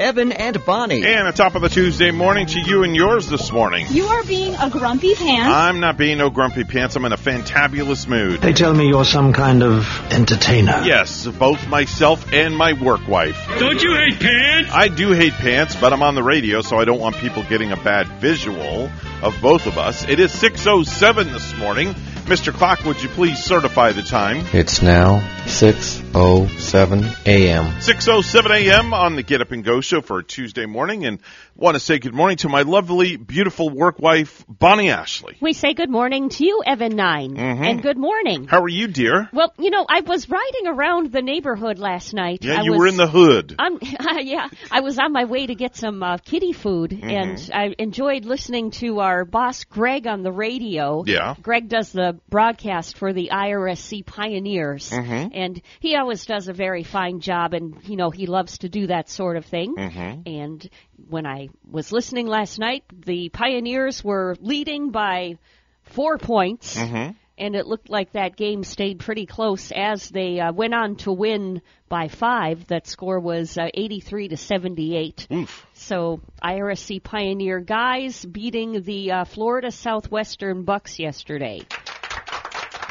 Evan and Bonnie. And on top of the Tuesday morning to you and yours this morning. You are being a grumpy pants. I'm not being no grumpy pants. I'm in a fantabulous mood. They tell me you're some kind of entertainer. Yes, both myself and my work wife. Don't you hate pants? I do hate pants, but I'm on the radio, so I don't want people getting a bad visual of both of us. It is 6.07 this morning. Mr. Clock, would you please certify the time? It's now 6:07 a.m. 6.07 a.m. on the Get Up and Go show for a Tuesday morning, and want to say good morning to my lovely, beautiful work wife, Bonnie Ashley. We say good morning to you, Evan 9 Mhm. and good morning. How are you, dear? Well, you know, I was riding around the neighborhood last night. Yeah, I you was, were in the hood. I'm, yeah, I was on my way to get some uh, kitty food, Mm-hmm. and I enjoyed listening to our boss Greg on the radio. Yeah. Greg does the broadcast for the IRSC Pioneers, Mm-hmm. and he always does a very fine job, and you know he loves to do that sort of thing. Mm-hmm. And when I was listening last night, the Pioneers were leading by four points. Mm-hmm. And it looked like that game stayed pretty close as they uh, went on to win by five. That score was uh, 83 to 78. Oof. So IRSC Pioneer guys beating the uh, Florida Southwestern Bucks yesterday.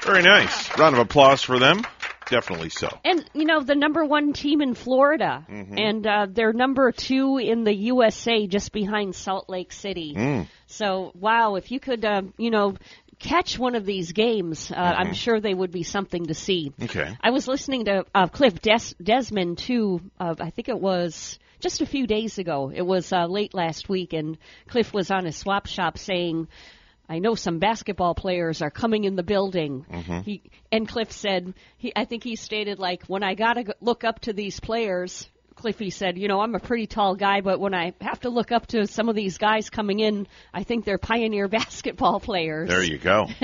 Very nice. Round of applause for them. Definitely so. And you know the number one team in Florida, and uh, they're number two in the USA, just behind Salt Lake City. Mm. So wow, if you could, um, you know, catch one of these games, uh, I'm sure they would be something to see. Okay. I was listening to uh, Cliff Des- Desmond too. Uh, I think it was just a few days ago. It was uh, late last week, and Cliff was on his swap shop saying. I know some basketball players are coming in the building. Mm-hmm. He and Cliff said, he, I think he stated like, when I gotta go- look up to these players, Cliffy said, you know, I'm a pretty tall guy, but when I have to look up to some of these guys coming in, I think they're pioneer basketball players. There you go.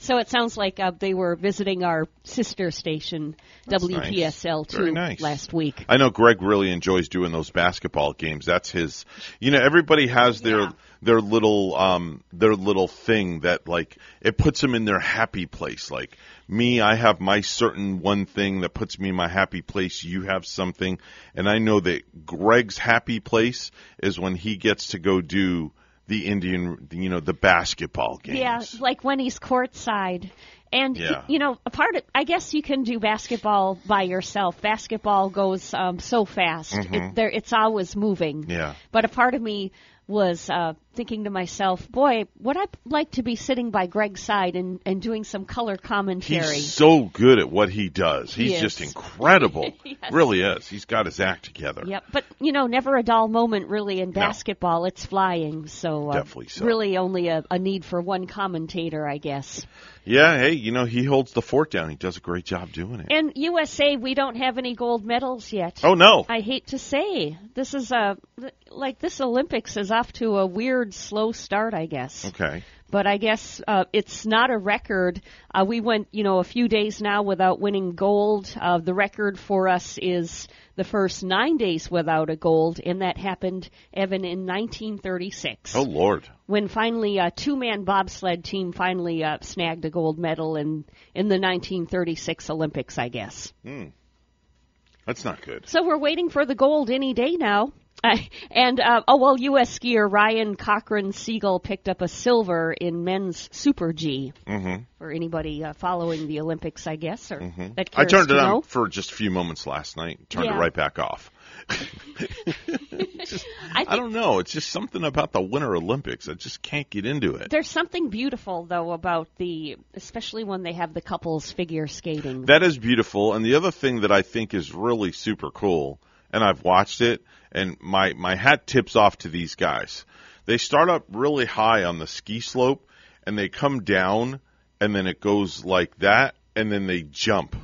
So it sounds like uh, they were visiting our sister station, WPSL, nice. Very too, nice. last week. I know Greg really enjoys doing those basketball games. That's his. You know, everybody has their Yeah. their little um their little thing that like it puts them in their happy place. Like me, I have my certain one thing that puts me in my happy place. You have something, and I know that Greg's happy place is when he gets to go do the Indian, you know, the basketball games. Yeah, like when he's courtside. And Yeah. you know, a part of I guess you can do basketball by yourself. Basketball goes um, so fast; it, there, it's always moving. Mm-hmm. Yeah. But a part of me was uh, thinking to myself, "Boy, would I like to be sitting by Greg's side and, and doing some color commentary?" He's so good at what he does. He He's just incredible. Yes. Really is. He's got his act together. Yep, but you know, never a dull moment really in basketball. It's flying, so, uh, Definitely so. really only a, a need for one commentator, I guess. Yeah, hey, you know, he holds the fort down. He does a great job doing it. And USA, we don't have any gold medals yet. oh, no. I hate to say, this is a like this Olympics is off to a weird, slow start, I guess. Okay. But I guess uh, it's not a record. Uh, we went, you know, a few days now without winning gold. Uh, the record for us is the first nine days without a gold, and that happened, Evan, in 1936 Oh, Lord. when finally a two-man bobsled team finally uh, snagged a gold medal in in the 1936 Olympics, I guess. Hmm. That's not good. So we're waiting for the gold any day now. And uh, oh well, U.S. skier Ryan Cochran Siegel picked up a silver in men's Super G. Mm-hmm. For anybody uh, following the Olympics, I guess, or Mm-hmm. I turned it on for just a few moments last night, turned Yeah. it right back off. Just- I I don't know. It's just something about the Winter Olympics. I just can't get into it. there's something beautiful though about the, especially when they have the couples figure skating. That is beautiful. And the other thing that I think is really super cool, and I've watched it, and my, my hat tips off to these guys. They start up really high on the ski slope, and they come down, and then it goes like that, and then they jump.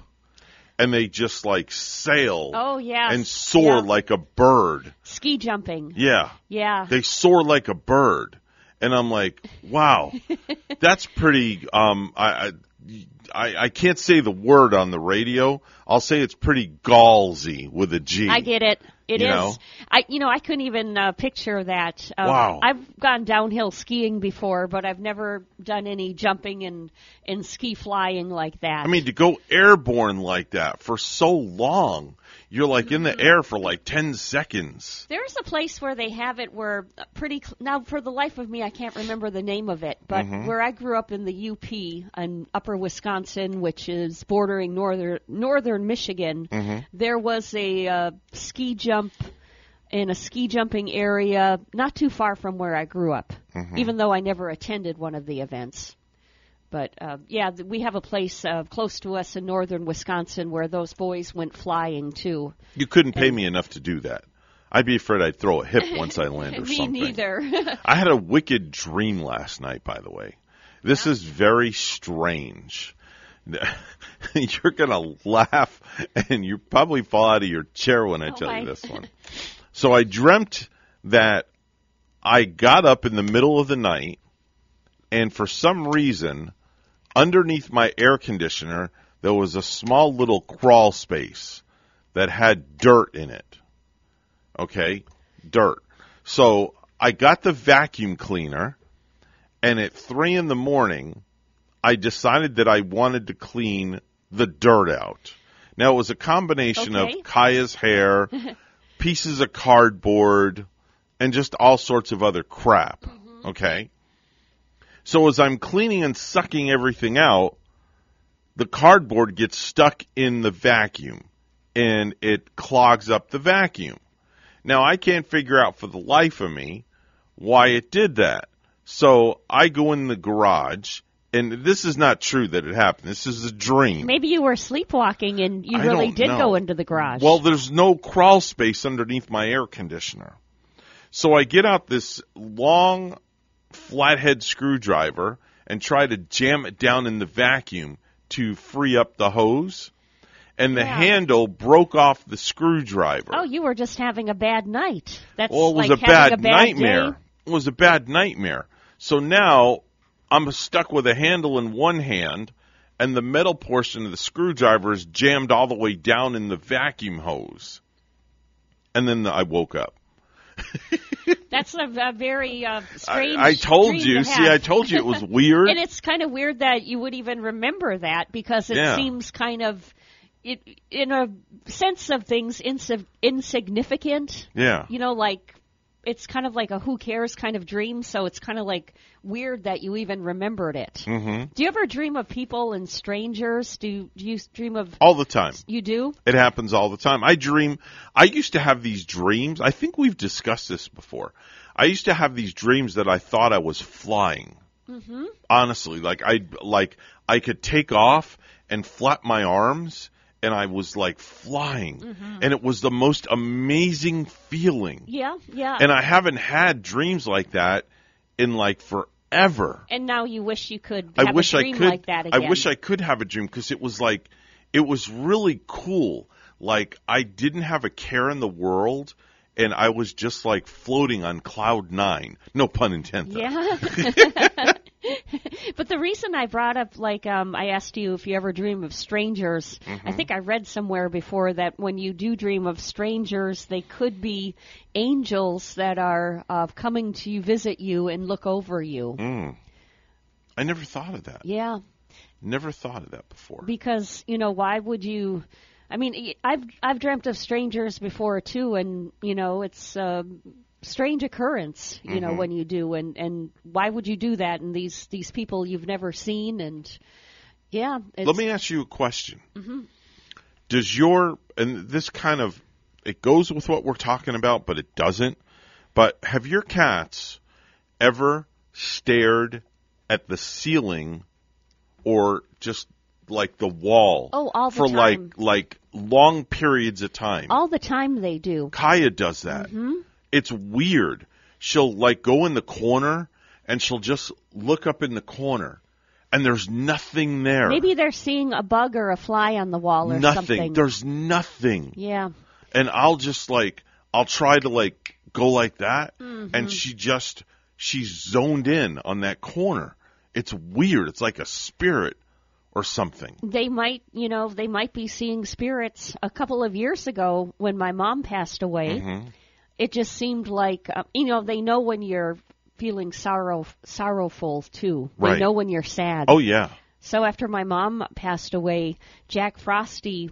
And they just like sail oh yeah, and soar Yeah. like a bird. ski jumping. Yeah. Yeah. They soar like a bird. And I'm like, wow, that's pretty, um, I, I, I, I can't say the word on the radio. I'll say it's pretty gallsy with a G. I get it. It is. You know? I, you know, I couldn't even uh, picture that. Um, Wow. I've gone downhill skiing before, but I've never done any jumping and and ski flying like that. I mean, to go airborne like that for so long, you're like in Mm-hmm. the air for like 10 seconds. There's a place where they have it where uh, pretty cl- now for the life of me I can't remember the name of it, but Mm-hmm. where I grew up in the UP in Upper Wisconsin, which is bordering northern northern Michigan, Mm-hmm. there was a uh, ski jump in a ski jumping area not too far from where I grew up, Mm-hmm. even though I never attended one of the events. But uh, yeah, th- we have a place uh, close to us in northern Wisconsin where those boys went flying too. You couldn't pay me enough to do that. I'd be afraid I'd throw a hip once I land or me something. neither. I had a wicked dream last night, by the way. This is very strange. You're going to laugh and you probably fall out of your chair when I Oh, tell you this one. So I dreamt that I got up in the middle of the night and for some reason, underneath my air conditioner, there was a small little crawl space that had dirt in it. Okay? Dirt. So I got the vacuum cleaner, and at three in the morning, I decided that I wanted to clean the dirt out. Now it was a combination Okay. of Kaya's hair, pieces of cardboard, and just all sorts of other crap. Mm-hmm. Okay? So as I'm cleaning and sucking everything out, the cardboard gets stuck in the vacuum and it clogs up the vacuum. Now I can't figure out for the life of me why it did that. So I go in the garage and this is not true that it happened. This is a dream. Maybe you were sleepwalking and you I really did know. go into the garage. Well, there's no crawl space underneath my air conditioner. So I get out this long flathead screwdriver and try to jam it down in the vacuum to free up the hose. And the Yeah. handle broke off the screwdriver. oh, you were just having a bad night. That's Well, it was like a bad, a bad nightmare. day. It was a bad nightmare. So now I'm stuck with a handle in one hand, and the metal portion of the screwdriver is jammed all the way down in the vacuum hose. And then I woke up. That's a, a very uh, strange. I, I told you. to See. I told you it was weird. and it's kind of weird that you would even remember that because it Yeah. seems kind of, it, in a sense of things, insig- insignificant. yeah. You know, like it's kind of like a who cares kind of dream. So it's kind of like weird that you even remembered it. hmm Do you ever dream of people and strangers? Do, do you dream of? All the time. You do? It happens all the time. I dream. I used to have these dreams. I think we've discussed this before. I used to have these dreams that I thought I was flying. Mm-hmm. Honestly, like I like I could take off and flap my arms, and I was like flying, mm-hmm. and it was the most amazing feeling. Yeah, yeah. And I haven't had dreams like that in like forever. And now you wish you could I wish a I dream could. like that again. I wish I could have a dream because it was like, it was really cool. Like I didn't have a care in the world, and I was just like floating on cloud nine. No pun intended. Yeah. but the reason I brought up, like, um, I asked you if you ever dream of strangers. Mm-hmm. I think I read somewhere before that when you do dream of strangers, they could be angels that are uh, coming to visit you and look over you. Mm. I never thought of that. Yeah, Never thought of that before. because you know why would you? I mean, I've I've dreamt of strangers before too, and you know it's a strange occurrence. You know Mm-hmm. when you do, and and why would you do that? And these these people you've never seen, and yeah, it's, Let me ask you a question. Does your and this kind of it goes with what we're talking about, but it doesn't. But have your cats ever stared at the ceiling or just like the wall Oh, all the for time. like like long periods of time? all the time they do. Kaya does that. Mm-hmm. It's weird. She'll like go in the corner and she'll just look up in the corner and there's nothing there. Maybe they're seeing a bug or a fly on the wall or something. nothing. something. There's nothing. yeah, And I'll just like I'll try to like go like that Mm-hmm. and she just she's zoned in on that corner. It's weird. It's like a spirit or something. They might, you know, they might be seeing spirits. A couple of years ago, when my mom passed away, Mm-hmm. It just seemed like, uh, you know, they know when you're feeling sorrow, sorrowful too. Right. They know when you're sad. Oh yeah. So after my mom passed away, Jack Frosty,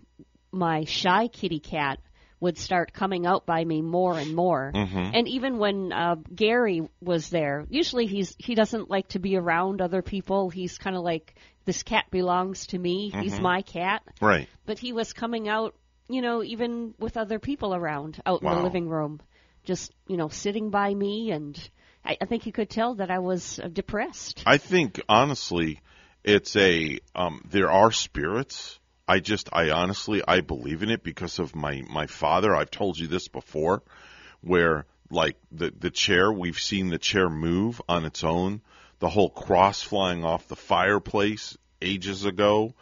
my shy kitty cat, would start coming out by me more and more. And even when uh, Gary was there, usually he's he doesn't like to be around other people. He's kind of like this cat belongs to me. He's my cat. Right. But he was coming out, you know, even with other people around out in the living room, just you know, sitting by me, and I, I think he could tell that I was uh, depressed. I think honestly, it's a um, there are spirits. I just I honestly I believe in it because of my my father. I've told you this before, where like the the chair we've seen the chair move on its own, the whole cross flying off the fireplace ages ago,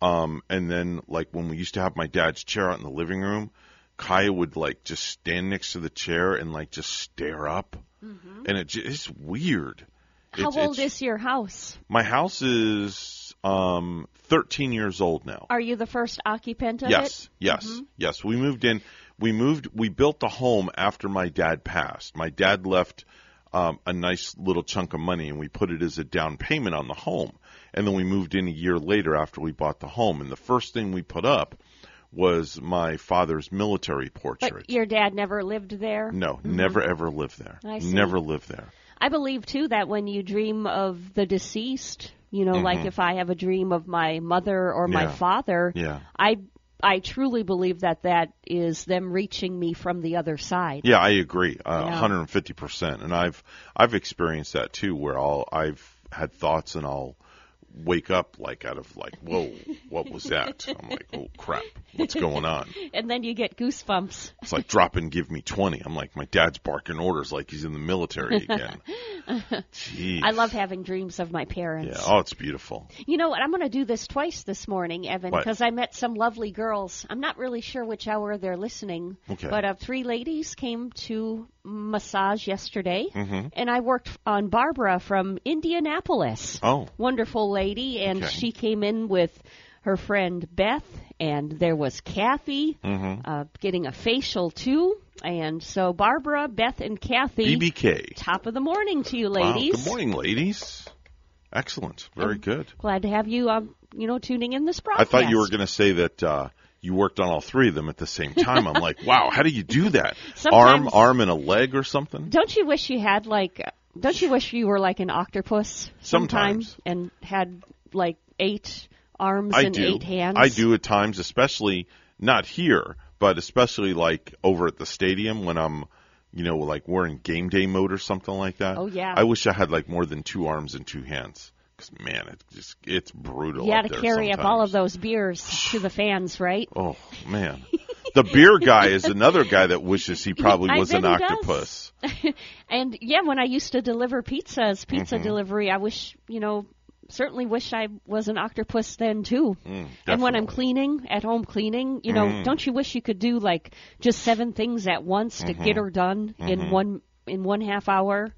um, and then like when we used to have my dad's chair out in the living room, Kaya would like just stand next to the chair and like just stare up, and it, j- it's weird. Mm-hmm. How It's- old it's- is your house? my house is um 13 years old now. Are you the first occupant of Yes, it? yes, yes. Yes. We moved in. We moved. We built the home after my dad passed. My dad left um, a nice little chunk of money, and we put it as a down payment on the home. And then we moved in a year later after we bought the home. And the first thing we put up was my father's military portrait. But your dad never lived there? no, never ever lived there. I see. Never lived there. I believe too that when you dream of the deceased, you know, like if I have a dream of my mother or my Mm-hmm. Yeah. father, Yeah. I I truly believe that that is them reaching me from the other side. Yeah, I agree, uh, Yeah. 150 percent. And I've I've experienced that too, where I'll I've had thoughts and I'll wake up like out of like, whoa, what was that? I'm like, oh crap, what's going on? And then you get goosebumps. It's like drop and give me 20. I'm like, my dad's barking orders like he's in the military again. Jeez. I love having dreams of my parents. Yeah. Oh, it's beautiful. You know what? I'm going to do this twice this morning, Evan, because I met some lovely girls. I'm not really sure which hour they're listening, Okay. but uh, three ladies came to massage yesterday, Mm-hmm. and I worked on Barbara from Indianapolis. Oh. Wonderful lady, and Okay. she came in with her friend Beth, and there was Kathy Mm-hmm. uh, getting a facial too. And so Barbara, Beth, and Kathy, BBK. top of the morning to you, Wow. ladies. Good morning, ladies. Excellent. Very good. Glad to have you, um, you know, tuning in this broadcast. I thought you were going to say that uh, you worked on all three of them at the same time. I'm like, wow, how do you do that? Arm, Sometimes- arm, and a leg or something? Don't you wish you had like? Don't you wish you were like an octopus sometimes, and had like eight arms I and do. eight hands? I do at times, especially not here, but especially like over at the stadium when I'm, you know, like wearing game day mode or something like that. Oh, yeah. I wish I had like more than two arms and two hands. Because man, it just it's brutal. You got to carry up all of those beers to the fans, right? Oh man, the beer guy is another guy that wishes he probably I was an bet he does. octopus. And yeah, when I used to deliver pizzas, pizza Mm-hmm. delivery, I wish you know. Certainly wish I was an octopus then too. and when I'm Mm. Mm-hmm. cleaning at home cleaning, you know, don't you wish you could do like just seven things at once to Mm-hmm. get her done in one in one half hour?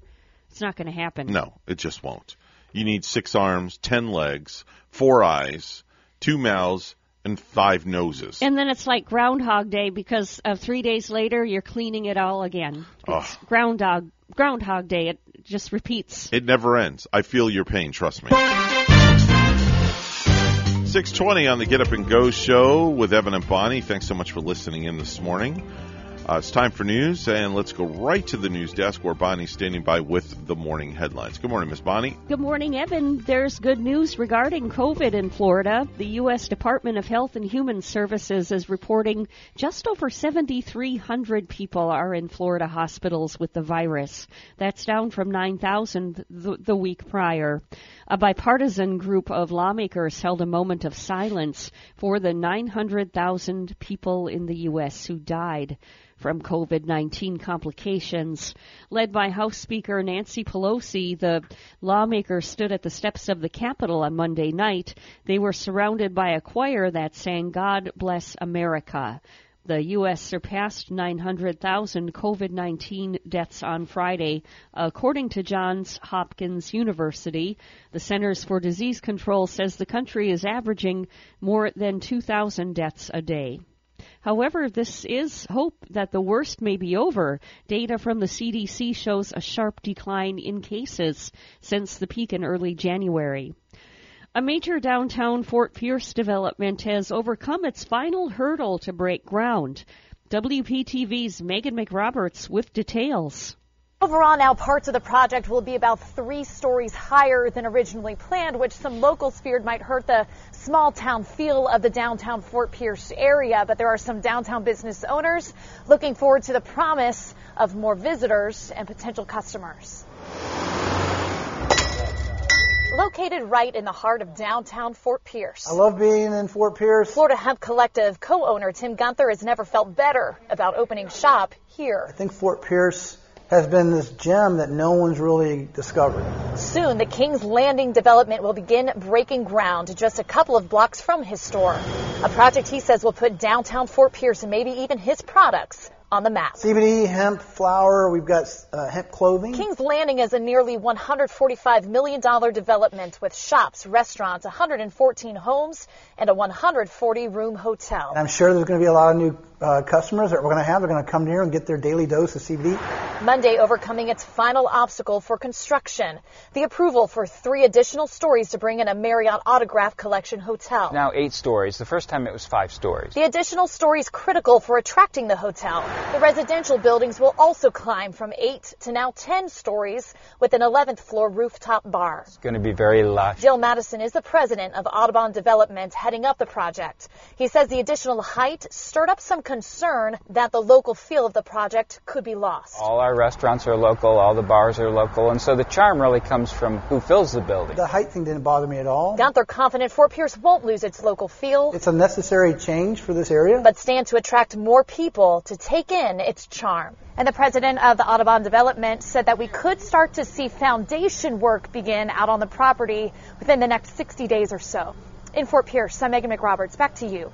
It's not going to happen. No, it just won't. You need six arms, ten legs, four eyes, two mouths, and five noses. And then it's like Groundhog Day because uh, three days later you're cleaning it all again. It's. Groundhog Groundhog Day. It just repeats. It never ends. I feel your pain, trust me. 620 on the Get Up and Go show with Evan and Bonnie. Thanks so much for listening in this morning. Uh, it's time for news, and let's go right to the news desk where Bonnie's standing by with the morning headlines. Good morning, Miss Bonnie. Good morning, Evan. There's good news regarding COVID in Florida. The U.S. Department of Health and Human Services is reporting just over 7,300 people are in Florida hospitals with the virus. That's down from 9,000 the, the week prior. A bipartisan group of lawmakers held a moment of silence for the 900,000 people in the U.S. who died from COVID 19 complications. Led by House Speaker Nancy Pelosi, the lawmakers stood at the steps of the Capitol on Monday night. They were surrounded by a choir that sang God Bless America. The U.S. surpassed 900,000 COVID 19 deaths on Friday, according to Johns Hopkins University. The Centers for Disease Control says the country is averaging more than 2,000 deaths a day. However, this is hope that the worst may be over. Data from the CDC shows a sharp decline in cases since the peak in early January. A major downtown Fort Pierce development has overcome its final hurdle to break ground. WPTV's Megan McRoberts with details. Overall, now parts of the project will be about three stories higher than originally planned, which some locals feared might hurt the small town feel of the downtown Fort Pierce area. But there are some downtown business owners looking forward to the promise of more visitors and potential customers. Located right in the heart of downtown Fort Pierce. I love being in Fort Pierce. Florida Hemp Collective co-owner Tim Gunther has never felt better about opening shop here. I think Fort Pierce has been this gem that no one's really discovered. Soon, the King's Landing development will begin breaking ground just a couple of blocks from his store. A project he says will put downtown Fort Pierce and maybe even his products on the map. CBD, hemp, flower, we've got uh, hemp clothing. King's Landing is a nearly $145 million development with shops, restaurants, 114 homes, and a 140 room hotel. And I'm sure there's going to be a lot of new uh, customers that we're going to have. They're going to come here and get their daily dose of CBD. Monday overcoming its final obstacle for construction, the approval for three additional stories to bring in a Marriott Autograph Collection hotel. Now eight stories. The first time it was five stories. The additional stories critical for attracting the hotel. The residential buildings will also climb from eight to now 10 stories with an 11th floor rooftop bar. It's going to be very lush. Jill Madison is the president of Audubon Development heading up the project. He says the additional height stirred up some concern that the local feel of the project could be lost. All our restaurants are local, all the bars are local, and so the charm really comes from who fills the building. The height thing didn't bother me at all. Gunther confident Fort Pierce won't lose its local feel. It's a necessary change for this area. But stand to attract more people to take in its charm. And the president of the Audubon Development said that we could start to see foundation work begin out on the property within the next 60 days or so. In Fort Pierce, I'm Megan McRoberts. Back to you.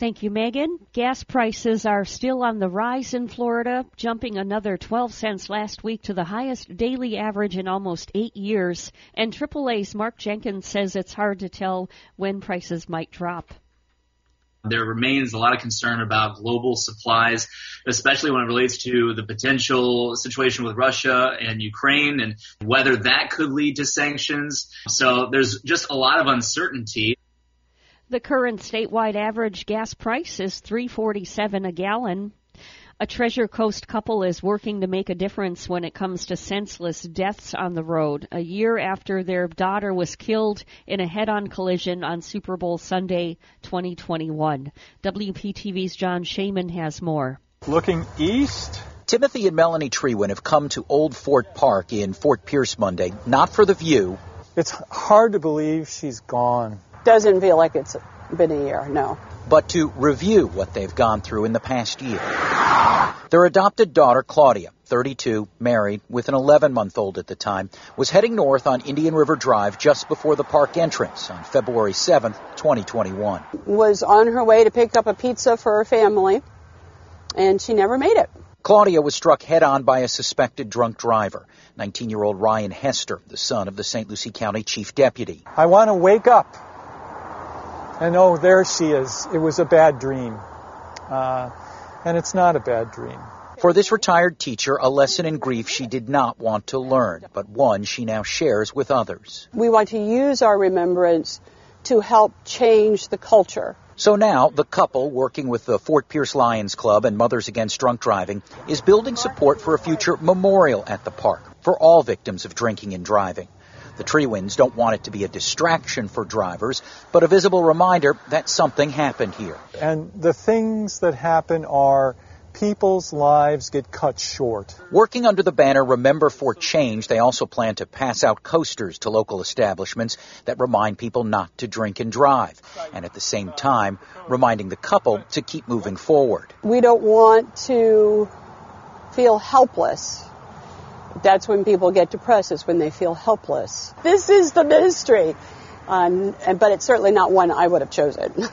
Thank you, Megan. Gas prices are still on the rise in Florida, jumping another 12 cents last week to the highest daily average in almost eight years. And AAA's Mark Jenkins says it's hard to tell when prices might drop. There remains a lot of concern about global supplies, especially when it relates to the potential situation with Russia and Ukraine and whether that could lead to sanctions. So there's just a lot of uncertainty. The current statewide average gas price is 347 a gallon. A Treasure Coast couple is working to make a difference when it comes to senseless deaths on the road. A year after their daughter was killed in a head-on collision on Super Bowl Sunday 2021. WPTV's John Shumway has more. Looking east. Timothy and Melanie Trewin have come to Old Fort Park in Fort Pierce Monday, not for the view. It's hard to believe she's gone. Doesn't feel like it's been a year, no but to review what they've gone through in the past year. Their adopted daughter, Claudia, 32, married, with an 11 month old at the time, was heading north on Indian River Drive just before the park entrance on February 7th, 2021. Was on her way to pick up a pizza for her family, and she never made it. Claudia was struck head on by a suspected drunk driver, 19 year old Ryan Hester, the son of the St. Lucie County Chief Deputy. I want to wake up and oh, there she is. It was a bad dream. Uh, and it's not a bad dream. For this retired teacher, a lesson in grief she did not want to learn, but one she now shares with others. We want to use our remembrance to help change the culture. So now, the couple, working with the Fort Pierce Lions Club and Mothers Against Drunk Driving, is building support for a future memorial at the park for all victims of drinking and driving. The Trewins don't want it to be a distraction for drivers, but a visible reminder that something happened here. And the things that happen are people's lives get cut short. Working under the banner Remember for Change, they also plan to pass out coasters to local establishments that remind people not to drink and drive, and at the same time, reminding the couple to keep moving forward. We don't want to feel helpless that's when people get depressed, is when they feel helpless. This is the ministry, um, but it's certainly not one I would have chosen.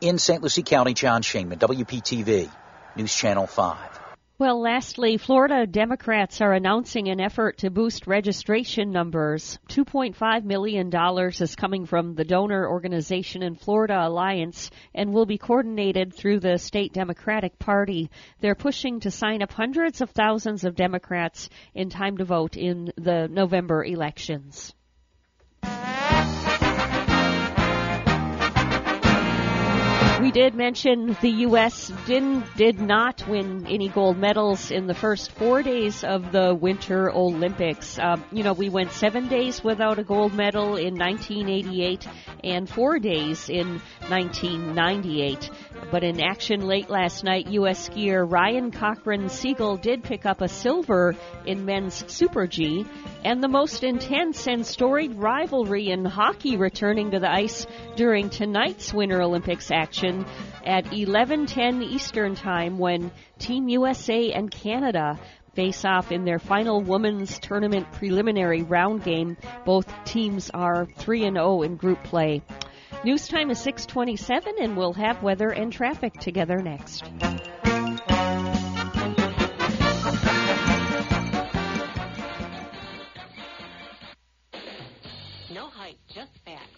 In St. Lucie County, John Shumway, WPTV, News Channel 5. Well, lastly, Florida Democrats are announcing an effort to boost registration numbers. $2.5 million is coming from the donor organization in Florida Alliance and will be coordinated through the state Democratic Party. They're pushing to sign up hundreds of thousands of Democrats in time to vote in the November elections. We did mention the U.S. didn't did not win any gold medals in the first four days of the Winter Olympics. Uh, you know, we went seven days without a gold medal in 1988 and four days in 1998. But in action late last night, U.S. skier Ryan Cochran-Siegel did pick up a silver in men's Super G, and the most intense and storied rivalry in hockey returning to the ice during tonight's Winter Olympics action at 11:10 Eastern Time when Team USA and Canada face off in their final women's tournament preliminary round game. Both teams are 3 and 0 in group play. News time is 627 and we'll have weather and traffic together next. No hype, just facts.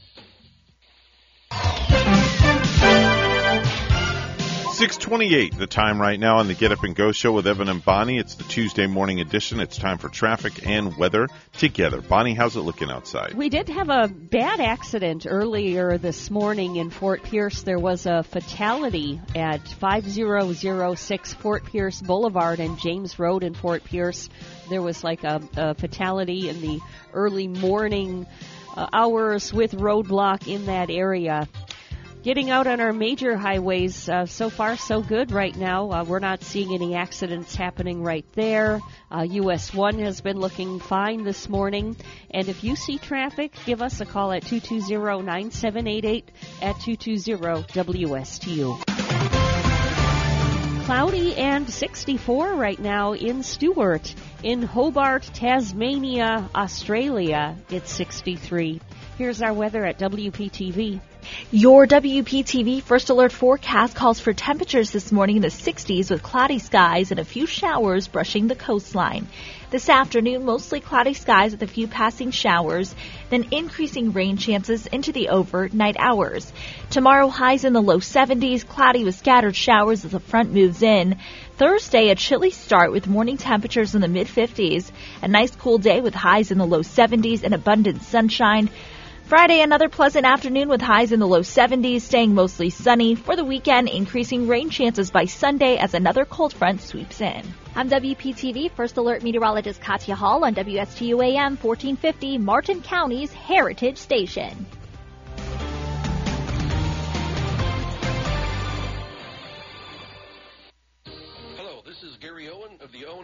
628, the time right now on the Get Up and Go show with Evan and Bonnie. It's the Tuesday morning edition. It's time for traffic and weather together. Bonnie, how's it looking outside? We did have a bad accident earlier this morning in Fort Pierce. There was a fatality at 5006 Fort Pierce Boulevard and James Road in Fort Pierce. There was like a, a fatality in the early morning uh, hours with roadblock in that area. Getting out on our major highways, uh, so far so good right now. Uh, we're not seeing any accidents happening right there. Uh, US 1 has been looking fine this morning. And if you see traffic, give us a call at 220-9788 at 220-WSTU. Cloudy and 64 right now in Stuart. In Hobart, Tasmania, Australia, it's 63. Here's our weather at WPTV. Your WPTV First Alert forecast calls for temperatures this morning in the 60s with cloudy skies and a few showers brushing the coastline. This afternoon, mostly cloudy skies with a few passing showers, then increasing rain chances into the overnight hours. Tomorrow, highs in the low 70s, cloudy with scattered showers as the front moves in. Thursday, a chilly start with morning temperatures in the mid 50s. A nice cool day with highs in the low 70s and abundant sunshine. Friday, another pleasant afternoon with highs in the low 70s, staying mostly sunny. For the weekend, increasing rain chances by Sunday as another cold front sweeps in. I'm WPTV First Alert Meteorologist Katya Hall on WSTU AM 1450, Martin County's Heritage Station.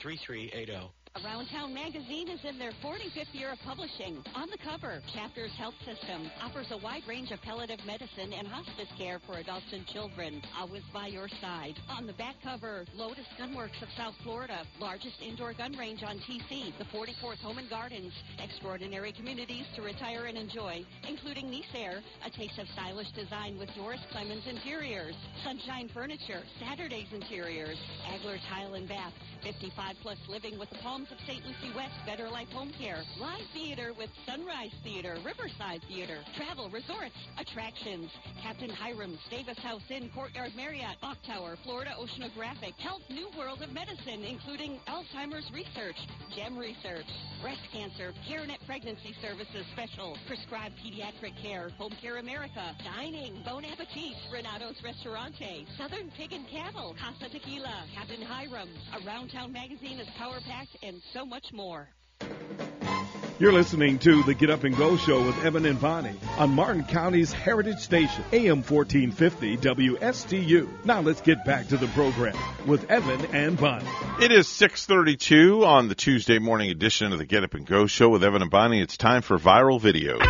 3380. Around Town magazine is in their 45th year of publishing. On the cover, Chapters Health System offers a wide range of palliative medicine and hospice care for adults and children, always by your side. On the back cover, Lotus Gunworks of South Florida, largest indoor gun range on TC, the 44th Home and Gardens, extraordinary communities to retire and enjoy, including Nice Air, a taste of stylish design with Doris Clemens Interiors, Sunshine Furniture, Saturday's Interiors, Agler Tile and Bath, 55 plus living with the Palms of St. Lucie West, Better Life Home Care, Live Theater with Sunrise Theater, Riverside Theater, Travel, Resorts, Attractions, Captain Hiram's, Davis House Inn, Courtyard Marriott, Bach Tower, Florida Oceanographic, Health New World of Medicine, including Alzheimer's Research, GEM Research, Breast Cancer, CareNet Pregnancy Services Special, Prescribed Pediatric Care, Home Care America, Dining, Bon Appetit, Renato's Restaurante, Southern Pig and Cattle, Casa Tequila, Captain Hiram's, Around Town Magazine is power packed, and so much more. You're listening to the Get Up and Go Show with Evan and Bonnie on Martin County's Heritage Station, AM 1450 WSTU. Now let's get back to the program with Evan and Bonnie. It is 6:32 on the Tuesday morning edition of the Get Up and Go Show with Evan and Bonnie. It's time for viral videos.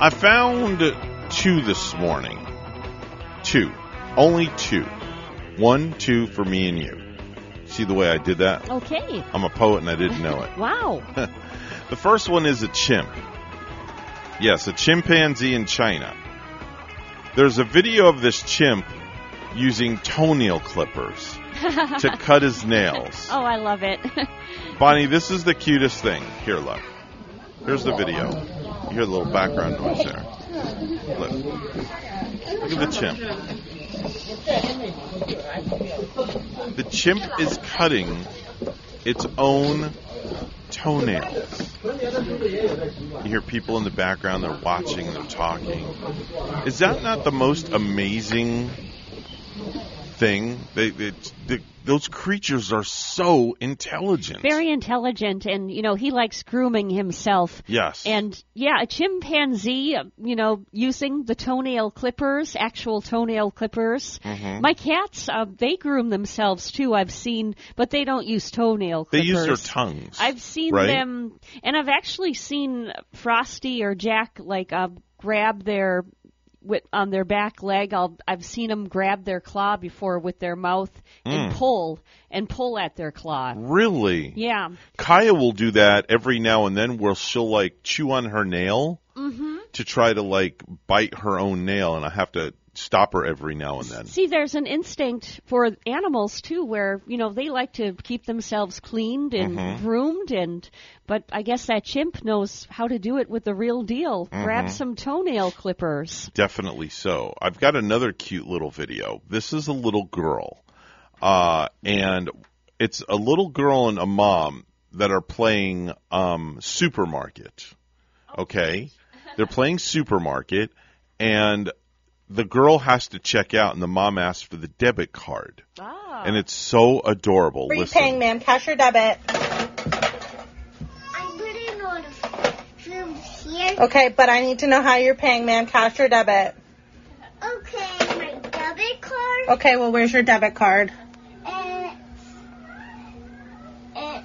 I found two this morning. Two. Only two. One, two for me and you. See the way I did that? Okay. I'm a poet and I didn't know it. Wow. the first one is a chimp. Yes, a chimpanzee in China. There's a video of this chimp using toenail clippers to cut his nails. Oh, I love it. Bonnie, this is the cutest thing. Here, look. Here's the video. You hear the little background noise there. Look. Look at the chimp. The chimp is cutting its own toenails. You hear people in the background, they're watching, they're talking. Is that not the most amazing thing? They, they, they, those creatures are so intelligent. Very intelligent, and you know he likes grooming himself. Yes. And yeah, a chimpanzee, uh, you know, using the toenail clippers, actual toenail clippers. Mhm. My cats, uh, they groom themselves too. I've seen, but they don't use toenail Clippers. They use their tongues. I've seen right? them, and I've actually seen Frosty or Jack like uh, grab their with on their back leg. I'll, I've seen them grab their claw before with their mouth and Mm. pull and pull at their claw. Really? Yeah. Kaya will do that every now and then where she'll like chew on her nail Mm-hmm. to try to like bite her own nail and I have to stop her every now and then. See, there's an instinct for animals too, where you know they like to keep themselves cleaned and Mhm. groomed, and but I guess that chimp knows how to do it with the real deal. Grab Mhm. some toenail clippers. Definitely so. I've got another cute little video. This is a little girl. Uh, and it's a little girl and a mom that are playing um, supermarket. Okay? They're playing supermarket, and the girl has to check out, and the mom asks for the debit card. Ah. And it's so adorable. Where are you Listen. paying, ma'am? Cash or debit? I'm putting on from here. Okay, but I need to know how you're paying, ma'am. Cash or debit? Okay, my debit card. Okay, well, where's your debit card? It's, it's,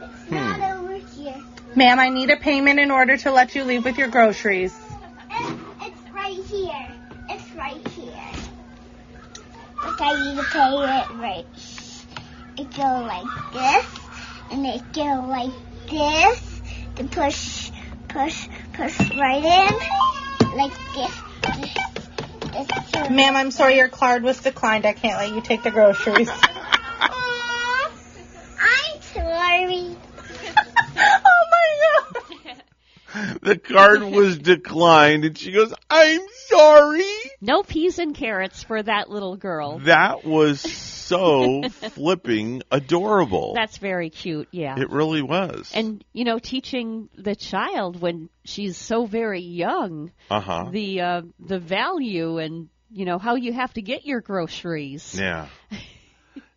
it's Hmm. not over here. Ma'am, I need a payment in order to let you leave with your groceries. Look, I need to pay it right. It go like this, and it go like this to push, push, push right in, like this. this, this Ma'am, I'm sorry your card was declined. I can't let you take the groceries. I'm sorry. oh my god. The card was declined, and she goes, I'm sorry. No peas and carrots for that little girl. That was so flipping adorable. That's very cute. Yeah. It really was. and you know, teaching the child when she's so very young Uh huh. the uh, the value and you know how you have to get your groceries. Yeah.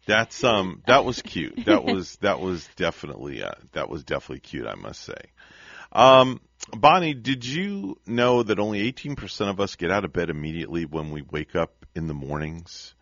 That's um that was cute. That was that was definitely uh that was definitely cute, I must say. Um Bonnie, did you know that only 18% of us get out of bed immediately when we wake up in the mornings?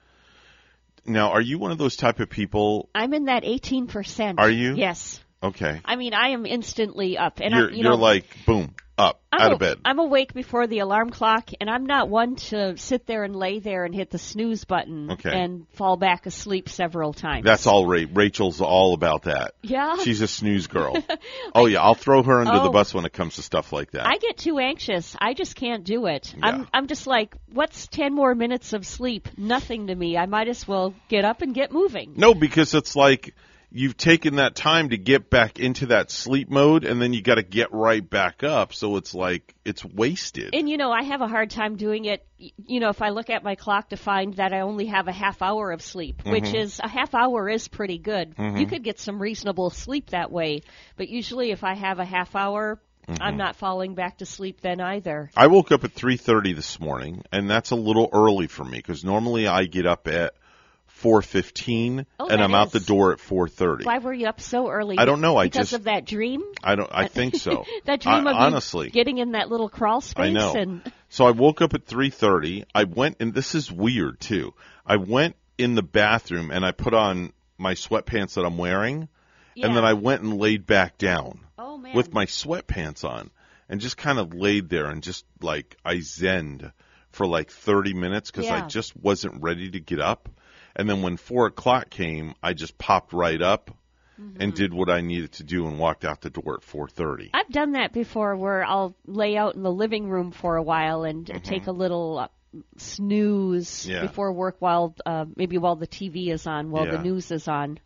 Now, are you one of those type of people? I'm in that 18%. Are you? Yes. Okay. I mean, I am instantly up, and you're I, you you're know, like boom up I'm out a- of bed. I'm awake before the alarm clock, and I'm not one to sit there and lay there and hit the snooze button Okay. and fall back asleep several times. That's all. Ra- Rachel's all about that. Yeah. She's a snooze girl. oh yeah, I'll throw her under the Oh. bus when it comes to stuff like that. I get too anxious. I just can't do it. Yeah. I'm I'm just like, what's 10 more minutes of sleep? Nothing to me. I might as well get up and get moving. No, because it's like you've taken that time to get back into that sleep mode, and then you got to get right back up. So it's like it's wasted. And you know, I have a hard time doing it. You know, if I look at my clock to find that I only have a half hour of sleep, which Mhm. is a half hour is pretty good. Mhm. You could get some reasonable sleep that way. But usually, if I have a half hour, I'm Mhm. not falling back to sleep then either. I woke up at 3:30 this morning, and that's a little early for me because normally I get up at 4:15 Oh, and I'm out the door at 4:30. Why were you up so early? I don't know, I because just- of that dream. I don't. I think so. that dream I- of honestly. getting in that little crawl space I know. and So I woke up at 3:30. I went and this is weird too. I went in the bathroom and I put on my sweatpants that I'm wearing Yeah. and then I went and laid back down Oh man. with my sweatpants on and just kind of laid there and just like I zenned for like 30 minutes because I just wasn't ready to get up. And then when four o'clock came, I just popped right up Mm-hmm. and did what I needed to do and walked out the door at 4:30. I've done that before where I'll lay out in the living room for a while and Mm-hmm. take a little uh, snooze Yeah. before work while uh, maybe while the TV is on, while Yeah. the news is on.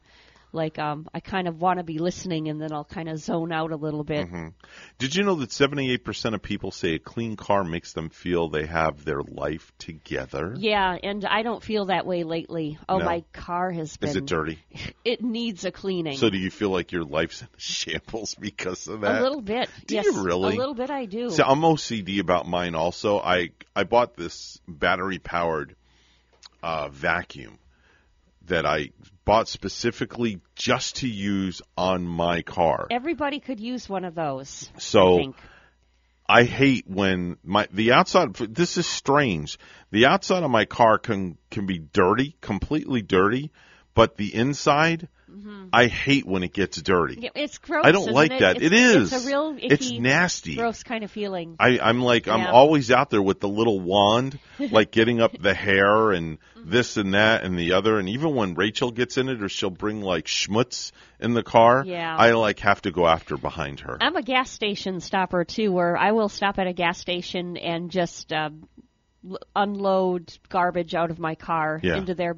Like um I kind of want to be listening and then I'll kind of zone out a little bit. Mhm. Did you know that 78% of people say a clean car makes them feel they have their life together? Yeah, and I don't feel that way lately. Oh, No. my car has been Is it dirty? It needs a cleaning. So do you feel like your life's in shambles because of that? a little bit. Do yes. you really? A little bit I do. So I'm OCD about mine also. I I bought this battery powered uh, vacuum that I bought specifically just to use on my car. Everybody could use one of those. I So think. I hate when my the outside. This is strange. The outside of my car can can be dirty, completely dirty, but the inside, I hate when it gets dirty. Mm-hmm. Yeah, it's gross. I don't like it? that. It's, It is. It's a real icky, It's nasty. gross kind of feeling. I, I'm like I'm always out there with the little wand, like getting up the hair and Mm-hmm. this and that and the other. And even when Rachel gets in it, or she'll bring like schmutz in the car, Yeah. I like have to go after behind her. I'm a gas station stopper too, where I will stop at a gas station and just uh, unload garbage out of my car Yeah. into their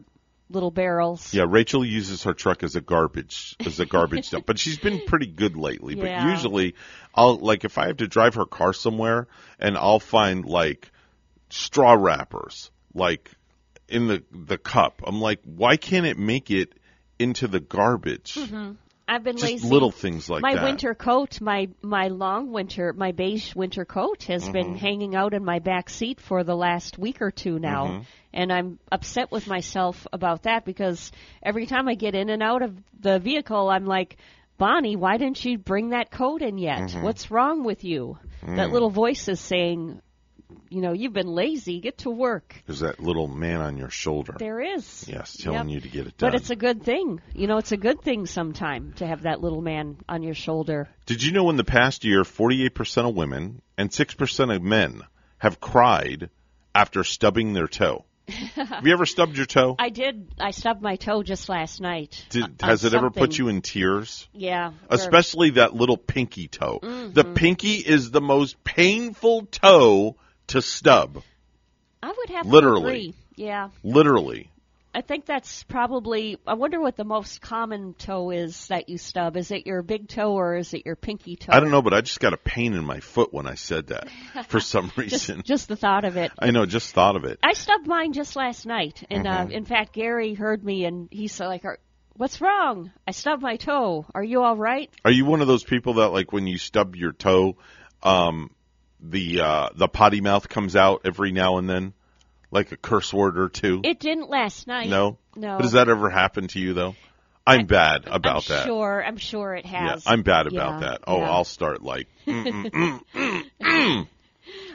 little barrels. Yeah, Rachel uses her truck as a garbage as a garbage dump, but she's been pretty good lately. Yeah. But usually, I'll like if I have to drive her car somewhere, and I'll find like straw wrappers, like in the the cup. I'm like, why can't it make it into the garbage? hmm I've been Just lazy. little things like my that. winter coat, my my long winter, my beige winter coat has been Mhm. hanging out in my back seat for the last week or two now, Mhm. and I'm upset with myself about that because every time I get in and out of the vehicle, I'm like, Bonnie, why didn't you bring that coat in yet? Mhm. What's wrong with you? That Mm. little voice is saying, you know, you've been lazy. Get to work. There's that little man on your shoulder. There is. Yes, telling Yep. you to get it done. But it's a good thing. You know, it's a good thing sometime to have that little man on your shoulder. Did you know in the past year, 48% of women and 6% of men have cried after stubbing their toe? have you ever stubbed your toe? I did. I stubbed my toe just last night. Did, has it ever put you in tears? Yeah. Especially that little pinky toe. The Mhm. pinky is the most painful toe to stub. I would have Literally. to agree. Yeah. Literally. I think that's probably. I wonder what the most common toe is that you stub. Is it your big toe or is it your pinky toe? I don't know, but I just got a pain in my foot when I said that for some reason. just the thought of it. I know, just thought of it. I stubbed mine just last night, and uh, Mhm. in fact, Gary heard me, and he's like, "What's wrong? I stubbed my toe. Are you all right?" Are you one of those people that like when you stub your toe, um, the uh, the potty mouth comes out every now and then, like a curse word or two? It didn't last night. no, no. But does that ever happen to you though? I'm bad about I'm that. Sure, I'm sure it Yeah, has. I'm bad about Yeah, that. Oh, yeah. I'll start like mm, mm, mm.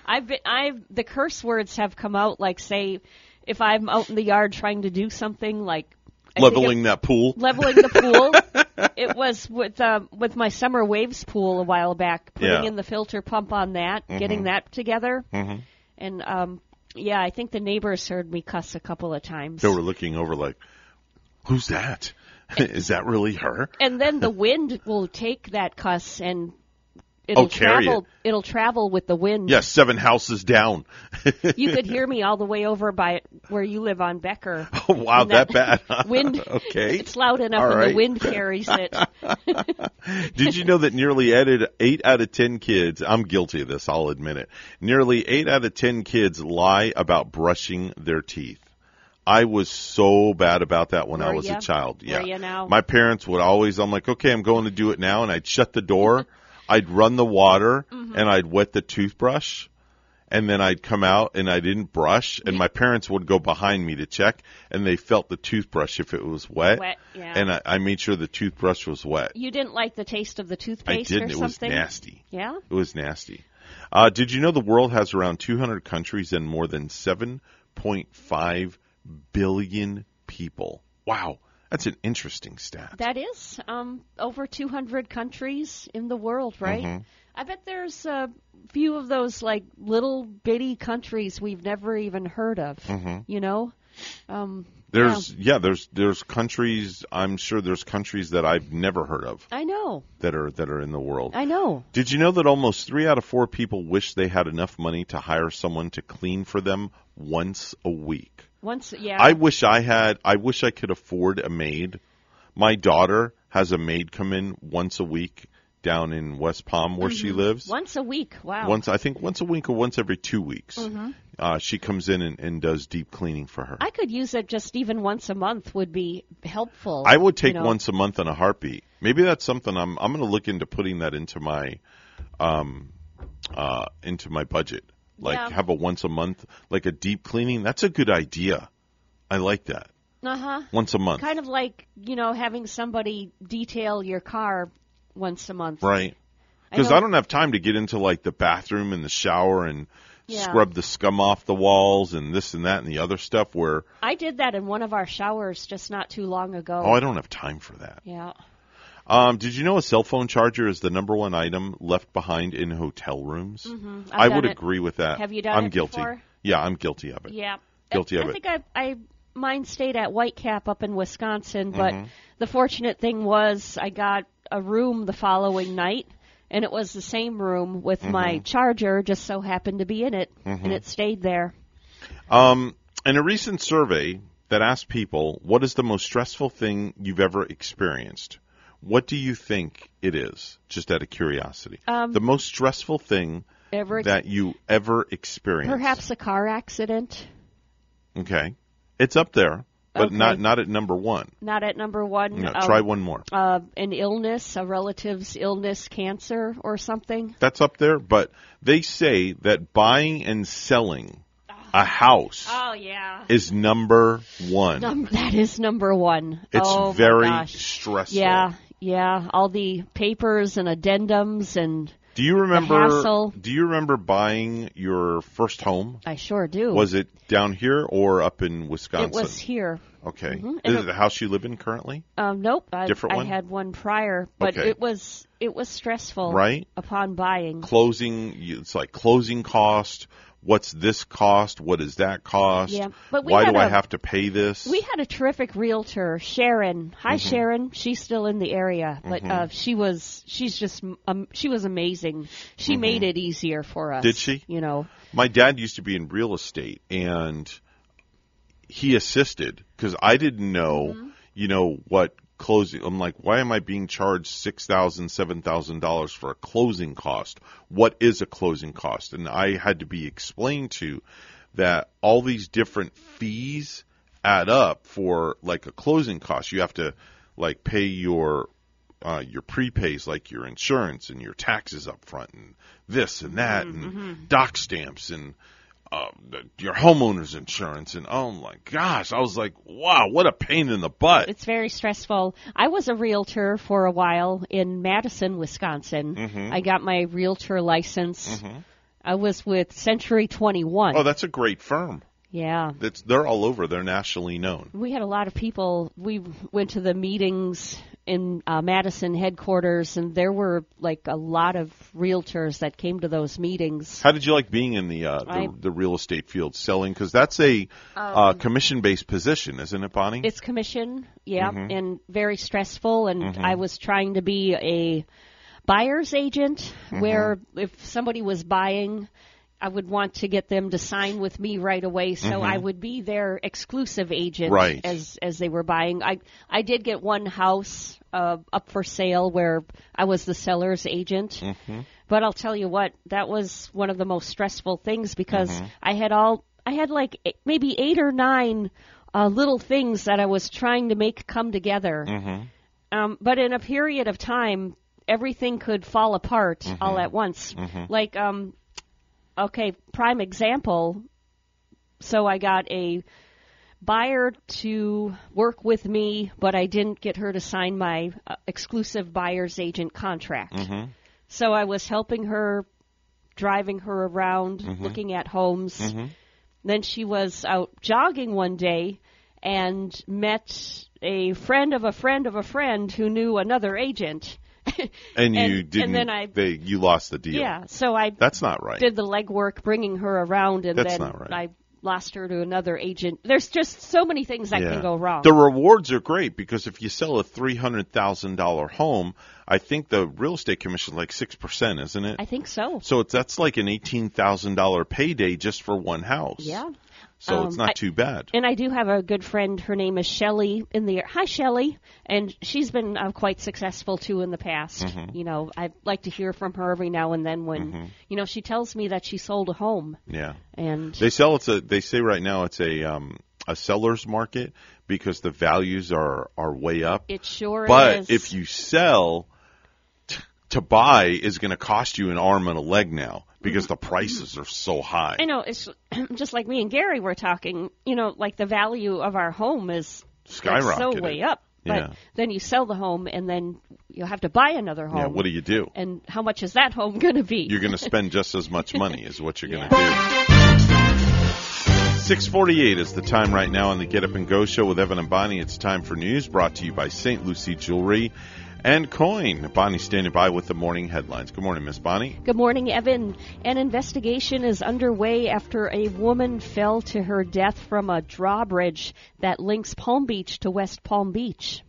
I've been, I've the curse words have come out like say if I'm out in the yard trying to do something like I leveling it- that pool. leveling the pool. it was with um, with my summer waves pool a while back, putting Yeah. in the filter pump on that, Mhm. getting that together, Mhm. and um, yeah, I think the neighbors heard me cuss a couple of times. They were looking over like, who's that? Is that really her? and then the wind will take that cuss and it'll Oh, carry travel. will travel with the wind. Yes, seven houses down. You could hear me all the way over by where you live on Becker. Oh, wow, And that bad. wind. Okay. It's loud enough, All and right. the wind carries it. Did you know that nearly eight, out of ten kids, I'm guilty of this, I'll admit it. Nearly eight out of ten kids lie about brushing their teeth. I was so bad about that when I was ya? a child. Were Yeah. My parents would always, I'm like, okay, I'm going to do it now. And I'd shut the door. I'd run the water Mm-hmm. and I'd wet the toothbrush. And then I'd come out and I didn't brush and my parents would go behind me to check and they felt the toothbrush if it was wet. Wet, yeah. And I, I made sure the toothbrush was wet. You didn't like the taste of the toothpaste I didn't. or It was something? nasty. Yeah. It was nasty. Uh, did you know the world has around 200 countries and more than 7.5 billion people? Wow, that's an interesting stat. That is um, over 200 countries in the world, right? Mhm. I bet there's a few of those like little bitty countries we've never even heard of. Mhm. You know, um, There's yeah. there's there's countries. I'm sure there's countries that I've never heard of I know, that are that are in the world. I know. Did you know that almost three out of four people wish they had enough money to hire someone to clean for them once a week? Once, yeah. I wish I had. I wish I could afford a maid. My daughter has a maid come in once a week down in West Palm where she Mhm. lives. Once a week. Wow. Once I think once a week or once every two weeks. Mhm. Uh, she comes in and, and does deep cleaning for her. I could use it just even once a month would be helpful. I would take you know. once a month in a heartbeat. Maybe that's something I'm I'm going to look into putting that into my um uh into my budget. Like Yeah. have a once a month like a deep cleaning. That's a good idea. I like that. Uh huh. Once a month. Kind of like you know having somebody detail your car once a month. Right. Because know- I, don't have time to get into like the bathroom and the shower and Yeah. scrub the scum off the walls and this and that and the other stuff where I did that in one of our showers just not too long ago. oh I don't have time for that. Yeah. Um, did you know a cell phone charger is the number one item left behind in hotel rooms? Mhm. I've I would it. agree with that. Have you done I'm it guilty. before? Yeah, I'm guilty of it. Yeah. Guilty I, of I it. I think I, I mine stayed at Whitecap up in Wisconsin, but Mhm. the fortunate thing was I got a room the following night, and it was the same room with my Mhm. charger. Just so happened to be in it, Mhm. and it stayed there. Um, in a recent survey that asked people, what is the most stressful thing you've ever experienced? What do you think it is? Just out of curiosity. Um, the most stressful thing Ever that you ever experienced. Perhaps a car accident. Okay. It's up there, but Okay. not not at number one. Not at number one. No, Uh, try one more. Uh, an illness, a relative's illness, cancer, or something. That's up there, but they say that buying and selling a house Oh yeah. is number one. Num- that is number one. It's oh, very stressful. Yeah, yeah. All the papers and addendums, and Do you remember? Do you remember buying your first home? I sure do. Was it down here or up in Wisconsin? It was here. Okay. Mhm. Is it the house you live in currently? Um, nope. I, Different I one? had one prior, but Okay. it was it was stressful. Right. Upon buying. Closing. It's like closing cost. What's this cost? What does that cost? Yeah, but we Why do I a- have to pay this? We had a terrific realtor, Sharon. Hi, Mhm. Sharon. She's still in the area, but Mhm. uh, she was she's just um, she was amazing. She Mhm. made it easier for us. Did she? You know. My dad used to be in real estate, and he assisted because I didn't know, Mm-hmm. you know, what closing. I'm like, why am I being charged six thousand, seven thousand dollars for a closing cost? What is a closing cost? And I had to be explained to that all these different fees add up for like a closing cost. You have to like pay your uh, your prepays, like your insurance and your taxes up front, and this and that, and doc stamps and uh, the, your homeowner's insurance, and oh my gosh, I was like, wow, what a pain in the butt. It's very stressful. I was a realtor for a while in Madison, Wisconsin. Mhm. I got my realtor license. Mhm. I was with Century 21. Oh, that's a great firm. yeah. That's they're all over. They're nationally known. We had a lot of people. We went to the meetings in uh, Madison headquarters, and there were like a lot of realtors that came to those meetings. How did you like being in the uh, the, I- the real estate field selling? Because that's a uh, commission based position, isn't it, Bonnie? It's commission, yeah, Mhm. and very stressful. And Mhm. I was trying to be a buyer's agent, Mhm. where if somebody was buying, I would want to get them to sign with me right away, so Mhm. I would be their exclusive agent Right. as as they were buying. I I did get one house uh, up for sale where I was the seller's agent. Mhm. But I'll tell you what, that was one of the most stressful things because Mhm. I had all, I had like eight, maybe eight or nine uh, little things that I was trying to make come together. Mm-hmm. Um, but in a period of time, everything could fall apart Mhm. all at once. Mhm. Like, um, okay, prime example. So I got a buyer to work with me, but I didn't get her to sign my uh, exclusive buyer's agent contract. Mm-hmm. So I was helping her, driving her around, Mhm. looking at homes. Mhm. Then she was out jogging one day and met a friend of a friend of a friend who knew another agent. And you And- didn't. and then I- they you lost the deal. Yeah, so I That's not right. did the legwork bringing her around, and That's then right. I lost her to another agent. There's just so many things that Yeah. can go wrong. The rewards are great because if you sell a three hundred thousand dollar home, I think the real estate commission is like six percent, isn't it? I think so. So it's that's like an eighteen thousand dollar payday just for one house. Yeah. So Um, it's not I- too bad. And I do have a good friend. Her name is Shelly In the hi Shelly. and she's been uh, quite successful too in the past. Mhm. You know, I like to hear from her every now and then when Mhm. you know she tells me that she sold a home. Yeah. And They sell it's a they say right now it's a um a seller's market because the values are are way up. It sure but is. But if you sell t- to buy is going to cost you an arm and a leg now because the mm-hmm. prices are so high. I know it's just like me and Gary were talking. You know, like the value of our home is like, so way up. But Yeah. then you sell the home, and then you'll have to buy another home. Yeah, what do you do? And how much is that home going to be? You're going to spend just as much money is what you're going to do. 648 is the time right now on the Get Up and Go show with Evan and Bonnie. It's time for news brought to you by St. Lucie Jewelry and Coin. Bonnie standing by with the morning headlines. Good morning, Miss Bonnie. Good morning, Evan. An investigation is underway after a woman fell to her death from a drawbridge that links Palm Beach to West Palm Beach.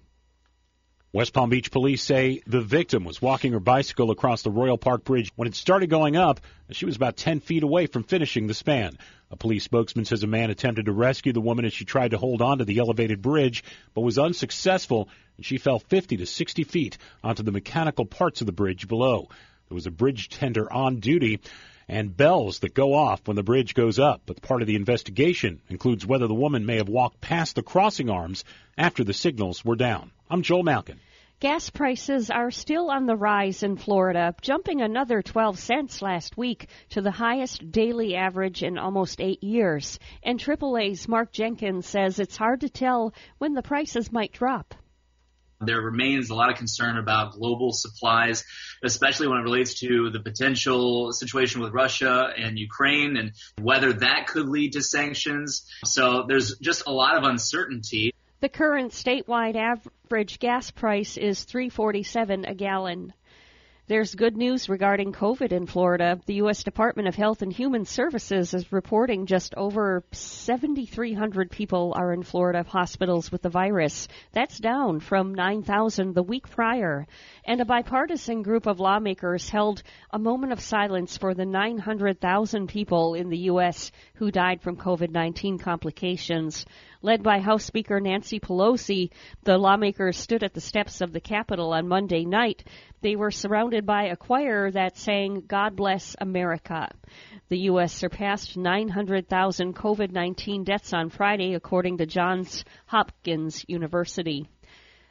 West Palm Beach police say the victim was walking her bicycle across the Royal Park Bridge when it started going up. She was about 10 feet away from finishing the span. A police spokesman says a man attempted to rescue the woman as she tried to hold on to the elevated bridge, but was unsuccessful, and she fell 50 to 60 feet onto the mechanical parts of the bridge below. There was a bridge tender on duty and bells that go off when the bridge goes up, but part of the investigation includes whether the woman may have walked past the crossing arms after the signals were down. I'm Joel Malkin. Gas prices are still on the rise in Florida, jumping another 12 cents last week to the highest daily average in almost eight years. And AAA's Mark Jenkins says it's hard to tell when the prices might drop. There remains a lot of concern about global supplies, especially when it relates to the potential situation with Russia and Ukraine and whether that could lead to sanctions. So there's just a lot of uncertainty. The current statewide average gas price is 3.47 a gallon. There's good news regarding COVID in Florida. The U.S. Department of Health and Human Services is reporting just over 7,300 people are in Florida hospitals with the virus. That's down from 9,000 the week prior. And a bipartisan group of lawmakers held a moment of silence for the 900,000 people in the U.S. who died from COVID-19 complications. Led by House Speaker Nancy Pelosi, the lawmakers stood at the steps of the Capitol on Monday night. They were surrounded by a choir that sang, God Bless America. The U.S. surpassed 900,000 COVID 19 deaths on Friday, according to Johns Hopkins University.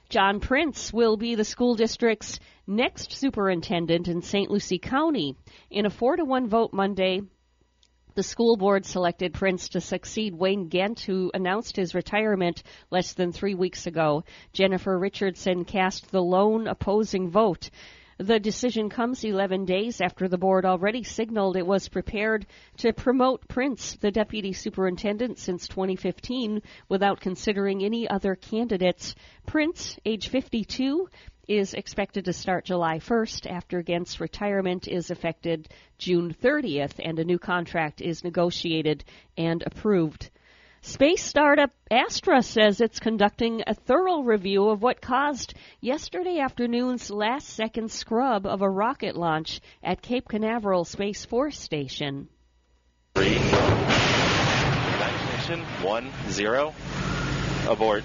John Prince will be the school district's next superintendent in St. Lucie County. In a 4 to 1 vote Monday, The school board selected Prince to succeed Wayne Gent, who announced his retirement less than three weeks ago. Jennifer Richardson cast the lone opposing vote. The decision comes 11 days after the board already signaled it was prepared to promote Prince, the deputy superintendent, since 2015 without considering any other candidates. Prince, age 52, is expected to start July 1st after Gent's retirement is effected June 30th and a new contract is negotiated and approved. Space startup Astra says it's conducting a thorough review of what caused yesterday afternoon's last second scrub of a rocket launch at Cape Canaveral Space Force Station. Three, one, zero, abort.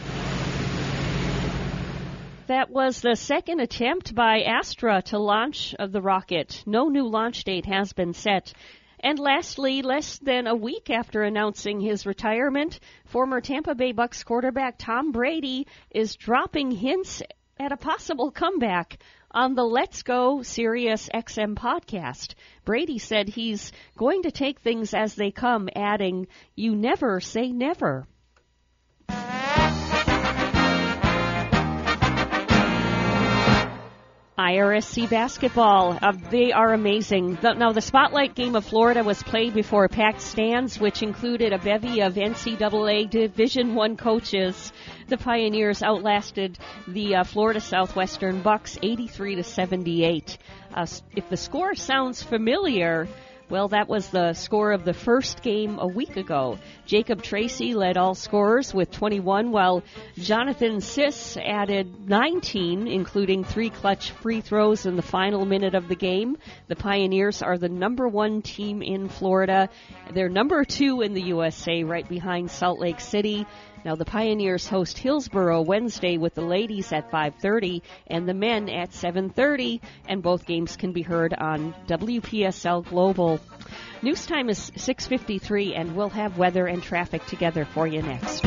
That was the second attempt by Astra to launch the rocket. No new launch date has been set. And lastly, less than a week after announcing his retirement, former Tampa Bay Bucs quarterback Tom Brady is dropping hints at a possible comeback on the Let's Go Sirius XM podcast. Brady said he's going to take things as they come, adding, You never say never. IRSC basketball. Uh, they are amazing. The, now, the Spotlight game of Florida was played before packed stands, which included a bevy of NCAA Division One coaches. The Pioneers outlasted the uh, Florida Southwestern Bucks 83 to 78. Uh, if the score sounds familiar, well, that was the score of the first game a week ago. Jacob Tracy led all scorers with 21, while Jonathan Siss added 19, including three clutch free throws in the final minute of the game. The Pioneers are the number one team in Florida. They're number two in the USA, right behind Salt Lake City. Now the Pioneers host Hillsborough Wednesday with the ladies at 5:30 and the men at 7:30 and both games can be heard on WPSL Global. News time is 6:53 and we'll have weather and traffic together for you next.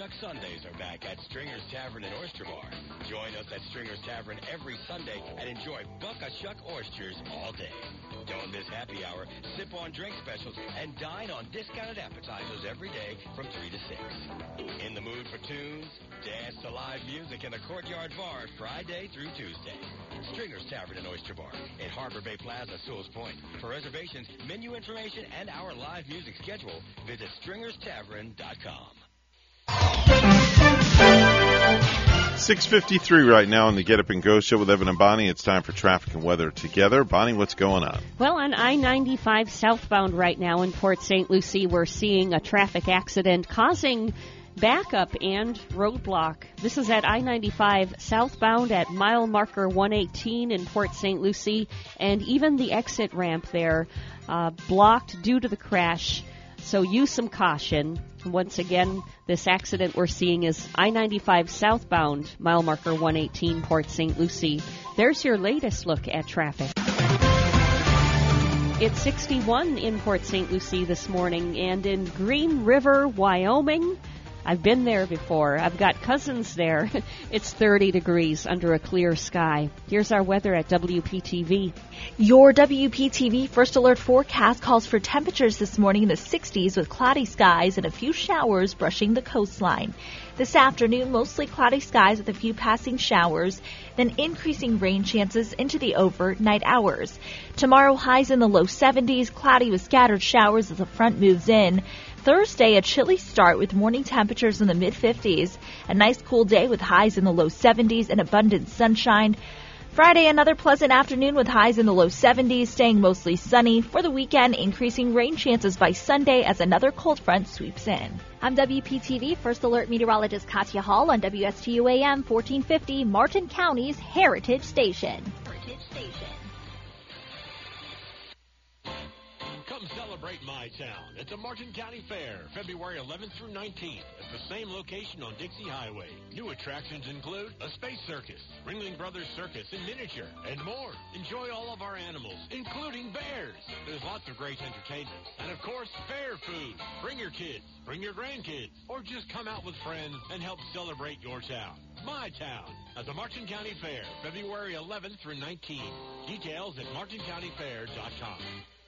Shuck Sundays are back at Stringer's Tavern and Oyster Bar. Join us at Stringer's Tavern every Sunday and enjoy Buck a Shuck oysters all day. Don't miss happy hour, sip on drink specials, and dine on discounted appetizers every day from 3 to 6. In the mood for tunes? Dance to live music in the Courtyard Bar Friday through Tuesday. Stringer's Tavern and Oyster Bar in Harbor Bay Plaza, Sewall's Point. For reservations, menu information, and our live music schedule, visit stringerstavern.com. 653 right now on the Get Up and Go show with Evan and Bonnie. It's time for traffic and weather together. Bonnie, what's going on? Well, on I 95 southbound right now in Port St. Lucie, we're seeing a traffic accident causing backup and roadblock. This is at I 95 southbound at mile marker 118 in Port St. Lucie, and even the exit ramp there uh, blocked due to the crash. So use some caution. Once again, this accident we're seeing is I 95 southbound, mile marker 118, Port St. Lucie. There's your latest look at traffic. It's 61 in Port St. Lucie this morning, and in Green River, Wyoming, I've been there before. I've got cousins there. it's 30 degrees under a clear sky. Here's our weather at WPTV. Your WPTV First Alert forecast calls for temperatures this morning in the 60s with cloudy skies and a few showers brushing the coastline. This afternoon, mostly cloudy skies with a few passing showers, then increasing rain chances into the overnight hours. Tomorrow, highs in the low 70s, cloudy with scattered showers as the front moves in. Thursday, a chilly start with morning temperatures in the mid 50s. A nice cool day with highs in the low 70s and abundant sunshine. Friday, another pleasant afternoon with highs in the low 70s, staying mostly sunny. For the weekend, increasing rain chances by Sunday as another cold front sweeps in. I'm WPTV First Alert Meteorologist Katya Hall on WSTU AM 1450, Martin County's Heritage Station. Heritage Station. Celebrate My Town at the Martin County Fair, February 11th through 19th at the same location on Dixie Highway. New attractions include a space circus, Ringling Brothers Circus in miniature, and more. Enjoy all of our animals, including bears. There's lots of great entertainment. And of course, fair food. Bring your kids, bring your grandkids, or just come out with friends and help celebrate your town. My Town at the Martin County Fair, February 11th through 19th. Details at martincountyfair.com.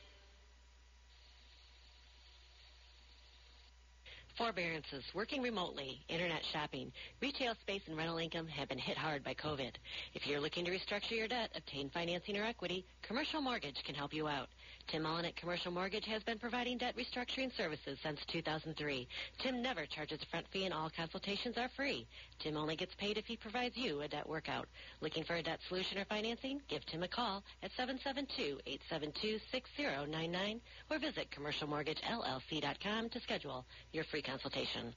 Forbearances, working remotely, internet shopping, retail space, and rental income have been hit hard by COVID. If you're looking to restructure your debt, obtain financing or equity, Commercial Mortgage can help you out. Tim Mullen at Commercial Mortgage has been providing debt restructuring services since 2003. Tim never charges a front fee and all consultations are free. Tim only gets paid if he provides you a debt workout. Looking for a debt solution or financing? Give Tim a call at 772-872-6099 or visit commercialmortgagellc.com to schedule your free consultation.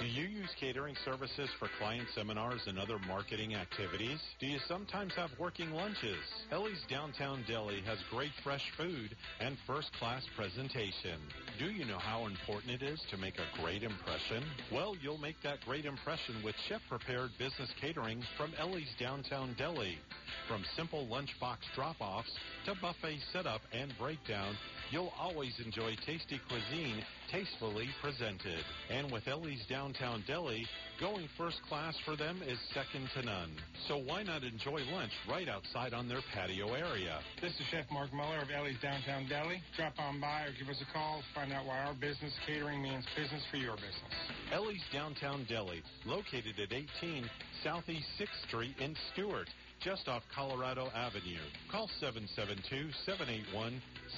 Do you use catering services for client seminars and other marketing activities? Do you sometimes have working lunches? Ellie's Downtown Deli has great fresh food and first-class presentation. Do you know how important it is to make a great impression? Well, you'll make that great impression with chef-prepared business catering from Ellie's Downtown Deli. From simple lunchbox drop-offs to buffet setup and breakdown, you'll always enjoy tasty cuisine tastefully presented. And with Ellie's Downtown Deli, going first class for them is second to none. So why not enjoy lunch right outside on their patio area? This is Chef Mark Muller of Ellie's Downtown Deli. Drop on by or give us a call to find out why our business catering means business for your business. Ellie's Downtown Deli, located at 18 Southeast 6th Street in Stuart just off Colorado Avenue. Call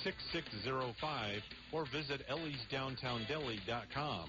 772-781-6605 or visit elliesdowntowndeli.com.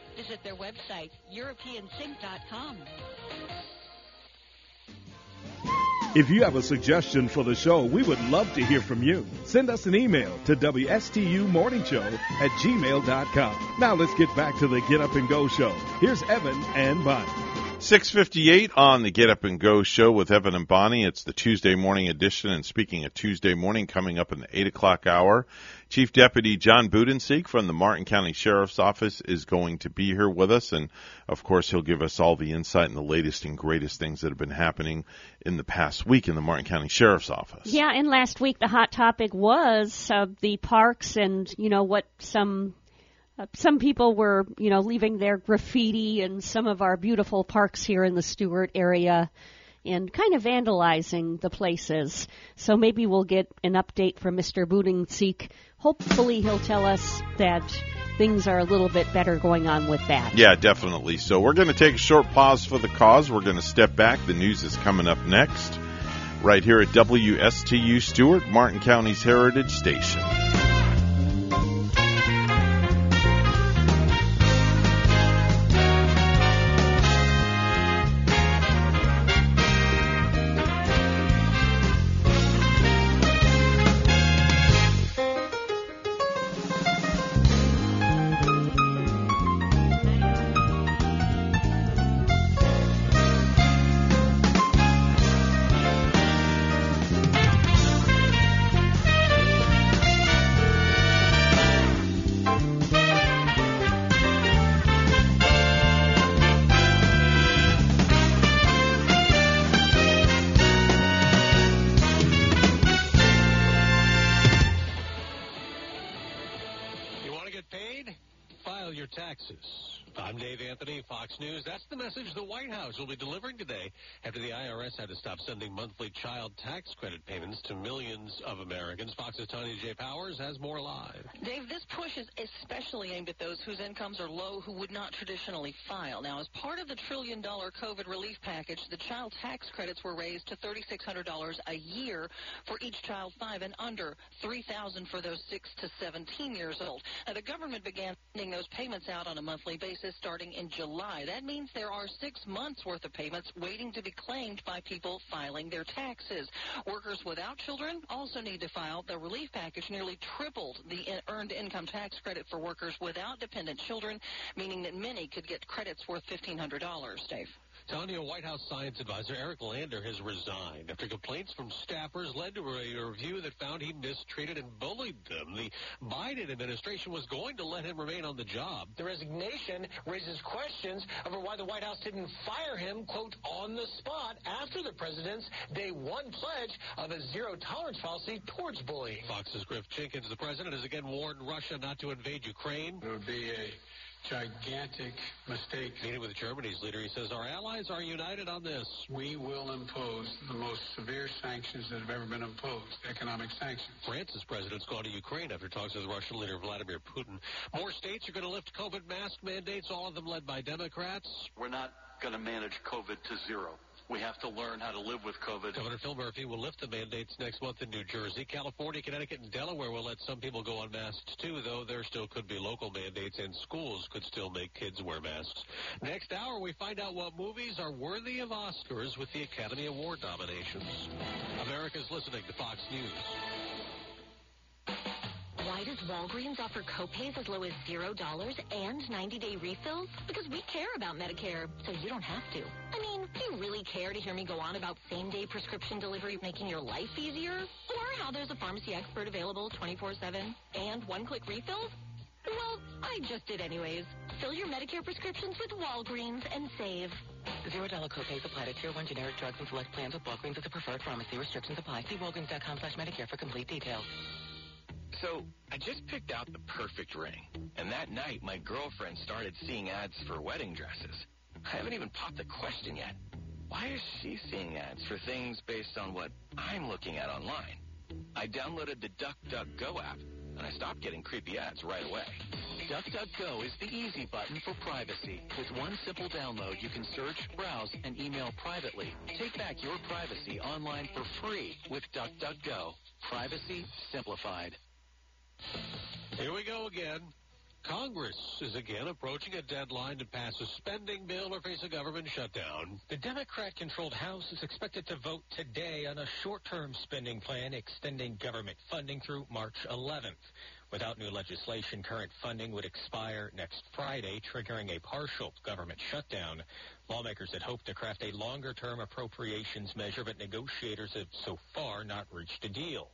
Visit their website, EuropeanSync.com. If you have a suggestion for the show, we would love to hear from you. Send us an email to WSTUmorningshow at gmail.com. Now let's get back to the Get Up and Go show. Here's Evan and Bonnie. 658 on the Get Up and Go show with Evan and Bonnie. It's the Tuesday morning edition. And speaking of Tuesday morning, coming up in the 8 o'clock hour, Chief Deputy John Budensiek from the Martin County Sheriff's Office is going to be here with us. And of course, he'll give us all the insight and the latest and greatest things that have been happening in the past week in the Martin County Sheriff's Office. Yeah, and last week the hot topic was uh, the parks and, you know, what some some people were, you know, leaving their graffiti in some of our beautiful parks here in the Stuart area and kind of vandalizing the places. So maybe we'll get an update from Mr. Budensiek. Hopefully he'll tell us that things are a little bit better going on with that. Yeah, definitely. So we're going to take a short pause for the cause. We're going to step back. The news is coming up next, right here at WSTU Stuart, Martin County's Heritage Station. Sending monthly child tax credit payments to millions of Americans. Fox's Tanya J. Powers has more live. Dave, this push is especially aimed at those whose incomes are low who would not traditionally file. Now, as part of the trillion dollar COVID relief package, the child tax credits were raised to $3,600 a year for each child five and under, $3,000 for those 6 to 17 years old. Now, the government began sending those payments out on a monthly basis starting in July. That means there are six months worth of payments waiting to be claimed by people their taxes. Workers without children also need to file. The relief package nearly tripled the earned income tax credit for workers without dependent children, meaning that many could get credits worth $1,500, Dave. Tanya White House science advisor Eric Lander has resigned after complaints from staffers led to a review that found he mistreated and bullied them. The Biden administration was going to let him remain on the job. The resignation raises questions over why the White House didn't fire him, quote, on the spot after the president's day one pledge of a zero tolerance policy towards bullying. Fox's Griff Jenkins, the president, has again warned Russia not to invade Ukraine. It would be a gigantic mistake. Meeting with Germany's leader, he says our allies are united on this. We will impose the most severe sanctions that have ever been imposed, economic sanctions. France's president's gone to Ukraine after talks with Russian leader Vladimir Putin. More states are going to lift COVID mask mandates, all of them led by Democrats. We're not going to manage COVID to zero. We have to learn how to live with COVID. Governor Phil Murphy will lift the mandates next month in New Jersey. California, Connecticut, and Delaware will let some people go unmasked too, though there still could be local mandates and schools could still make kids wear masks. Next hour, we find out what movies are worthy of Oscars with the Academy Award nominations. America's listening to Fox News. Why does Walgreens offer copays as low as $0 and 90-day refills? Because we care about Medicare, so you don't have to. I mean, do you really care to hear me go on about same-day prescription delivery making your life easier? Or how there's a pharmacy expert available 24-7 and one-click refills? Well, I just did anyways. Fill your Medicare prescriptions with Walgreens and save. Zero dollar copays apply to tier one generic drugs and select plans with Walgreens as a preferred pharmacy. Restrictions apply. See walgreens.com slash Medicare for complete details. So, I just picked out the perfect ring. And that night, my girlfriend started seeing ads for wedding dresses. I haven't even popped the question yet. Why is she seeing ads for things based on what I'm looking at online? I downloaded the DuckDuckGo app, and I stopped getting creepy ads right away. DuckDuckGo is the easy button for privacy. With one simple download, you can search, browse, and email privately. Take back your privacy online for free with DuckDuckGo. Privacy simplified. Here we go again. Congress is again approaching a deadline to pass a spending bill or face a government shutdown. The Democrat-controlled House is expected to vote today on a short-term spending plan extending government funding through March 11th. Without new legislation, current funding would expire next Friday, triggering a partial government shutdown. Lawmakers had hoped to craft a longer-term appropriations measure, but negotiators have so far not reached a deal.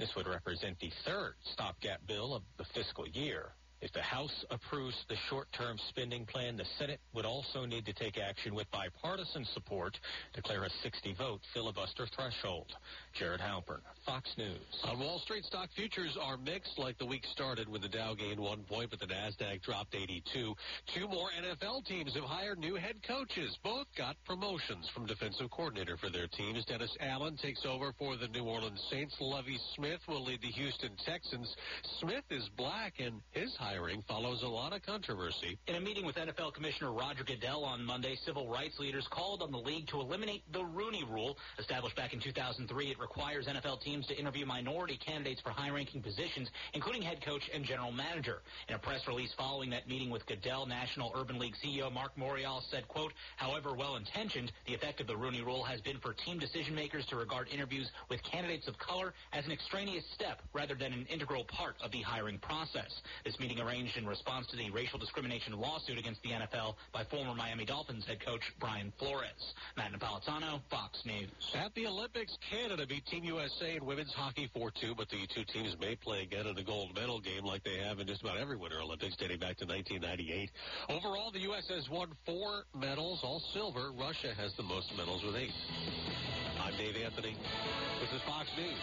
This would represent the third stopgap bill of the fiscal year. If the House approves the short-term spending plan, the Senate would also need to take action with bipartisan support to clear a 60-vote filibuster threshold. Jared Halpern, Fox News. On Wall Street, stock futures are mixed like the week started with the Dow gained one point, but the NASDAQ dropped 82. Two more NFL teams have hired new head coaches. Both got promotions from defensive coordinator for their teams. Dennis Allen takes over for the New Orleans Saints. Lovie Smith will lead the Houston Texans. Smith is black, and his hiring follows a lot of controversy. In a meeting with NFL Commissioner Roger Goodell on Monday, civil rights leaders called on the league to eliminate the Rooney Rule. Established back in 2003, it requires NFL teams to interview minority candidates for high-ranking positions, including head coach and general manager. In a press release following that meeting with Goodell, National Urban League CEO Marc Morial said, quote, however well-intentioned, the effect of the Rooney Rule has been for team decision-makers to regard interviews with candidates of color as an extraneous step rather than an integral part of the hiring process. This meeting arranged in response to the racial discrimination lawsuit against the NFL by former Miami Dolphins head coach Brian Flores. Matt Napolitano, Fox News. At the Olympics, Canada beat Team USA in women's hockey 4-2, but the two teams may play again in a gold medal game like they have in just about every Winter Olympics dating back to 1998. Overall, the U.S. has won four medals, all silver. Russia has the most medals with eight. I'm Dave Anthony. This is Fox News.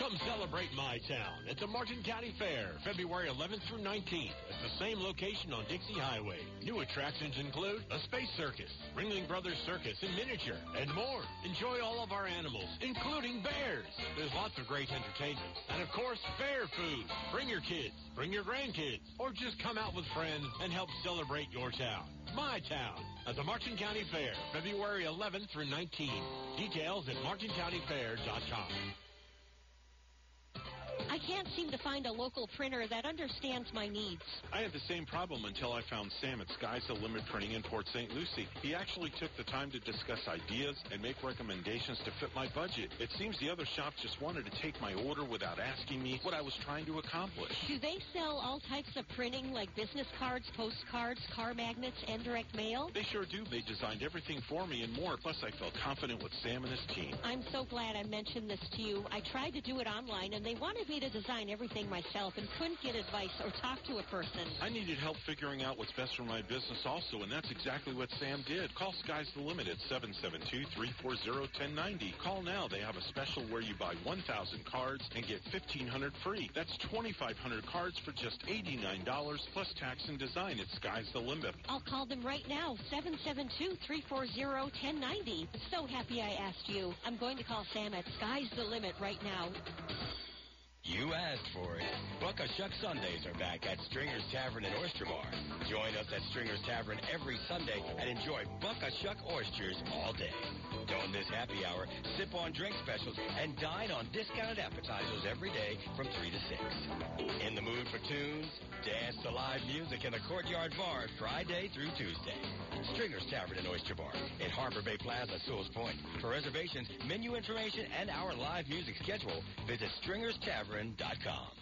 Come celebrate My Town at the Martin County Fair, February 11th through 19th at the same location on Dixie Highway. New attractions include a space circus, Ringling Brothers Circus in miniature, and more. Enjoy all of our animals, including bears. There's lots of great entertainment. And of course, fair food. Bring your kids, bring your grandkids, or just come out with friends and help celebrate your town. My Town at the Martin County Fair, February 11th through 19th. Details at martincountyfair.com. I can't seem to find a local printer that understands my needs. I had the same problem until I found Sam at Sky's the Limit Printing in Port St. Lucie. He actually took the time to discuss ideas and make recommendations to fit my budget. It seems the other shops just wanted to take my order without asking me what I was trying to accomplish. Do they sell all types of printing like business cards, postcards, car magnets, and direct mail? They sure do. They designed everything for me and more. Plus, I felt confident with Sam and his team. I'm so glad I mentioned this to you. I tried to do it online, and they wanted me to design everything myself and couldn't get advice or talk to a person. I needed help figuring out what's best for my business also, and that's exactly what Sam did. Call Sky's the Limit at 772-340-1090. Call now. They have a special where you buy 1,000 cards and get 1,500 free. That's 2,500 cards for just $89 plus tax and design at Sky's the Limit. I'll call them right now, 772-340-1090. So happy I asked you. I'm going to call Sam at Sky's the Limit right now. You asked for it. Buck a Shuck Sundays are back at Stringer's Tavern and Oyster Bar. Join us at Stringer's Tavern every Sunday and enjoy Buck a Shuck oysters all day. Don't miss happy hour, sip on drink specials, and dine on discounted appetizers every day from 3 to 6. In the mood for tunes? Dance to live music in the Courtyard Bar Friday through Tuesday. Stringer's Tavern and Oyster Bar in Harbor Bay Plaza, Sewall's Point. For reservations, menu information, and our live music schedule, visit stringerstavern.com.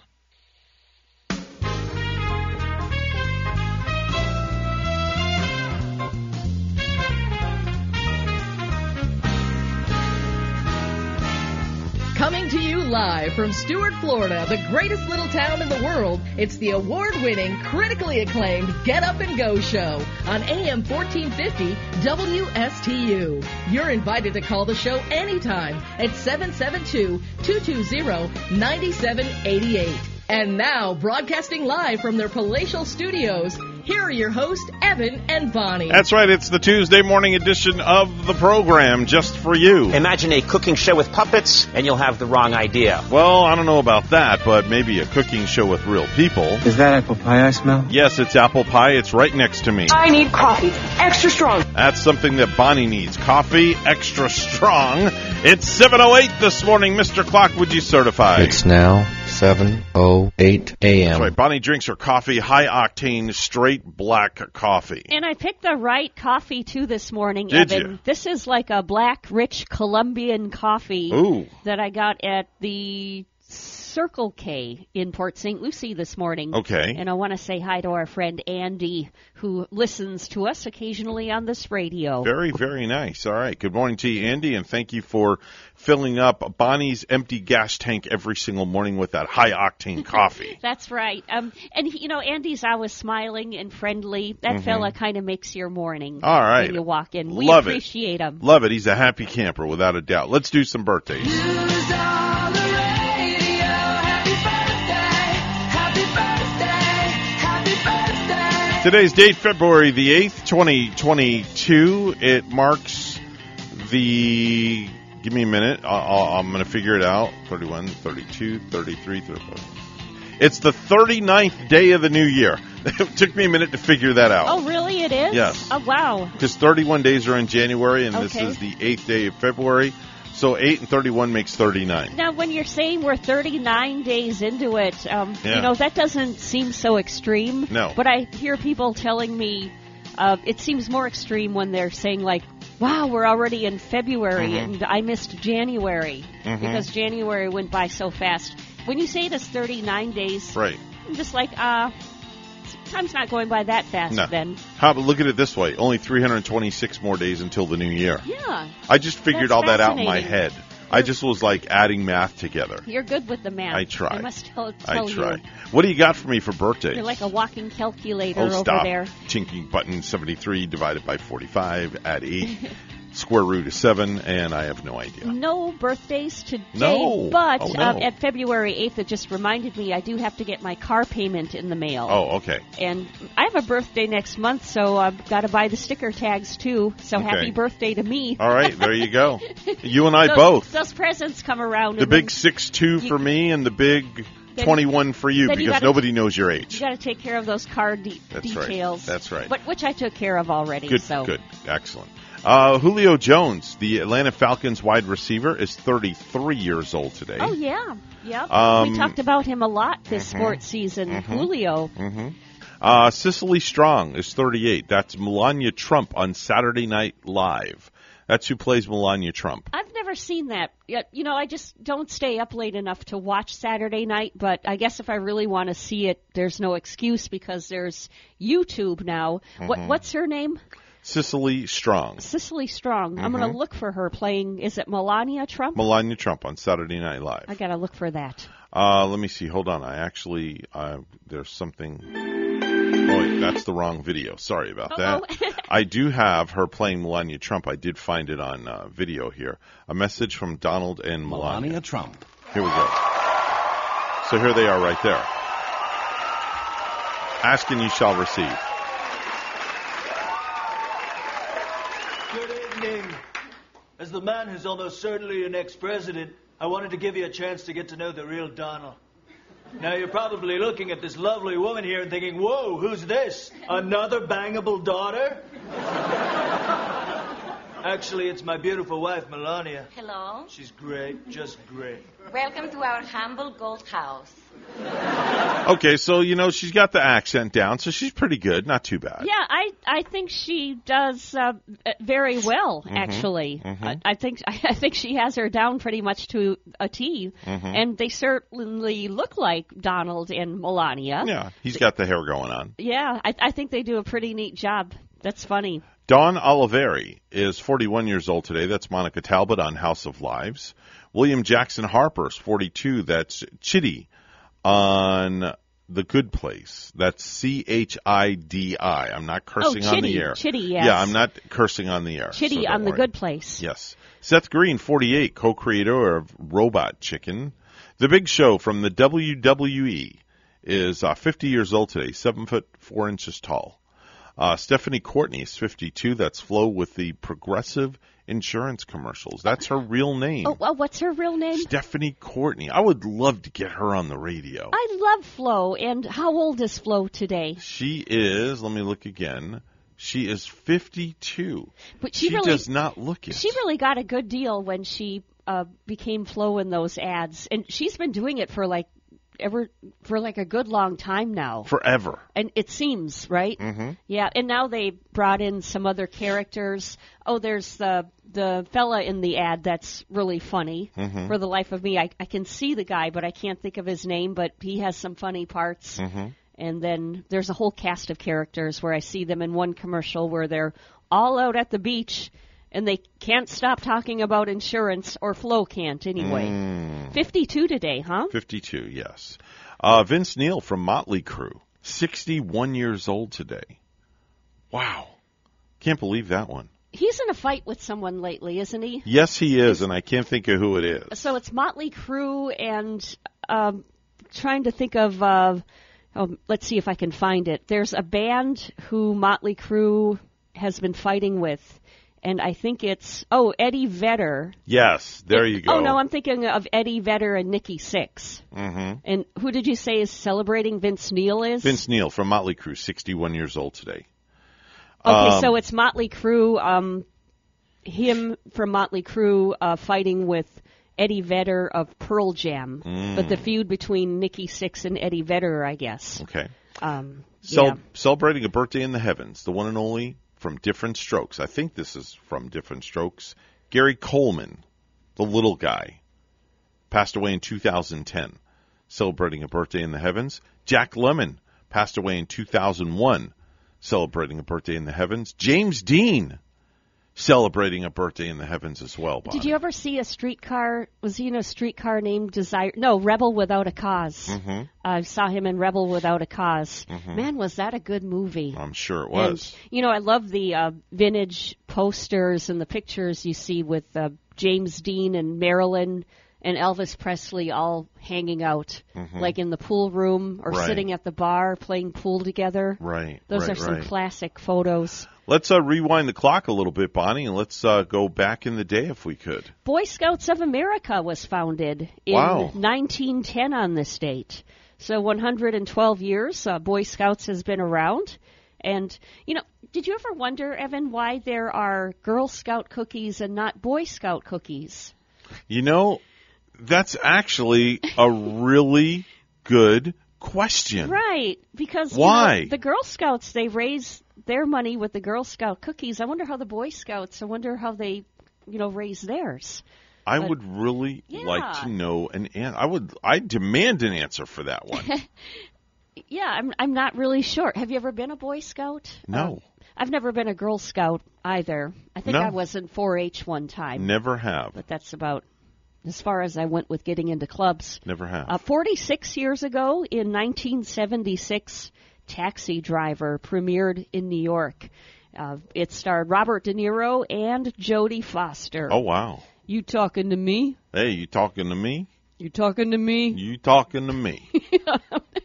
Coming to you live from Stuart, Florida, the greatest little town in the world, it's the award-winning, critically acclaimed Get Up and Go show on AM 1450 WSTU. You're invited to call the show anytime at 772-220-9788. And now, broadcasting live from their palatial studios, here are your hosts, Evan and Bonnie. That's right. It's the Tuesday morning edition of the program just for you. Imagine a cooking show with puppets, and you'll have the wrong idea. Well, I don't know about that, but maybe a cooking show with real people. Is that apple pie I smell? Yes, it's apple pie. It's right next to me. I need coffee, extra strong. That's something that Bonnie needs. Coffee, extra strong. It's 7.08 this morning. Mr. Clock, would you certify? It's now 7.08 a.m. That's right. Bonnie drinks her coffee, high octane, straight black coffee. And I picked the right coffee too this morning, Did Evan. you? This is like a black, rich Colombian coffee Ooh. that I got at the Circle K in Port St. Lucie this morning. Okay. And I want to say hi to our friend Andy, who listens to us occasionally on this radio. Very, very nice. All right. Good morning to you, Andy, and thank you for filling up Bonnie's empty gas tank every single morning with that high octane coffee. That's right. Um, and you know, Andy's always smiling and friendly. That Mhm. fella kind of makes your morning. All right. When you walk in, we Love it. appreciate him. Love it. He's a happy camper, without a doubt. Let's do some birthdays. Today's date, February the 8th, 2022. It marks the. Give me a minute. I'll, I'm going to figure it out. 31, 32, 33, 34. It's the 39th day of the new year. it took me a minute to figure that out. Oh, really? It is? Yes. Oh, wow. Because 31 days are in January, and this is the 8th day of February. So 8 and 31 makes 39. Now, when you're saying we're 39 days into it, um, Yeah. you know, that doesn't seem so extreme. No. But I hear people telling me uh, it seems more extreme when they're saying, like, wow, we're already in February Mhm. and I missed January Mhm. because January went by so fast. When you say it is 39 days, Right. I'm just like, uh, time's not going by that fast No. then. How about look at it this way? Only 326 more days until the new year. Yeah. I just figured That's all that out in my head. I just was like adding math together. You're good with the math. I try. I must tell, I try. you. What do you got for me for birthdays? You're like a walking calculator oh, over stop. there. Chinking button 73 divided by 45, add 8, square root of 7, and I have no idea. No birthdays today, No. but Oh, no. um, at February 8th, it just reminded me I do have to get my car payment in the mail. Oh, okay. And I have a birthday next month, so I've got to buy the sticker tags too. So Okay. happy birthday to me. All right, there you go. You and I Those- both. Those presents come around. The big six two for me and the big 21 for you you because gotta- nobody knows your age. You got to take care of those car de- That's right. details. That's right. But which I took care of already. Good, so good, excellent. Uh, Julio Jones, the Atlanta Falcons wide receiver, is 33 years old today. Oh yeah, yep. Um, we talked about him a lot this mhm, sports season. mhm. Julio. hmm Uh, Cecily Strong is 38. That's Melania Trump on Saturday Night Live. That's who plays Melania Trump. I've never seen that. Yet, You know, I just don't stay up late enough to watch Saturday night, but I guess if I really want to see it, there's no excuse because there's YouTube now. What Mhm. what's her name? Cecily Strong. Cecily Strong. I'm going to look for her playing is it Melania Trump? Melania Trump on Saturday Night Live. I got to look for that. Uh, let me see. Hold on. I actually, uh, there's something. Oh, wait, that's the wrong video. Sorry about that. I do have her playing Melania Trump. I did find it on uh, video here. A message from Donald and Melania. Melania Trump. Here we go. So here they are right there. Ask and you shall receive. Good evening. As the man who's almost certainly your next president, I wanted to give you a chance to get to know the real Donald. Now, you're probably looking at this lovely woman here and thinking, whoa, who's this? Another bangable daughter? Actually, it's my beautiful wife, Melania. Hello. She's great, just great. Welcome to our humble gold house. Okay, so you know she's got the accent down, so she's pretty good, not too bad. Yeah, I I think she does uh, very well. Mhm, Actually, mhm. I, I think I think she has her down pretty much to a T, Mhm. and they certainly look like Donald and Melania. Yeah, he's got the hair going on. Yeah, I, I think they do a pretty neat job. That's funny. Dawn Olivieri is 41 years old today. That's Monica Talbot on House of Lies. William Jackson Harper is 42. That's Chidi on The Good Place. That's C H I D I. I'm not cursing on Chidi. the air. Chidi, yes. Yeah, I'm not cursing on the air. Chidi so on the. Good Place. Yes. Seth Green, 48, co-creator of Robot Chicken. The Big Show from the WWE is uh, 50 years old today, 7 foot 4 inches tall. Uh, Stephanie Courtney is 52. That's Flo with the Progressive Insurance commercials. That's her real name. Oh, well, what's her real name? Stephanie Courtney. I would love to get her on the radio. I love Flo. And how old is Flo today? She is, let me look again. She is 52. But she, really does not look it. She really got a good deal when she uh, became Flo in those ads, and she's been doing it for like ever for like a good long time now. Forever. And it seems right. Mm-hmm. Yeah, and now they brought in some other characters. Oh, there's the the fella in the ad that's really funny. Mhm. For the life of me, I, I can see the guy, but I can't think of his name. But he has some funny parts. Mm-hmm. And then there's a whole cast of characters where I see them in one commercial where they're all out at the beach and they can't stop talking about insurance, or Flo can't anyway. Mm. 52 today, huh? 52, yes. Uh, Vince Neil from Motley Crue, 61 years old today. Wow. Can't believe that one. He's in a fight with someone lately, isn't he? Yes, he is, and I can't think of who it is. So it's Motley Crue and um, trying to think of. Uh, oh, let's see if I can find it. There's a band who Motley Crue has been fighting with, and I think it's oh Eddie Vedder. Yes, there you go. Oh no, I'm thinking of Eddie Vedder and Nikki Sixx. hmm And who did you say is celebrating Vince Neil is? Vince Neil from Motley Crue, 61 years old today. Okay, Um, so it's Motley Crue. Um, him from Motley Crue uh, fighting with Eddie Vedder of Pearl Jam, Mm. but the feud between Nikki Sixx and Eddie Vedder, I guess. Okay. Um, Cel- yeah. Celebrating a birthday in the heavens, the one and only from Diff'rent Strokes. I think this is from Diff'rent Strokes. Gary Coleman, the little guy, passed away in 2010. Celebrating a birthday in the heavens. Jack Lemmon passed away in 2001. Celebrating a birthday in the heavens. James Dean celebrating a birthday in the heavens as well. Did you ever see a streetcar? Was he in a streetcar named Desire? No, Rebel Without a because hmm I saw him in Rebel Without a because Mhm. Man, was that a good movie? I'm sure it And, was. you know, I love the uh, vintage posters and the pictures you see with uh, James Dean and Marilyn and Elvis Presley all hanging out, Mhm. like in the pool room or Right. sitting at the bar playing pool together. Right. Those right, are some right. classic photos. Let's uh, rewind the clock a little bit, Bonnie, and let's uh, go back in the day if we could. Boy Scouts of America was founded in Wow. 1910 on this date. So 112 years, uh, Boy Scouts has been around. And you know, did you ever wonder, Evan, why there are Girl Scout cookies and not Boy Scout cookies? You know, that's actually a really good question. Right, because you Why? know, the Girl Scouts they raise their money with the Girl Scout cookies. I wonder how the Boy Scouts. I wonder how they, you know, raise theirs. I But- would really like to know an an I would I demand an answer for that one. Yeah, I'm I'm not really sure. Have you ever been a Boy Scout? No. Um, I've never been a Girl Scout either. I think No. I was in 4-H one time. Never have. But that's about as far as I went with getting into clubs. Never have. Uh, 46 years ago, in 1976, Taxi Driver premiered in New York. Uh, it starred Robert De Niro and Jodie Foster. oh wow. You talking to me? Hey, you talking to me? You talking to me? You talking to me?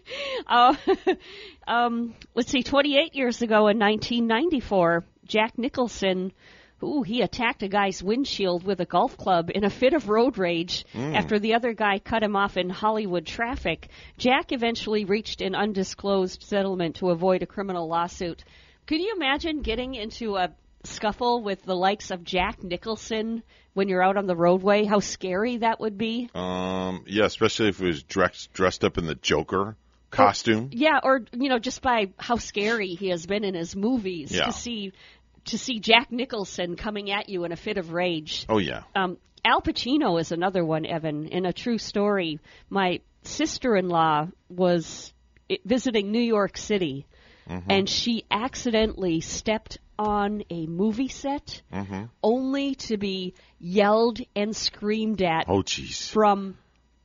Uh, um, let's see, 28 years ago in 1994, Jack Nicholson, ooh, he attacked a guy's windshield with a golf club in a fit of road rage Mm. after the other guy cut him off in Hollywood traffic. Jack eventually reached an undisclosed settlement to avoid a criminal lawsuit. Could you imagine getting into a scuffle with the likes of Jack Nicholson when you're out on the roadway? How scary that would be. um, yeah, especially if he was dressed dressed up in the Joker costume. Yeah, or you know, just by how scary he has been in his movies Yeah. to see to see Jack Nicholson coming at you in a fit of rage. Oh yeah. Um, Al Pacino is another one, Evan. In a true story, my sister-in-law was visiting New York City, Mhm. and she accidentally stepped on a movie set, Mhm. only to be yelled and screamed at Oh jeez. from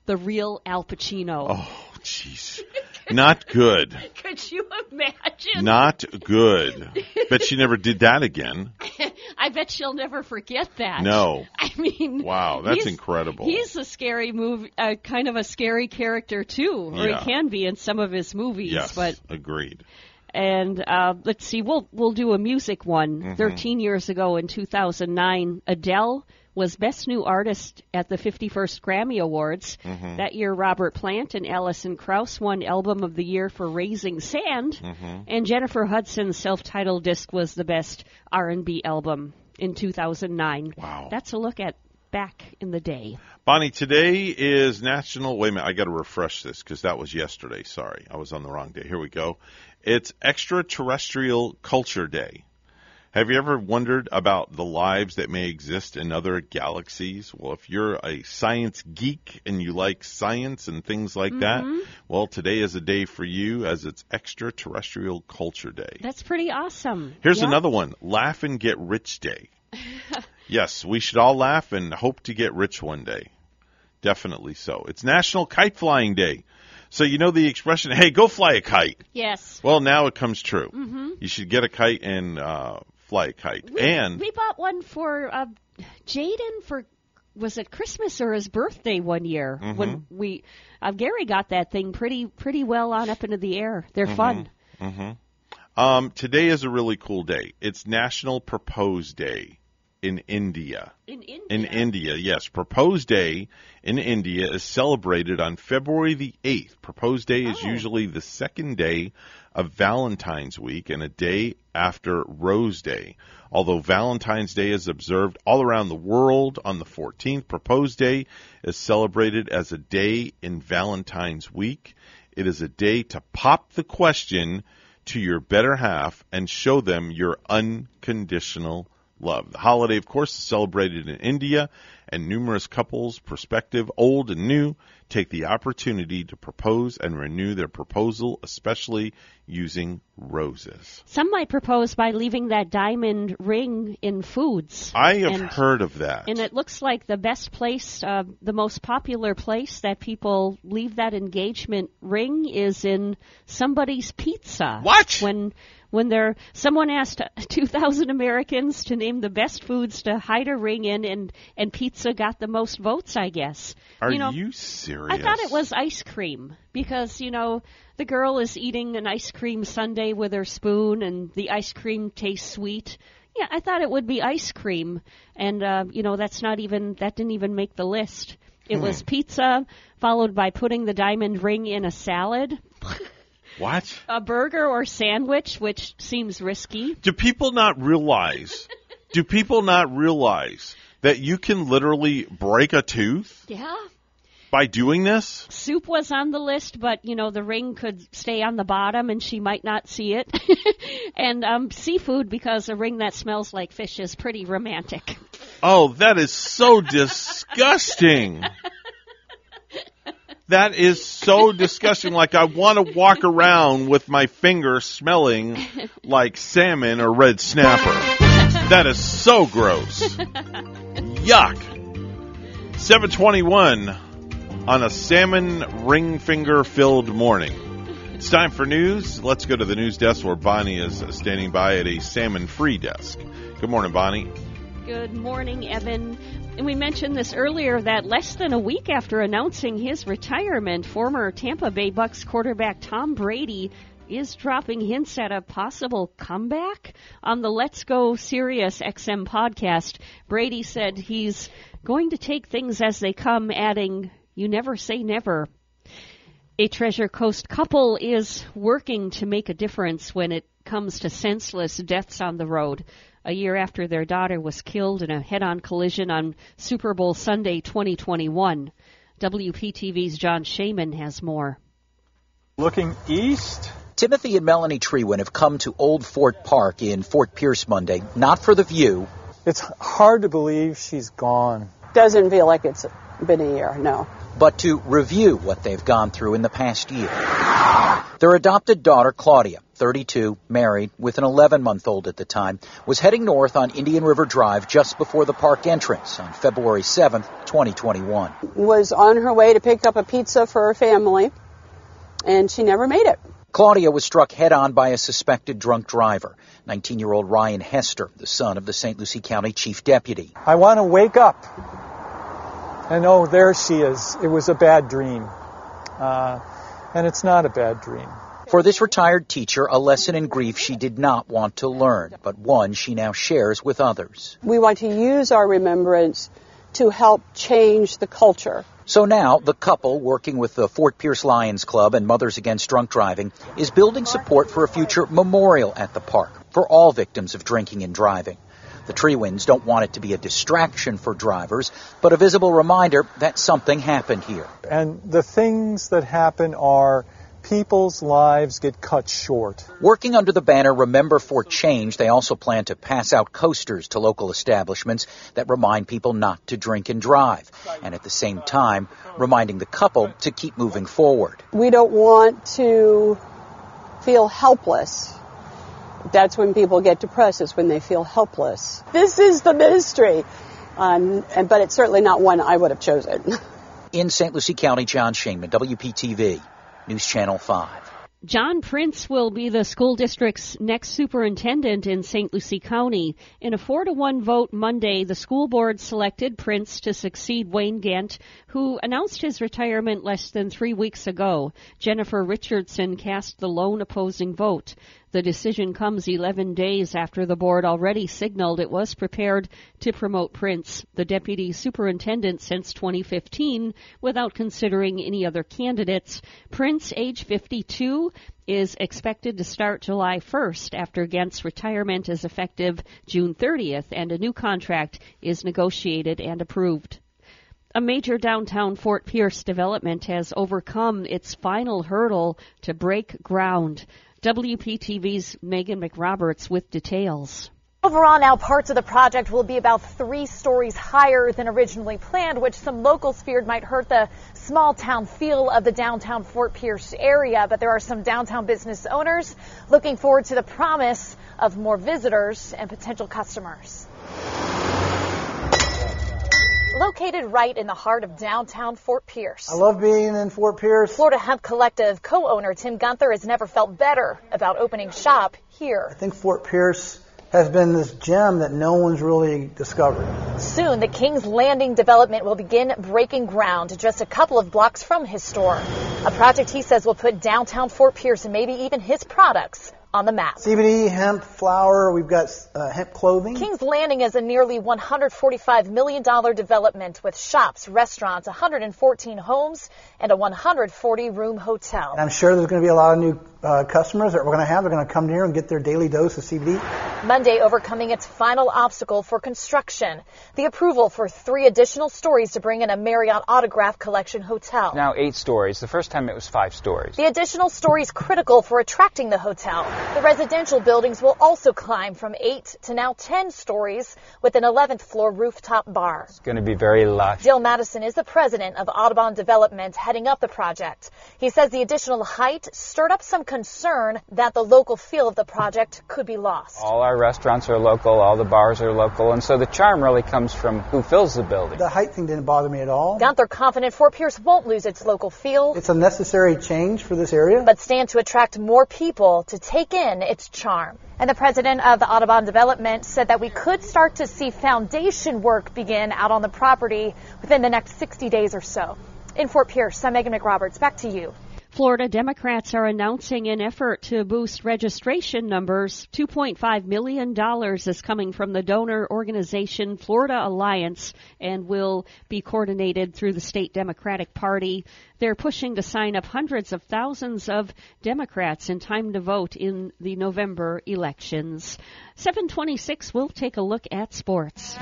the real Al Pacino. Oh jeez. Not good. Could you imagine? Not good. Bet she never did that again. I bet she'll never forget that. No. I mean, Wow, that's he's- incredible. He's a scary movie, uh, kind of a scary character too, or Yeah. he can be in some of his movies. Yes. But agreed. and uh, let's see, we'll we'll do a music one. Mhm. Thirteen years ago in 2009, Adele was Best New Artist at the 51st Grammy Awards. Mhm. That year, Robert Plant and Alison Krauss won Album of the Year for Raising Sand, Mhm. and Jennifer Hudson's self-titled disc was the best R&B album in 2009. Wow. That's a look at back in the day. Bonnie, today is National. Wait a minute, I got to refresh this because that was yesterday. Sorry, I was on the wrong day. Here we go. It's Extraterrestrial Culture Day. Have you ever wondered about the lives that may exist in other galaxies? Well, if you're a science geek and you like science and things like that, Mhm. well, today is a day for you as it's Extraterrestrial Culture Day. That's pretty awesome. Here's another one Laugh and Get Rich Day. yes, we should all laugh and hope to get rich one day. Definitely so. It's National Kite Flying Day. So you know the expression, hey, go fly a kite. Yes. Well, now it comes true. Mhm. You should get a kite and uh, fly a kite. We, and we bought one for uh, Jaden for was it Christmas or his birthday one year Mhm. when we uh, Gary got that thing pretty pretty well on up into the air. They're fun. hmm Um, today is a really cool day. It's National Propose Day in India. In India. In India, yes. Propose Day in India is celebrated on February the 8th. Propose Day is Oh. usually the second day of Valentine's Week and a day after Rose Day. Although Valentine's Day is observed all around the world on the 14th, Propose Day is celebrated as a day in Valentine's Week. It is a day to pop the question to your better half and show them your unconditional love. The holiday, of course, is celebrated in India, and numerous couples, prospective, old and new, take the opportunity to propose and renew their proposal, especially using roses. Some might propose by leaving that diamond ring in foods. I have And- heard of that. And it looks like the best place, uh, the most popular place that people leave that engagement ring is in somebody's pizza. What? When when they're someone asked 2,000 Americans to name the best foods to hide a ring in, and and pizza got the most votes, I guess. Are you, know, you serious? I thought it was ice cream because you know the girl is eating an ice cream sundae with her spoon, and the ice cream tastes sweet. Yeah, I thought it would be ice cream, and uh, you know that's not even that didn't even make the list. It Hmm. was pizza followed by putting the diamond ring in a salad. What? A burger or sandwich, which seems risky. Do people not realize? do people not realize that you can literally break a tooth Yeah. By doing this? Soup was on the list, but you know the ring could stay on the bottom, and she might not see it. and um, seafood, because a ring that smells like fish is pretty romantic. Oh, that is so disgusting. That is so disgusting. Like I want to walk around with my finger smelling like salmon or red snapper. That is so gross. Yuck. 721 on a salmon ring finger filled morning. It's time for news. Let's go to the news desk where Bonnie is standing by at a salmon free desk. Good morning, Bonnie. Good morning, Evan. And we mentioned this earlier that less than a week after announcing his retirement, former Tampa Bay Bucs quarterback Tom Brady is dropping hints at a possible comeback. On the Let's Go Sirius XM podcast, Brady said he's going to take things as they come, adding, You never say never. A Treasure Coast couple is working to make a difference when it comes to senseless deaths on the road. A year after their daughter was killed in a head on collision on Super Bowl Sunday 2021. WPTV's John Shumway has more. Looking east, Timothy and Melanie Trewin have come to Old Fort Park in Fort Pierce Monday, not for the view. it's hard to believe she's gone. Doesn't feel like it's been a year, no. But to review what they've gone through in the past year. Their adopted daughter, Claudia, 32, married, with an 11 month old at the time, was heading north on Indian River Drive just before the park entrance on February 7th, 2021. Was on her way to pick up a pizza for her family, and she never made it. Claudia was struck head on by a suspected drunk driver, 19 year old Ryan Hester, the son of the St. Lucie County Chief Deputy. I want to wake up. And oh, there she is. It was a bad dream. Uh, and it's not a bad dream. For this retired teacher, a lesson in grief she did not want to learn, but one she now shares with others. We want to use our remembrance to help change the culture. So now, the couple, working with the Fort Pierce Lions Club and Mothers Against Drunk Driving, is building support for a future memorial at the park for all victims of drinking and driving. The Trewins don't want it to be a distraction for drivers, but a visible reminder that something happened here. And the things that happen are people's lives get cut short. Working under the banner Remember for Change, they also plan to pass out coasters to local establishments that remind people not to drink and drive, and at the same time, reminding the couple to keep moving forward. We don't want to feel helpless. That's when people get depressed, is when they feel helpless. This is the ministry, um, and, but it's certainly not one I would have chosen. In St. Lucie County, John Shumway, WPTV, News Channel 5. John Prince will be the school district's next superintendent in St. Lucie County. In a four to one vote Monday, the school board selected Prince to succeed Wayne Gent, who announced his retirement less than three weeks ago. Jennifer Richardson cast the lone opposing vote. The decision comes 11 days after the board already signaled it was prepared to promote Prince, the deputy superintendent since 2015, without considering any other candidates. Prince, age 52, is expected to start July 1st after Gent's retirement is effective June 30th and a new contract is negotiated and approved. A major downtown Fort Pierce development has overcome its final hurdle to break ground. WPTV's Megan McRoberts with details. Overall, now parts of the project will be about three stories higher than originally planned, which some locals feared might hurt the small town feel of the downtown Fort Pierce area. But there are some downtown business owners looking forward to the promise of more visitors and potential customers. Located right in the heart of downtown Fort Pierce. I love being in Fort Pierce. Florida Hemp Collective co-owner Tim Gunther has never felt better about opening shop here. I think Fort Pierce has been this gem that no one's really discovered. Soon, the King's Landing development will begin breaking ground just a couple of blocks from his store. A project he says will put downtown Fort Pierce and maybe even his products on the map. CBD, hemp, flour, we've got uh, hemp clothing. King's Landing is a nearly $145 million development with shops, restaurants, 114 homes, and a 140 room hotel. And I'm sure there's going to be a lot of new uh, customers that we're going to have. They're going to come here and get their daily dose of CBD. Monday overcoming its final obstacle for construction, the approval for three additional stories to bring in a Marriott Autograph Collection hotel. Now eight stories. The first time it was five stories. The additional stories critical for attracting the hotel. The residential buildings will also climb from eight to now 10 stories with an 11th floor rooftop bar. It's going to be very lush. Dill Madison is the president of Audubon Development heading up the project. He says the additional height stirred up some concern that the local feel of the project could be lost. All our restaurants are local, all the bars are local, and so the charm really comes from who fills the building. The height thing didn't bother me at all. Gunther confident Fort Pierce won't lose its local feel. It's a necessary change for this area. But stand to attract more people to take in its charm. And the president of the Audubon Development said that we could start to see foundation work begin out on the property within the next 60 days or so. In Fort Pierce, I'm Megan McRoberts. Back to you. Florida Democrats are announcing an effort to boost registration numbers. $2.5 million is coming from the donor organization Florida Alliance and will be coordinated through the state Democratic Party. They're pushing to sign up hundreds of thousands of Democrats in time to vote in the November elections. 726, we'll take a look at sports.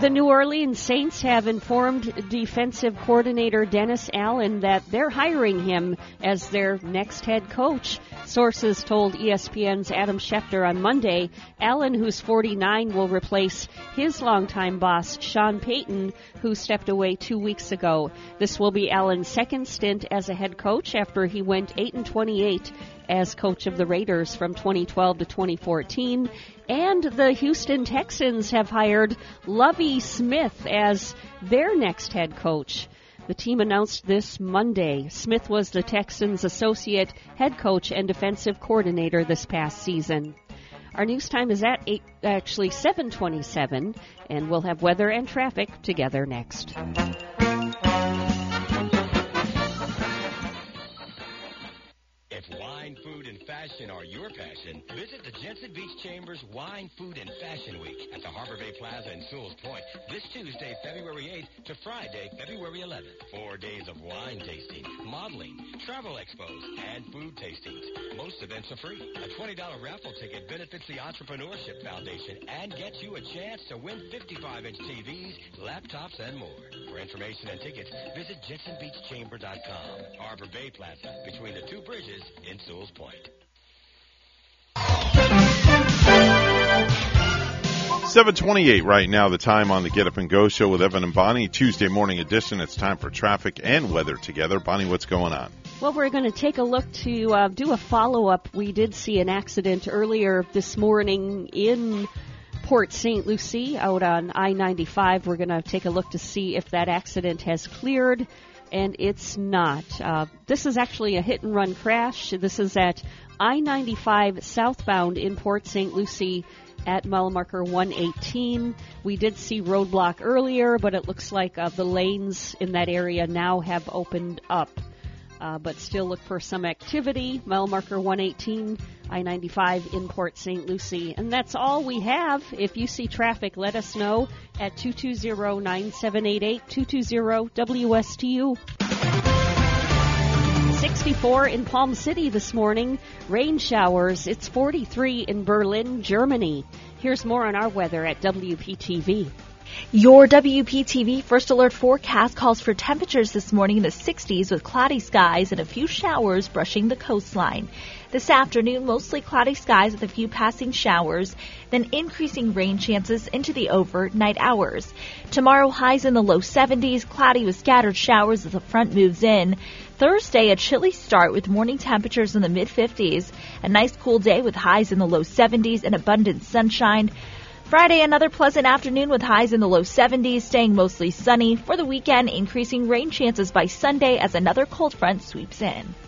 The New Orleans Saints have informed defensive coordinator Dennis Allen that they're hiring him as their next head coach. Sources told ESPN's Adam Schefter on Monday. Allen, who's 49, will replace his longtime boss, Sean Payton, who stepped away two weeks ago. This will be Allen's second stint as a head coach after he went 8 and 28 as coach of the Raiders from 2012 to 2014. And the Houston Texans have hired Lovie Smith as their next head coach. The team announced this Monday. Smith was the Texans' associate head coach and defensive coordinator this past season. Our news time is at eight, actually 7:27, and we'll have weather and traffic together next. If wine, food, and fashion are your passion, visit the Jensen Beach Chambers Wine, Food, and Fashion Week at the Harbor Bay Plaza in Sewall's Point this Tuesday, February 8th to Friday, February 11th. Four days of wine tasting, modeling, travel expos, and food tastings. Most events are free. A $20 raffle ticket benefits the Entrepreneurship Foundation and gets you a chance to win 55-inch TVs, laptops, and more. For information and tickets, visit JensenBeachChamber.com. Harbor Bay Plaza, between the two bridges in Sewall's Point. 728 right now, the time on the Get Up and Go show with Evan and Bonnie, Tuesday morning edition. It's time for traffic and weather together. Bonnie, what's going on? Well, we're going to take a look to uh, do a follow up. We did see an accident earlier this morning in Port St. Lucie out on I 95. We're going to take a look to see if that accident has cleared, and it's not. Uh, this is actually a hit and run crash. This is at I 95 southbound in Port St. Lucie at mile marker 118. We did see roadblock earlier, but it looks like uh, the lanes in that area now have opened up. Uh, but still look for some activity. Mile marker 118, I 95 in Port St. Lucie. And that's all we have. If you see traffic, let us know at 220 9788 220 WSTU. 64 in Palm City this morning. Rain showers. It's 43 in Berlin, Germany. Here's more on our weather at WPTV. Your WPTV First Alert forecast calls for temperatures this morning in the 60s with cloudy skies and a few showers brushing the coastline. This afternoon, mostly cloudy skies with a few passing showers, then increasing rain chances into the overnight hours. Tomorrow, highs in the low 70s, cloudy with scattered showers as the front moves in. Thursday, a chilly start with morning temperatures in the mid 50s. A nice cool day with highs in the low 70s and abundant sunshine. Friday, another pleasant afternoon with highs in the low 70s, staying mostly sunny. For the weekend, increasing rain chances by Sunday as another cold front sweeps in.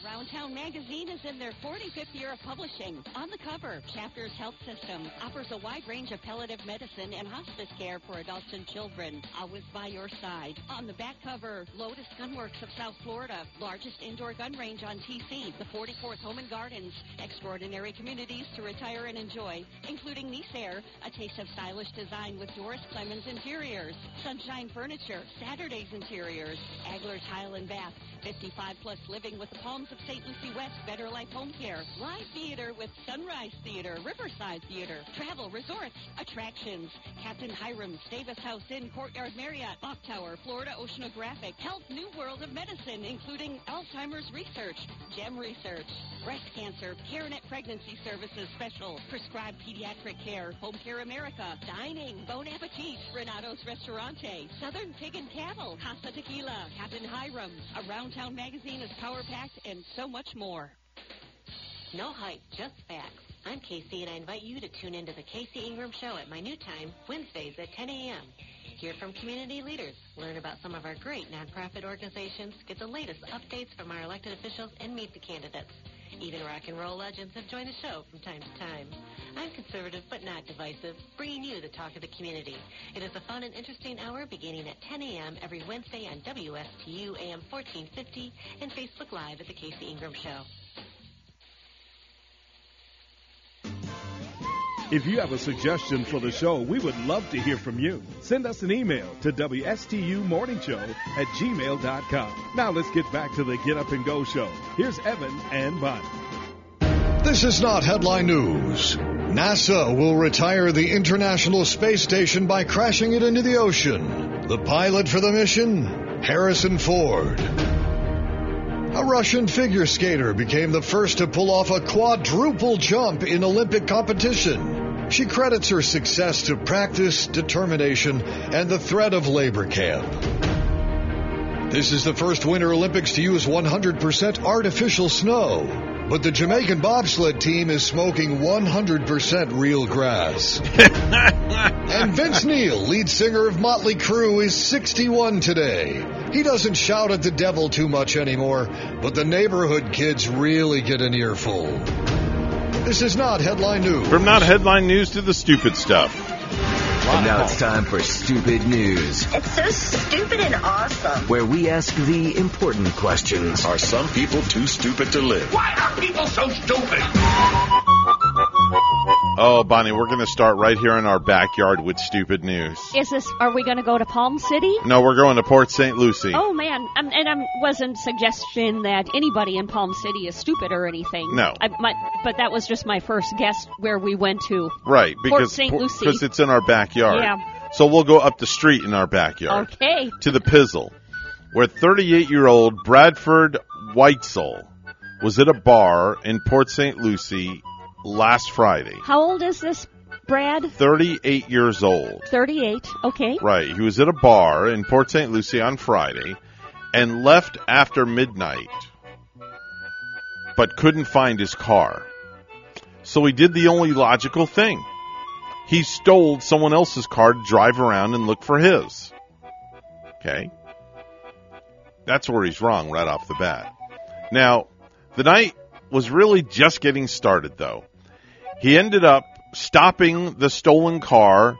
Around Town Magazine is in their 45th year of publishing. On the cover, Chapters Health System offers a wide range of palliative medicine and hospice care for adults and children. Always by your side. On the back cover, Lotus Gunworks of South Florida, largest indoor gun range on TC, the 44th Home and Gardens, extraordinary communities to retire and enjoy, including Nice Air, a taste of stylish design with Doris Clemens Interiors, Sunshine Furniture, Saturday's Interiors, Agler Tile and Bath, 55 plus living with the Palms of St. Lucie West Better Life Home Care, live theater with Sunrise Theater, Riverside Theater, travel, resorts, attractions, Captain Hiram's, Davis House Inn, Courtyard Marriott, Clock Tower, Florida Oceanographic, Health New World of Medicine, including Alzheimer's Research, GEM Research, Breast Cancer, CareNet Pregnancy Services Special, Prescribed Pediatric Care, Home Care America, Dining, Bon Appetit, Renato's Restaurante, Southern Pig and Cattle, Casa Tequila, Captain Hiram's, Around Town Magazine is power-packed and so much more. No hype, just facts. I'm Casey, and I invite you to tune into the Casey Ingram Show at my new time, Wednesdays at 10 a.m. Hear from community leaders, learn about some of our great nonprofit organizations, get the latest updates from our elected officials, and meet the candidates. Even rock and roll legends have joined the show from time to time. I'm conservative but not divisive, bringing you the talk of the community. It is a fun and interesting hour beginning at 10 a.m. every Wednesday on WSTU AM 1450 and Facebook Live at The Casey Ingram Show. If you have a suggestion for the show, we would love to hear from you. Send us an email to WSTUmorningshow at gmail.com. Now let's get back to the Get Up and Go show. Here's Evan and Bonnie. This is not headline news. NASA will retire the International Space Station by crashing it into the ocean. The pilot for the mission? Harrison Ford. A Russian figure skater became the first to pull off a quadruple jump in Olympic competition. She credits her success to practice, determination, and the threat of labor camp. This is the first Winter Olympics to use 100% artificial snow. But the Jamaican bobsled team is smoking 100% real grass. and Vince Neil, lead singer of Motley Crue, is 61 today. He doesn't shout at the devil too much anymore, but the neighborhood kids really get an earful. This is not headline news. From not headline news to the stupid stuff. And now it's time for Stupid News, It's so stupid and awesome. where we ask the important questions. Are some people too stupid to live? Why are people so stupid? Oh, Bonnie, we're going to start right here in our backyard with stupid news. Is this? Are we going to go to Palm City? No, we're going to Port St. Lucie. Oh man, um, and I wasn't suggesting that anybody in Palm City is stupid or anything. No. I, my, but that was just my first guess where we went to. Right, Port because St. Lucie. because it's in our backyard. Yeah. So we'll go up the street in our backyard Okay. to the Pizzle, where 38-year-old Bradford Weitzel was at a bar in Port St. Lucie last Friday. How old is this, Brad? 38 years old. 38. Okay. Right. He was at a bar in Port St. Lucie on Friday and left after midnight, but couldn't find his car. So he did the only logical thing. He stole someone else's car to drive around and look for his. Okay? That's where he's wrong right off the bat. Now, the night was really just getting started, though. He ended up stopping the stolen car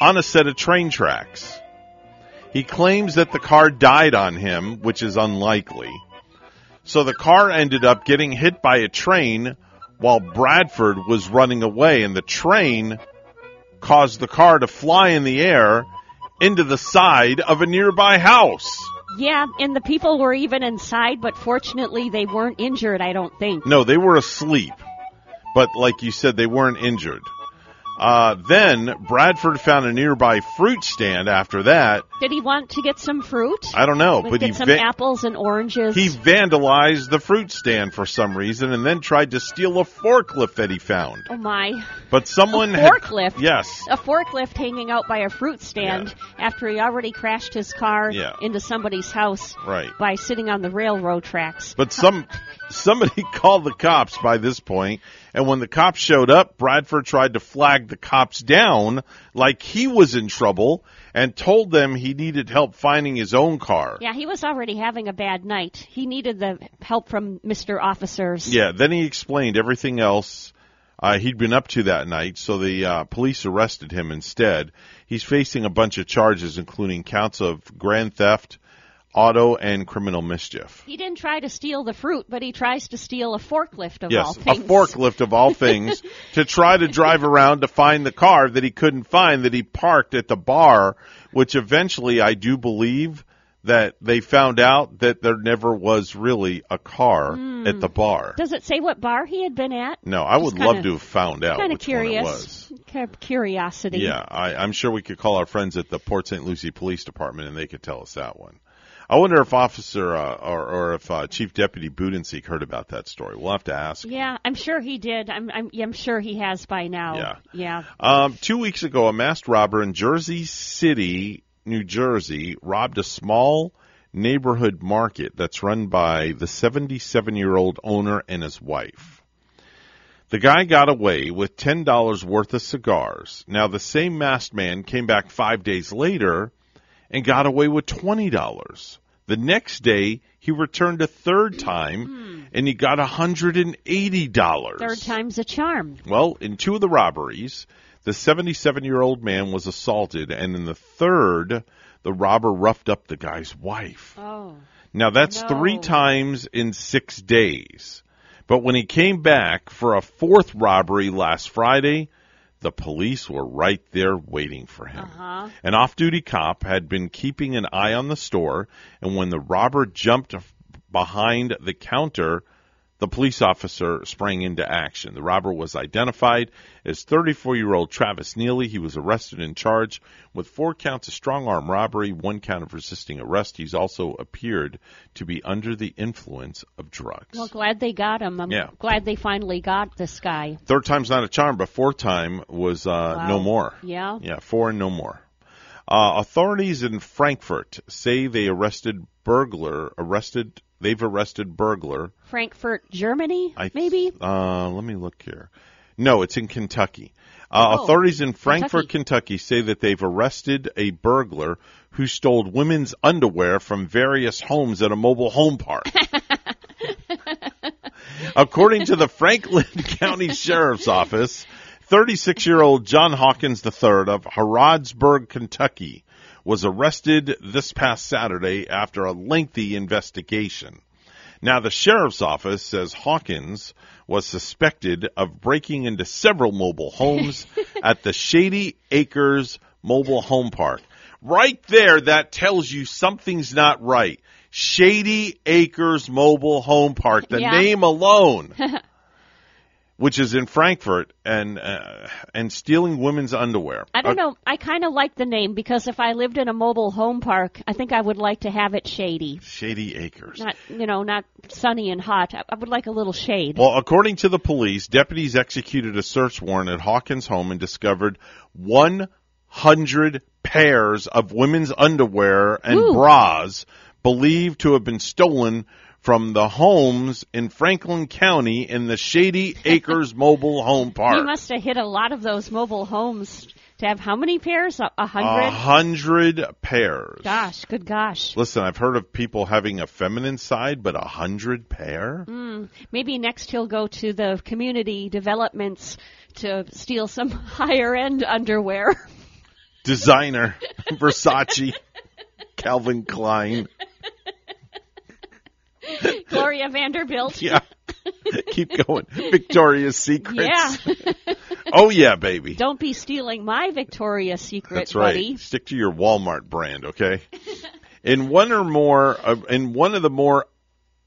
on a set of train tracks. He claims that the car died on him, which is unlikely. So the car ended up getting hit by a train while Bradford was running away, and the train caused the car to fly in the air into the side of a nearby house. Yeah, and the people were even inside, but fortunately they weren't injured, I don't think. No, they were asleep. But like you said, they weren't injured. Uh, then Bradford found a nearby fruit stand after that. Did he want to get some fruit? I don't know, but he some va- apples and oranges. he vandalized the fruit stand for some reason and then tried to steal a forklift that he found. oh my. But someone a had- forklift. yes. A forklift hanging out by a fruit stand after he already crashed his car Yeah. into somebody's house Right. by sitting on the railroad tracks. But some somebody called the cops by this point, and when the cops showed up, Bradford tried to flag the cops down like he was in trouble and told them he needed help finding his own car. Yeah, he was already having a bad night. He needed the help from Mr. Officers. Yeah, then he explained everything else uh, he'd been up to that night, so the uh, police arrested him instead. He's facing a bunch of charges, including counts of grand theft, auto, and criminal mischief. He didn't try to steal the fruit, but he tries to steal a forklift of all Yes, a things. forklift of all things to try to drive around to find the car that he couldn't find that he parked at the bar, which eventually I do believe that they found out that there never was really a car Hmm. at the bar. Does it say what bar he had been at? No, I would Just love kinda- to have found out Kind of which one it curious. Kind of curiosity. Yeah, I, I'm sure we could call our friends at the Port St. Lucie Police Department and they could tell us that one. I wonder if Officer uh, or, or if uh, Chief Deputy Budensiek heard about that story. We'll have to ask. Yeah, I'm sure he did. I'm, I'm, yeah, I'm sure he has by now. Yeah. Yeah. Um, two weeks ago, a masked robber in Jersey City, New Jersey, robbed a small neighborhood market that's run by the 77 year old owner and his wife. The guy got away with $10 worth of cigars. Now, the same masked man came back five days later and got away with $20. The next day, he returned a third time hmm. and he got $180. Third time's a charm. Well, in two of the robberies, the 77 year old man was assaulted, and in the third, the robber roughed up the guy's wife. Oh. Now, that's No. three times in six days. But when he came back for a fourth robbery last Friday, the police were right there waiting for him. Uh-huh. An off duty cop had been keeping an eye on the store, and when the robber jumped behind the counter, the police officer sprang into action. The robber was identified as 34 year old Travis Neely. He was arrested and charged with four counts of strong arm robbery, one count of resisting arrest. He's also appeared to be under the influence of drugs. Well, glad they got him. I'm Yeah. glad they finally got this guy. Third time's not a charm, but fourth time was uh, Wow. no more. Yeah. Yeah, four and no more. Uh, authorities in Frankfort say they arrested burglar. Arrested. They've arrested burglar. Frankfurt, Germany, I, maybe? Uh, let me look here. No, it's in Kentucky. Uh, Oh, authorities in Frankfort, Kentucky. say that they've arrested a burglar who stole women's underwear from various homes at a mobile home park. According to the Franklin County Sheriff's Office, 36 year old John Hawkins III of Harrodsburg, Kentucky, was arrested this past Saturday after a lengthy investigation. Now, the sheriff's office says Hawkins was suspected of breaking into several mobile homes at the Shady Acres Mobile Home Park. Right there, that tells you something's not right. Shady Acres Mobile Home Park, the Yeah. name alone, which is in Frankfort, and uh, and stealing women's underwear. I don't know. I kind of like the name because if I lived in a mobile home park, I think I would like to have it shady. Shady Acres. Not, you know, not sunny and hot. I, I would like a little shade. Well, according to the police, deputies executed a search warrant at Hawkins' home and discovered 100 pairs of women's underwear and Ooh. bras believed to have been stolen from the homes in Franklin County in the Shady Acres Mobile Home You Park. must have hit a lot of those mobile homes to have how many pairs? A, a A hundred? hundred pairs. Gosh, good gosh. Listen, I've heard of people having a feminine side, but a hundred pair? Mm, maybe next he'll go to the community developments to steal some higher end underwear. Designer, Versace, Calvin Klein. Gloria Vanderbilt. Yeah. Keep going. Victoria's Secrets. Yeah. oh yeah, baby. Don't be stealing my Victoria's Secret, That's right. buddy. Stick to your Walmart brand, okay? in one or more, of, in one of the more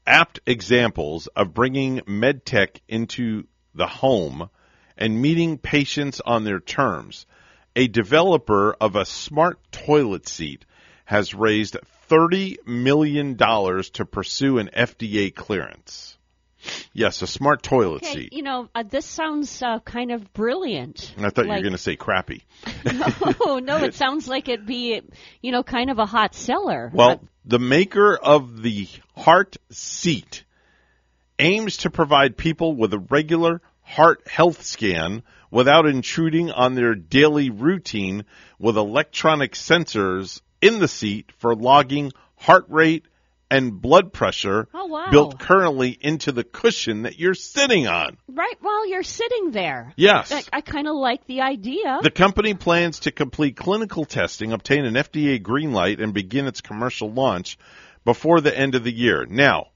apt examples of bringing medtech into the home and meeting patients on their terms, a developer of a smart toilet seat has raised thirty million dollars to pursue an FDA clearance. Yes, a smart toilet Okay, seat. you know, uh, this sounds uh, kind of brilliant. I thought you were going to say crappy. no, no, it sounds like it'd be, you know, kind of a hot seller. Well, the maker of the heart seat aims to provide people with a regular heart health scan without intruding on their daily routine with electronic sensors in the seat for logging heart rate and blood pressure Oh, wow. built currently into the cushion that you're sitting on. right while you're sitting there. Yes. I, I kind of like the idea. The company plans to complete clinical testing, obtain an FDA green light, and begin its commercial launch before the end of the year. Now,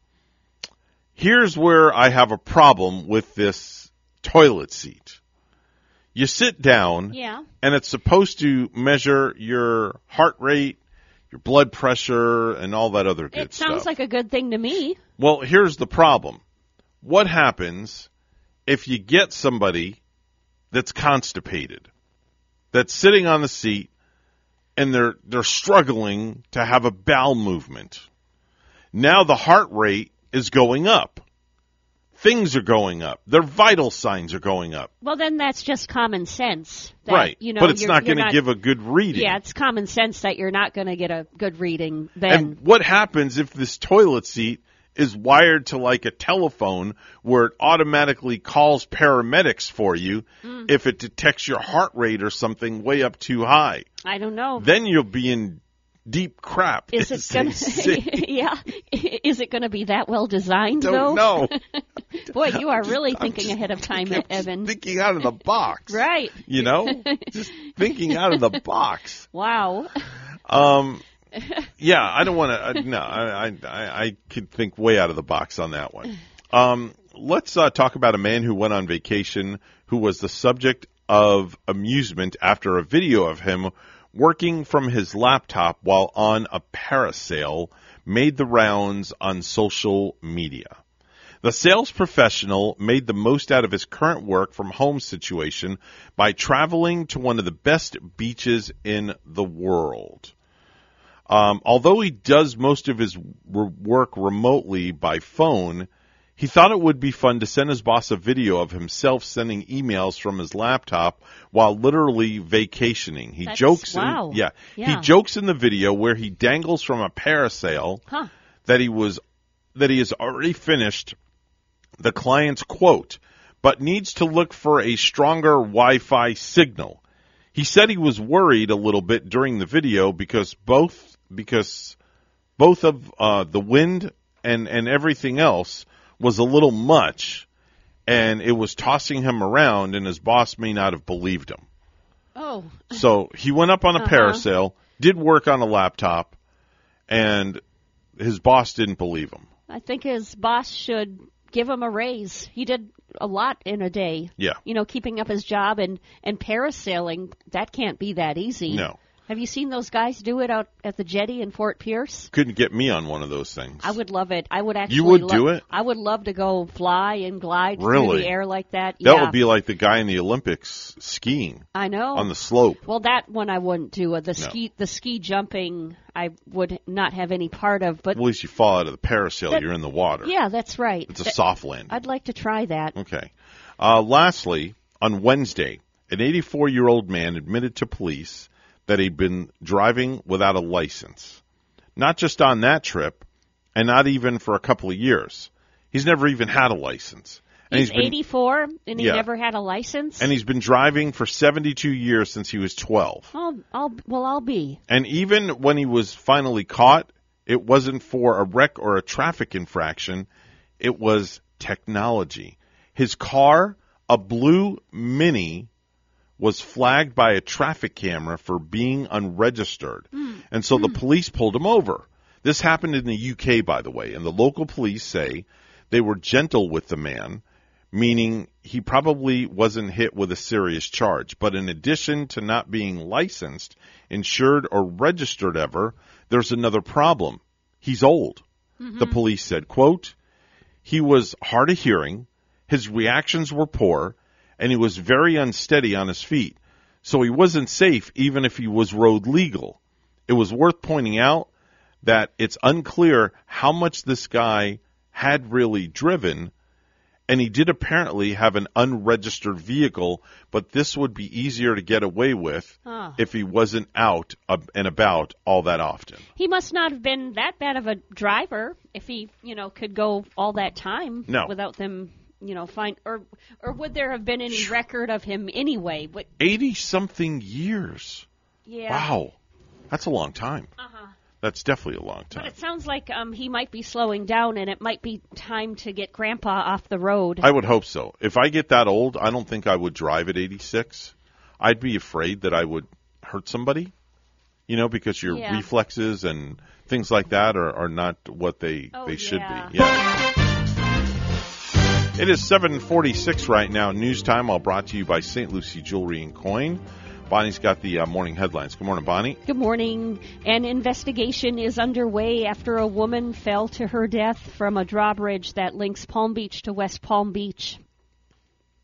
here's where I have a problem with this toilet seat. You sit down, Yeah. and it's supposed to measure your heart rate, your blood pressure, and all that other good stuff. It sounds stuff. like a good thing to me. Well, here's the problem. What happens if you get somebody that's constipated, that's sitting on the seat, and they're they're struggling to have a bowel movement? Now the heart rate is going up. Things are going up. Their vital signs are going up. Well, then that's just common sense. that, right. You know, but it's not going to give a good reading. Yeah, it's common sense that you're not going to get a good reading then. And what happens if this toilet seat is wired to like a telephone where it automatically calls paramedics for you Mm. if it detects your heart rate or something way up too high? I don't know. Then you'll be in deep crap. Is it gonna? yeah. Is it going to be that well designed Don't though? know. Boy, you are really thinking ahead of time, Evan. Thinking out of the box. Right. You know? Just thinking out of the box. Wow. Um, yeah, I don't want to. Uh, no, I, I I I could think way out of the box on that one. Um, let's uh, talk about a man who went on vacation who was the subject of amusement after a video of him working from his laptop while on a parasail made the rounds on social media. The sales professional made the most out of his current work from home situation by traveling to one of the best beaches in the world. Um, although he does most of his work remotely by phone, he thought it would be fun to send his boss a video of himself sending emails from his laptop while literally vacationing. He That's- jokes, wow. in, yeah, Yeah. he jokes in the video where he dangles from a parasail Huh. that he was that he has already finished the client's quote, but needs to look for a stronger Wi-Fi signal. He said he was worried a little bit during the video because both because both of uh, the wind and and everything else was a little much, and it was tossing him around, and his boss may not have believed him. Oh. So he went up on a Uh-huh. parasail, did work on a laptop, and his boss didn't believe him. I think his boss should give him a raise. He did a lot in a day. Yeah. You know, keeping up his job and and parasailing, that can't be that easy. No. Have you seen those guys do it out at the jetty in Fort Pierce? Couldn't get me on one of those things. I would love it. I would actually You would do it? I would love to go fly and glide through Really? the air like that. That yeah. would be like the guy in the Olympics skiing I know. on the slope. Well, that one I wouldn't do. Uh, The ski the ski jumping I would not have any part of, but At least you fall out of the parasail, That- you're in the water. yeah, that's right. It's a That- soft landing. I'd like to try that. Okay. Uh, lastly, on Wednesday, an 84 year old man admitted to police that he'd been driving without a license. Not just on that trip, and not even for a couple of years. He's never even had a license. And He's, been, 84 and he Yeah. never had a license. and he's been driving for 72 years since he was 12. I'll, I'll, well, I'll be. And even when he was finally caught, it wasn't for a wreck or a traffic infraction. It was technology. His car, a blue Mini, was flagged by a traffic camera for being unregistered. Hmm. And so the hmm. police pulled him over. This happened in the UK, by the way, and the local police say they were gentle with the man, meaning he probably wasn't hit with a serious charge. But in addition to not being licensed, insured, or registered ever, there's another problem. He's old. The mm-hmm. police said, quote, he was hard of hearing, his reactions were poor, and he was very unsteady on his feet. So he wasn't safe even if he was road legal. It was worth pointing out that it's unclear how much this guy had really driven, and he did apparently have an unregistered vehicle, but this would be easier to get away with Huh. if he wasn't out and about all that often. He must not have been that bad of a driver if he, you know, could go all that time No. without them, you know, find or or would there have been any record of him anyway? But 80 something years. yeah. Wow. That's a long time. Uh-huh. That's definitely a long time. But it sounds like um he might be slowing down and it might be time to get grandpa off the road. I would hope so. If I get that old, I don't think I would drive at 86. I'd be afraid that I would hurt somebody, you know, because your Yeah. reflexes and things like that are, are not what they, Oh, they should yeah. be. Yeah. It is 746 right now. News time all brought to you by St. Lucie Jewelry and Coin. Bonnie's got the uh, morning headlines. Good morning, Bonnie. Good morning. An investigation is underway after a woman fell to her death from a drawbridge that links Palm Beach to West Palm Beach.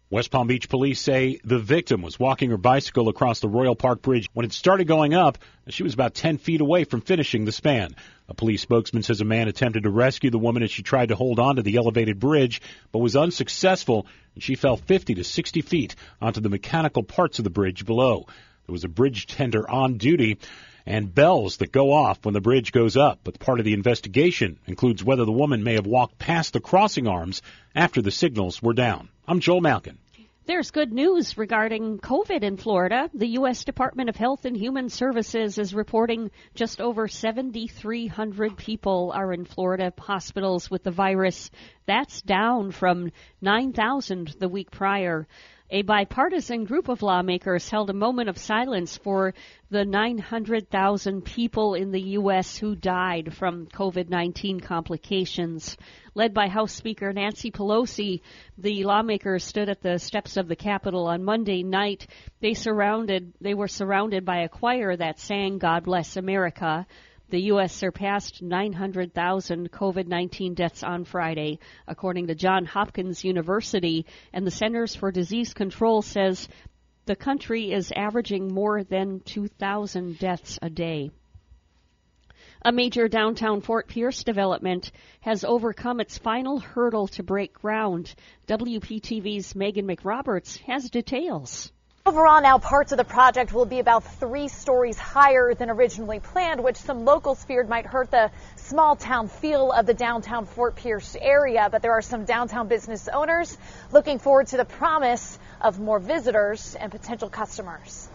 West Palm Beach police say the victim was walking her bicycle across the Royal Park Bridge when it started going up. and She was about 10 feet away from finishing the span. A police spokesman says a man attempted to rescue the woman as she tried to hold on to the elevated bridge, but was unsuccessful, and she fell 50 to 60 feet onto the mechanical parts of the bridge below. There was a bridge tender on duty and bells that go off when the bridge goes up, but part of the investigation includes whether the woman may have walked past the crossing arms after the signals were down. I'm Joel Malkin. There's good news regarding COVID in Florida. The U.S. Department of Health and Human Services is reporting just over 7,300 people are in Florida hospitals with the virus. That's down from 9,000 the week prior. A bipartisan group of lawmakers held a moment of silence for the 900,000 people in the U.S. who died from COVID 19 complications. Led by House Speaker Nancy Pelosi, the lawmakers stood at the steps of the Capitol on Monday night. They surrounded, they were surrounded by a choir that sang God Bless America. The U.S. surpassed 900,000 COVID 19 deaths on Friday, according to Johns Hopkins University, and the Centers for Disease Control says the country is averaging more than 2,000 deaths a day. A major downtown Fort Pierce development has overcome its final hurdle to break ground. WPTV's Megan McRoberts has details. Overall, now parts of the project will be about three stories higher than originally planned, which some locals feared might hurt the small town feel of the downtown Fort Pierce area. But there are some downtown business owners looking forward to the promise of more visitors and potential customers.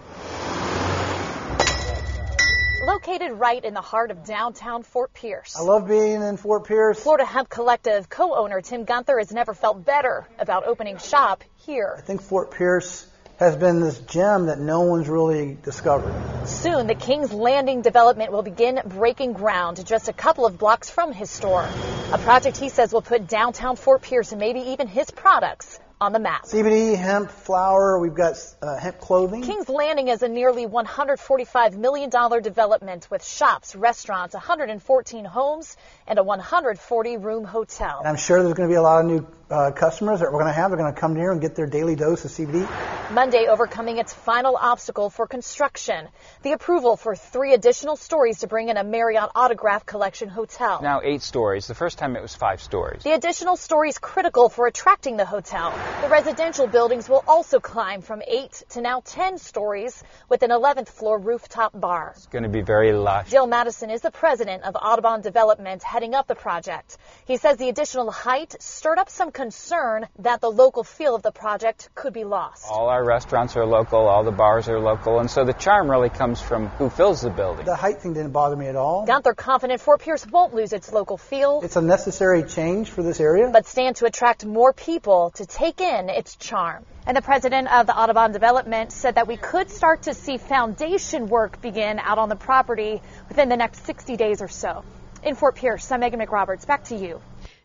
Located right in the heart of downtown Fort Pierce. I love being in Fort Pierce. Florida Hemp Collective co-owner Tim Gunther has never felt better about opening shop here. I think Fort Pierce has been this gem that no one's really discovered. Soon, the King's Landing development will begin breaking ground just a couple of blocks from his store. A project he says will put downtown Fort Pierce and maybe even his products on the map. CBD, hemp, flour, we've got uh, hemp clothing. King's Landing is a nearly $145 million development with shops, restaurants, 114 homes, and a 140 room hotel. And I'm sure there's going to be a lot of new uh, customers that we're going to have. They're going to come here and get their daily dose of CBD. Monday overcoming its final obstacle for construction, the approval for three additional stories to bring in a Marriott Autograph Collection hotel. Now eight stories. The first time it was five stories. The additional stories critical for attracting the hotel. The residential buildings will also climb from 8 to now 10 stories with an 11th floor rooftop bar. It's going to be very lush. Jill Madison is the president of Audubon Development heading up the project. He says the additional height stirred up some concern that the local feel of the project could be lost. All our restaurants are local, all the bars are local, and so the charm really comes from who fills the building. The height thing didn't bother me at all. Gunther confident Fort Pierce won't lose its local feel, It's a necessary change for this area. but stand to attract more people to take in its charm. And the president of the Audubon Development said that we could start to see foundation work begin out on the property within the next 60 days or so. In Fort Pierce, I'm Megan McRoberts. Back to you.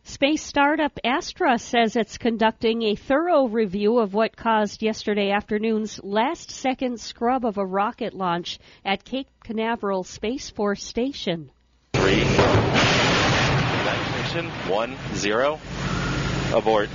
Space startup Astra says it's conducting a thorough review of what caused yesterday afternoon's last second scrub of a rocket launch at Cape Canaveral Space Force Station. Three. Ignition. One. Zero. Abort.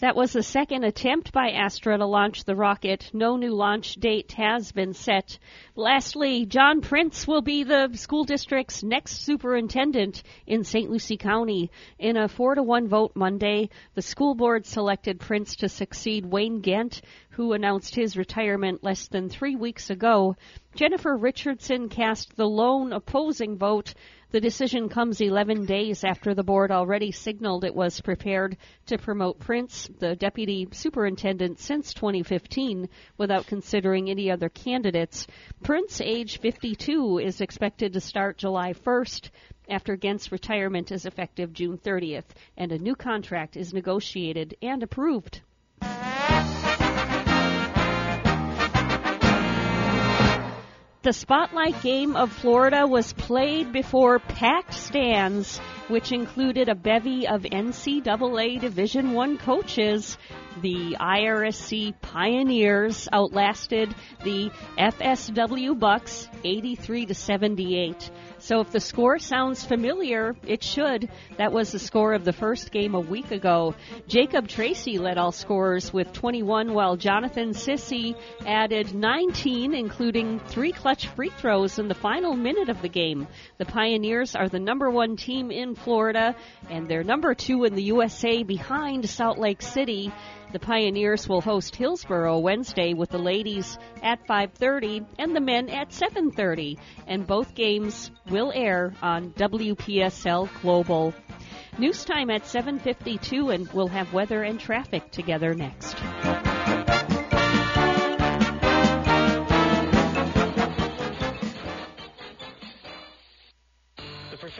That was the second attempt by Astra to launch the rocket. No new launch date has been set. Lastly, John Prince will be the school district's next superintendent in St. Lucie County. In a 4 to 1 vote Monday, the school board selected Prince to succeed Wayne Gent, who announced his retirement less than three weeks ago. Jennifer Richardson cast the lone opposing vote. The decision comes 11 days after the board already signaled it was prepared to promote Prince, the deputy superintendent since 2015, without considering any other candidates. Prince, age 52, is expected to start July 1st after Gent's retirement is effective June 30th, and a new contract is negotiated and approved. The Spotlight Game of Florida was played before packed stands, which included a bevy of NCAA Division One coaches. The IRSC Pioneers outlasted the FSW Bucs 83 to 78. So if the score sounds familiar, it should. That was the score of the first game a week ago. Jacob Tracy led all scorers with 21, while Jonathan Sissy added 19, including three clutch free throws in the final minute of the game. The Pioneers are the number one team in Florida, and they're number two in the USA behind Salt Lake City. The Pioneers will host Hillsborough Wednesday with the ladies at 5:30 and the men at 7:30, and both games will air on WPSL Global. News time at 7:52 and we'll have weather and traffic together next.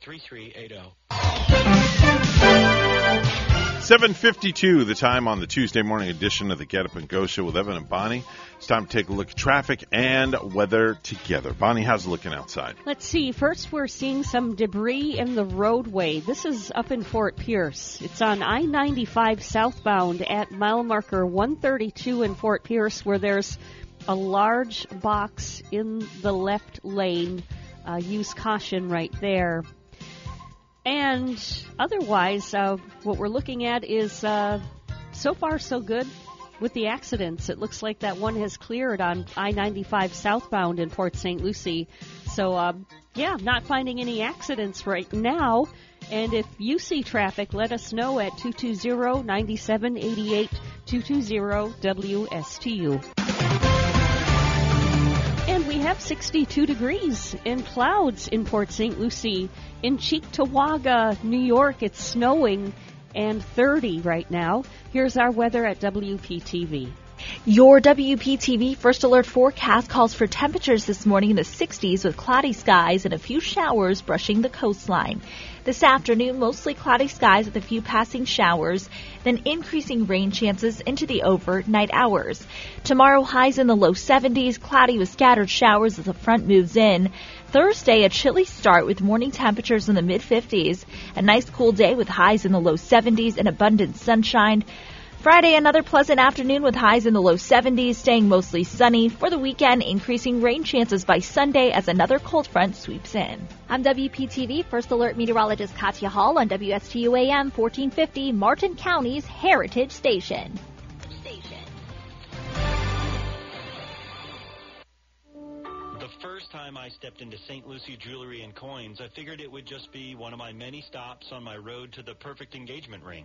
3380. 752, the time on the Tuesday morning edition of the Get Up and Go show with Evan and Bonnie. It's time to take a look at traffic and weather together. Bonnie, how's it looking outside? Let's see. First, we're seeing some debris in the roadway. This is up in Fort Pierce. It's on I 95 southbound at mile marker 132 in Fort Pierce, where there's a large box in the left lane. Uh, use caution right there. And otherwise, uh, what we're looking at is uh, so far so good with the accidents. It looks like that one has cleared on I 95 southbound in Port St. Lucie. So, uh, yeah, not finding any accidents right now. And if you see traffic, let us know at 220 9788 220 WSTU. And we have 62 degrees in clouds in Port St. Lucie. In Cheektowaga, New York, it's snowing and 30 right now. Here's our weather at WPTV. Your WPTV First Alert forecast calls for temperatures this morning in the 60s with cloudy skies and a few showers brushing the coastline. This afternoon, mostly cloudy skies with a few passing showers, then increasing rain chances into the overnight hours. Tomorrow, highs in the low 70s, cloudy with scattered showers as the front moves in. Thursday, a chilly start with morning temperatures in the mid 50s. A nice cool day with highs in the low 70s and abundant sunshine. Friday, another pleasant afternoon with highs in the low 70s, staying mostly sunny. For the weekend, increasing rain chances by Sunday as another cold front sweeps in. I'm WPTV First Alert Meteorologist Katya Hall on WSTU AM 1450, Martin County's Heritage Station. The first time I stepped into St. Lucie Jewelry and Coins, I figured it would just be one of my many stops on my road to the perfect engagement ring.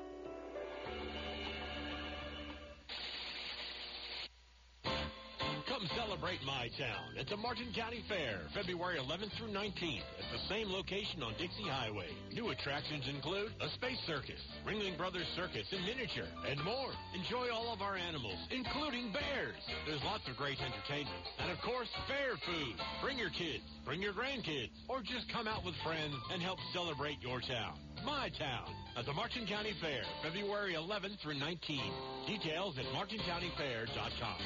Come celebrate My Town at the Martin County Fair, February 11th through 19th at the same location on Dixie Highway. New attractions include a space circus, Ringling Brothers Circus in miniature, and more. Enjoy all of our animals, including bears. There's lots of great entertainment. And of course, fair food. Bring your kids, bring your grandkids, or just come out with friends and help celebrate your town. My Town at the Martin County Fair, February 11th through 19th. Details at martincountyfair.com.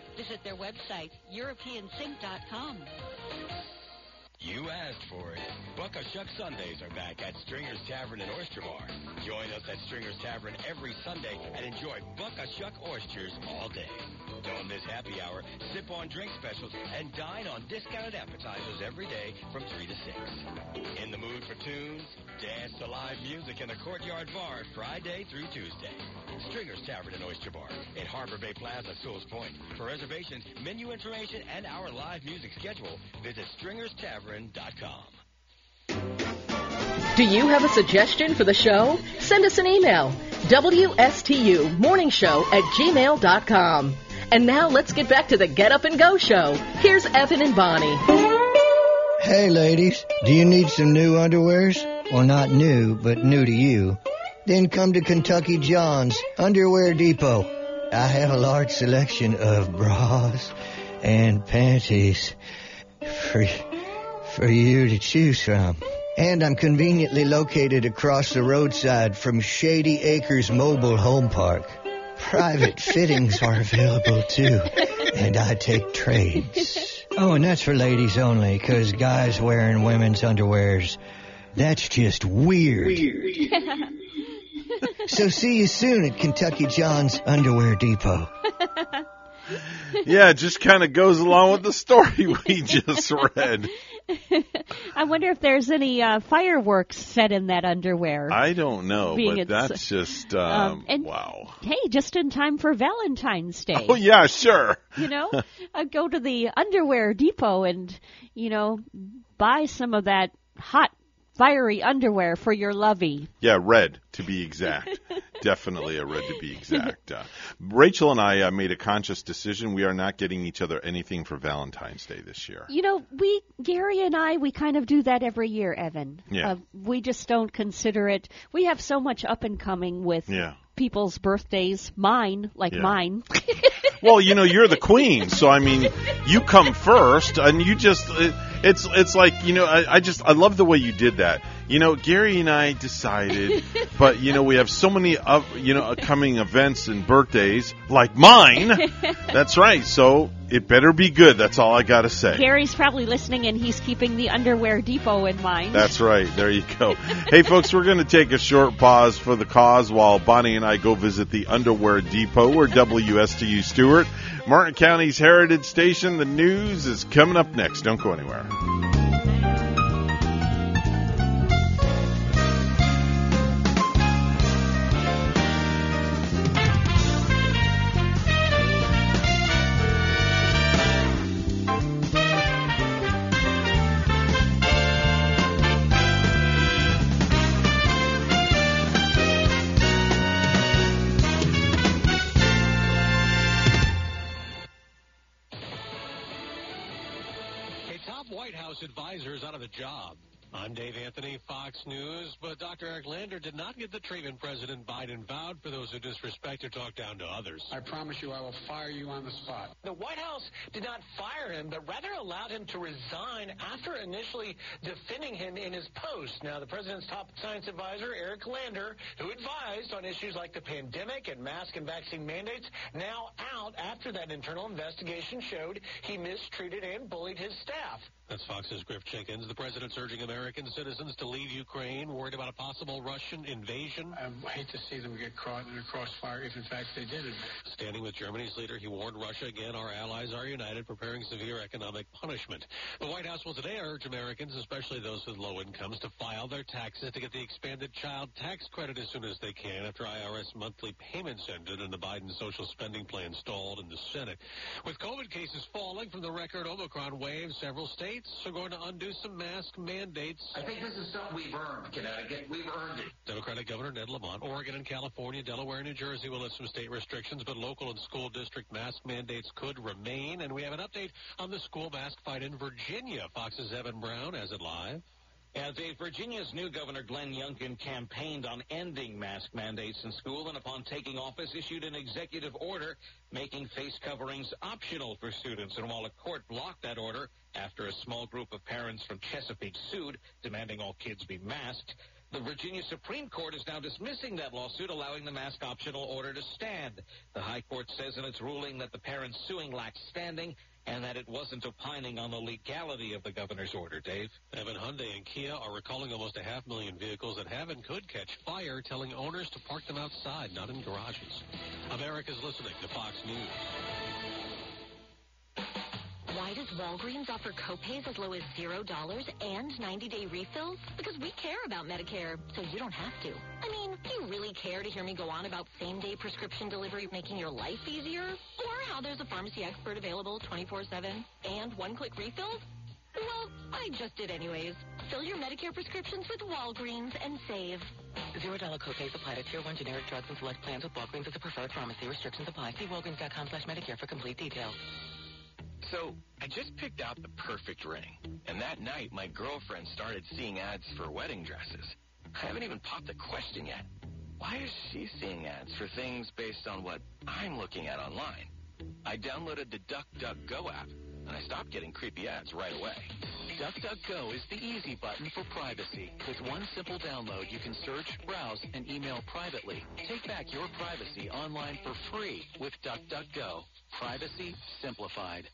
Visit their website, EuropeanSink.com. You asked for it. Buck-a-Shuck Sundays are back at Stringer's Tavern and Oyster Bar. Join us at Stringer's Tavern every Sunday and enjoy Buck-a-Shuck oysters all day. Don't miss happy hour, sip on drink specials, and dine on discounted appetizers every day from 3 to 6. In the mood for tunes? Dance to live music in the Courtyard Bar Friday through Tuesday. Stringer's Tavern and Oyster Bar in Harbor Bay Plaza, Sewall's Point. For reservations, menu information, and our live music schedule, visit stringerstavern.com. Do you have a suggestion for the show? Send us an email. WSTU Morning Show at gmail.com. And now let's get back to the Get Up and Go show. Here's Evan and Bonnie. Hey, ladies, do you need some new underwears? Well, not new, but new to you. Then come to Kentucky John's Underwear Depot. I have a large selection of bras and panties for, for you to choose from. And I'm conveniently located across the roadside from Shady Acres Mobile Home Park. Private fittings are available too, and I take trades. Oh, and that's for ladies only, because guys wearing women's underwears, that's just weird. so see you soon at Kentucky John's Underwear Depot. yeah, it just kind of goes along with the story we just read. I wonder if there's any uh, fireworks set in that underwear. I don't know, but that's just um, Um, and- wow. Hey, just in time for Valentine's Day. Oh yeah, sure. You know, uh, go to the underwear depot and you know buy some of that hot, fiery underwear for your lovey. Yeah, red to be exact. Definitely a red to be exact. Uh, Rachel and I uh, made a conscious decision. We are not getting each other anything for Valentine's Day this year. You know, we Gary and I we kind of do that every year, Evan. Yeah. Uh, we just don't consider it. We have so much up and coming with Yeah. people's birthdays. Mine, like Yeah. mine. Well, you know, you're the queen, so I mean, you come first, and you just. It, it's it's like you know I, I just I love the way you did that. You know, Gary and I decided, but you know we have so many of you know coming events and birthdays like mine. That's right. So it better be good. That's all I got to say. Gary's probably listening and he's keeping the underwear depot in mind. That's right. There you go. hey, folks, we're going to take a short pause for the cause while Bonnie and I go visit the Underwear Depot. We're WSTU Stuart, Martin County's Heritage Station. The news is coming up next. Don't go anywhere. Dr. Eric Lander did not get the treatment President Biden vowed for those who disrespect or talk down to others. I promise you I will fire you on the spot. The White House did not fire him, but rather allowed him to resign after initially defending him in his post. Now, the president's top science advisor, Eric Lander, who advised on issues like the pandemic and mask and vaccine mandates, now out after that internal investigation showed he mistreated and bullied his staff. That's Fox's Griff Jenkins. The president's urging American citizens to leave Ukraine, worried about a possible Russian invasion. I hate to see them get caught in a crossfire if, in fact, they did it. Standing with Germany's leader, he warned Russia again, our allies are united, preparing severe economic punishment. The White House will today urge Americans, especially those with low incomes, to file their taxes to get the expanded child tax credit as soon as they can after IRS monthly payments ended and the Biden social spending plan stalled in the Senate. With COVID cases falling from the record Omicron wave, several states are going to undo some mask mandates. I think this is something we've earned, Connecticut. We've earned it. Democratic Governor Ned Lamont, Oregon and California, Delaware and New Jersey will lift some state restrictions, but local and school district mask mandates could remain. And we have an update on the school mask fight in Virginia. Fox's Evan Brown has it live. As a Virginia's new governor, Glenn Youngkin, campaigned on ending mask mandates in school and upon taking office issued an executive order making face coverings optional for students. And while a court blocked that order after a small group of parents from Chesapeake sued, demanding all kids be masked, the Virginia Supreme Court is now dismissing that lawsuit, allowing the mask optional order to stand. The High Court says in its ruling that the parents suing lacked standing and that it wasn't opining on the legality of the governor's order, Dave. Evan Hyundai and Kia are recalling almost a half million vehicles that have and could catch fire, telling owners to park them outside, not in garages. America's listening to Fox News. Why does Walgreens offer copays as low as $0 and 90-day refills? Because we care about Medicare, so you don't have to. I mean, do you really care to hear me go on about same-day prescription delivery making your life easier? Or how there's a pharmacy expert available 24-7 and one-click refills? Well, I just did anyways. Fill your Medicare prescriptions with Walgreens and save. Zero dollar copays apply to tier one generic drugs and select plans with Walgreens as a preferred pharmacy. Restrictions apply. See walgreens.com slash Medicare for complete details. So, I just picked out the perfect ring. And that night, my girlfriend started seeing ads for wedding dresses. I haven't even popped the question yet. Why is she seeing ads for things based on what I'm looking at online? I downloaded the DuckDuckGo app, and I stopped getting creepy ads right away. DuckDuckGo is the easy button for privacy. With one simple download, you can search, browse, and email privately. Take back your privacy online for free with DuckDuckGo. Privacy simplified.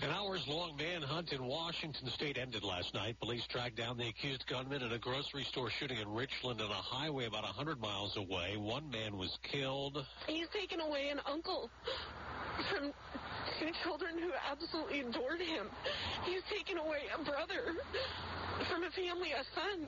An hours-long manhunt in Washington state ended last night. Police tracked down the accused gunman in a grocery store shooting in Richland on a highway about 100 miles away. One man was killed. He's taken away an uncle from two children who absolutely adored him. He's taken away a brother from a family, a son.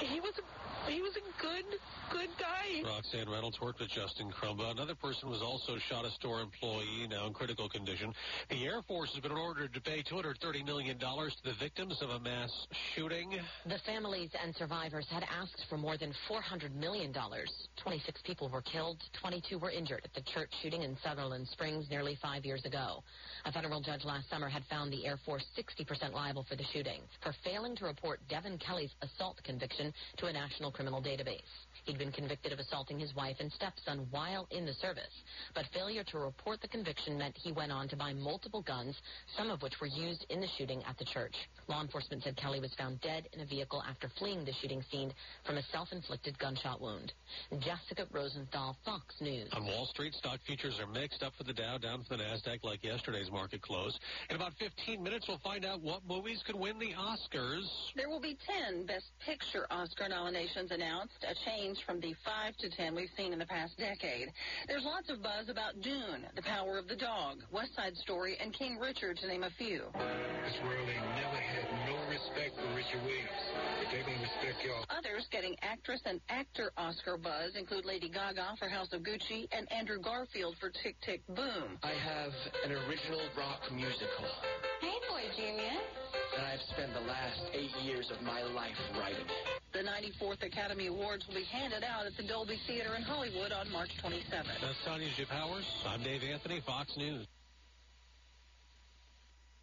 He was a, he was a good, good guy. Roxanne Reynolds worked with Justin Krumbah. Another person was also shot, a store employee, now in critical condition. The Air Force has been ordered to pay $230 million to the victims of a mass shooting. The families and survivors had asked for more than $400 million. 26 people were killed, 22 were injured at the church shooting in Sutherland Springs nearly five years ago. A federal judge last summer had found the Air Force 60% liable for the shooting for failing to report Devin Kelley's assault conviction to a national criminal database. He'd been convicted of assaulting his wife and stepson while in the service, but failure to report the conviction meant he went on to buy multiple guns, some of which were used in the shooting at the church. Law enforcement said Kelley was found dead in a vehicle after fleeing the shooting scene from a self-inflicted gunshot wound. Jessica Rosenthal, Fox News. On Wall Street, stock futures are mixed up for the Dow, down for the Nasdaq like yesterday's market close. In about 15 minutes, we'll find out what movies could win the Oscars. There will be 10 Best Picture Oscar nominations announced, a change from the 5 to 10 we've seen in the past decade. There's lots of buzz about Dune, The Power of the Dog, West Side Story, and King Richard, to name a few. Never had respect for Richard Williams. But they're gonna respect y'all. Others getting actress and actor Oscar buzz include Lady Gaga for House of Gucci and Andrew Garfield for Tick Tick Boom. I have an original rock musical Hey, boy, genius. And I've spent the last eight years of my life writing. The 94th Academy Awards will be handed out at the Dolby Theater in Hollywood on March 27th. That's Tanya J. Powers. I'm Dave Anthony, Fox News.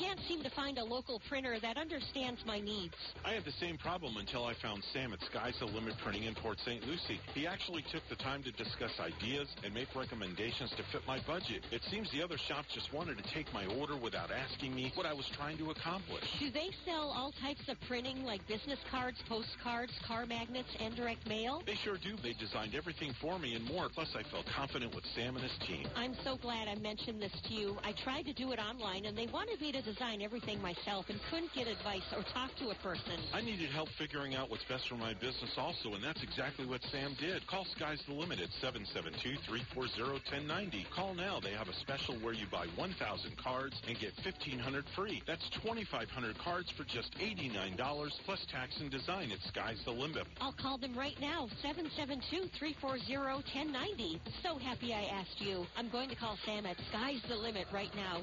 can't seem to find a local printer that understands my needs. I had the same problem until I found Sam at Sky's the Limit Printing in Port St. Lucie. He actually took the time to discuss ideas and make recommendations to fit my budget. It seems the other shops just wanted to take my order without asking me what I was trying to accomplish. Do they sell all types of printing like business cards, postcards, car magnets, and direct mail? They sure do. They designed everything for me and more. Plus, I felt confident with Sam and his team. I'm so glad I mentioned this to you. I tried to do it online, and they wanted me to design everything myself and couldn't get advice or talk to a person. I needed help figuring out what's best for my business also, and that's exactly what Sam did. Call Sky's the Limit at 772-340-1090. Call now. They have a special where you buy 1,000 cards and get 1,500 free. That's 2,500 cards for just $89 plus tax and design at Sky's the Limit. I'll call them right now, 772-340-1090. So happy I asked you. I'm going to call Sam at Sky's the Limit right now.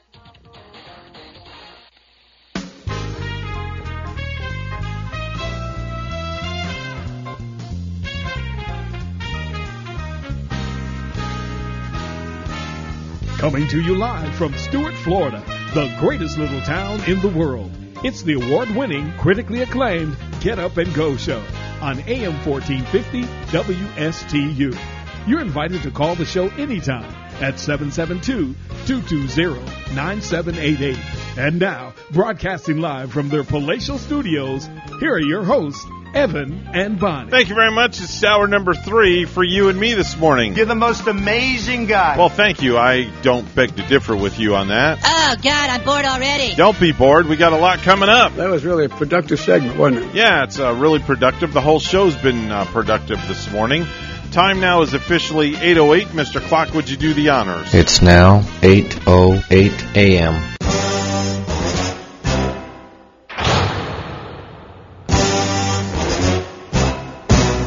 Coming to you live from Stuart, Florida, the greatest little town in the world. It's the award-winning, critically acclaimed Get Up and Go show on AM 1450 WSTU. You're invited to call the show anytime at 772-220-9788. And now, broadcasting live from their palatial studios, here are your hosts, Evan and Bonnie. Thank you very much. It's hour number three for you and me this morning. You're the most amazing guy. Well, thank you. I don't beg to differ with you on that. Oh, God, I'm bored already. Don't be bored. We got a lot coming up. That was really a productive segment, wasn't it? Yeah, it's uh, really productive. The whole show's been uh, productive this morning. Time now is officially 8.08. Mr. Clock, would you do the honors? It's now 8.08 a.m.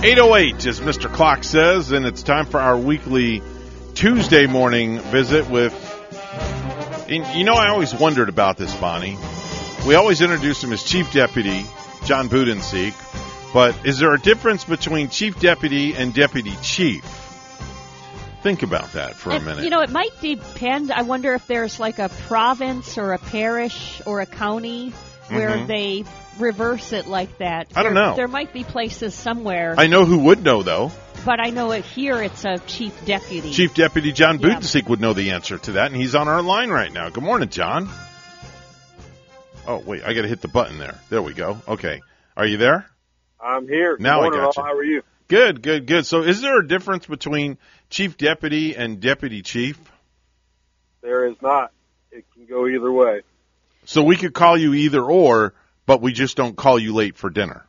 Eight oh eight, as Mr. Clock says, and it's time for our weekly Tuesday morning visit with. And you know, I always wondered about this, Bonnie. We always introduce him as Chief Deputy John Budensiek, but is there a difference between Chief Deputy and Deputy Chief? Think about that for a minute. You know, it might depend. I wonder if there's like a province or a parish or a county where Mhm. they reverse it like that. I don't There- know. There might be places somewhere, I know who would know though. but I know it here it's a chief deputy. Chief Deputy John Yeah. Budensiek would know the answer to that, and he's on our line right now. Good morning, John. Oh wait, I got to hit the button there. There we go. Okay, are you there? I'm here. Good Now I morning, got all. you. How are you? Good, good, good. So, is there a difference between Chief Deputy and Deputy Chief? There is not. It can go either way. So we could call you either or, but we just don't call you late for dinner.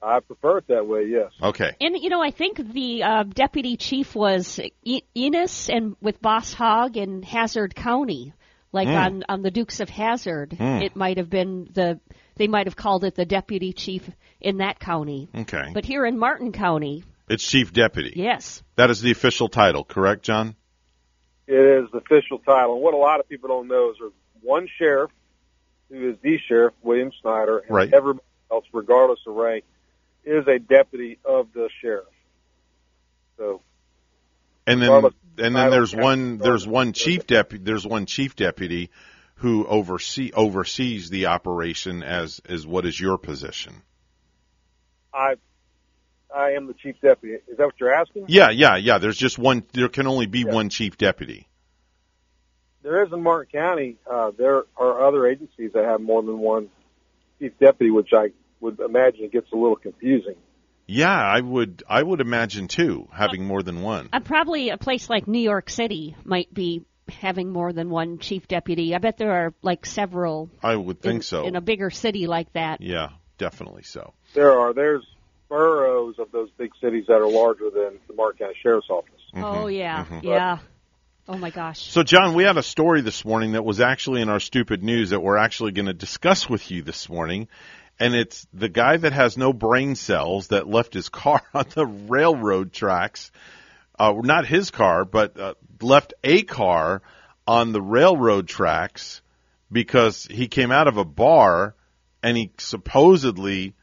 I prefer it that way. Yes. Okay. And you know, I think the uh, deputy chief was e- Enos and with Boss Hogg in Hazzard County, like Hmm. on on the Dukes of Hazzard. Hmm. It might have been the they might have called it the deputy chief in that county. Okay. But here in Martin County, It's Chief Deputy. yes, That is the official title, correct, John? It is the official title. And what a lot of people don't know is there's one sheriff who is the sheriff, William Snyder, and Right. everybody else, regardless of rank, is a deputy of the sheriff. So And then and then title, there's yeah. one there's one chief deputy there's one chief deputy who oversee oversees the operation as as what is your position? I I am the chief deputy. Is that what you're asking? Yeah, yeah, yeah. There's just one. There can only be one chief deputy. There is in Martin County. Uh, there are other agencies that have more than one chief deputy, which I would imagine gets a little confusing. Yeah, I would. I would imagine too, having more than one. Uh, probably a place like New York City might be having more than one chief deputy. I bet there are like several I would think in, so. in a bigger city like that. yeah, definitely so. There are there's boroughs of those big cities that are larger than the Martin County Sheriff's Office. Oh yeah, mhm. yeah. Oh my gosh. So, John, we had a story this morning that was actually in our stupid news that we're actually going to discuss with you this morning. And it's the guy that has no brain cells that left his car on the railroad tracks. Uh, not his car, but uh, left a car on the railroad tracks because he came out of a bar and he supposedly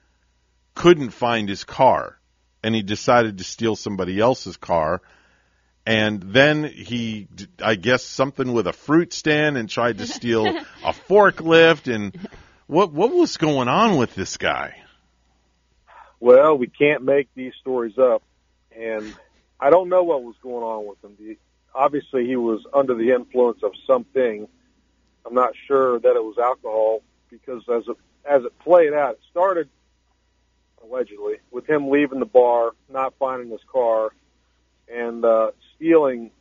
couldn't find his car. And he decided to steal somebody else's car and then he, i guess, something with a fruit stand and tried to steal a forklift. And what what was going on with this guy? Well, we can't make these stories up, and I don't know what was going on with him. The, obviously, he was under the influence of something. I'm not sure that it was alcohol because as it as it played out, it started allegedly with him leaving the bar, not finding his car, and uh, stealing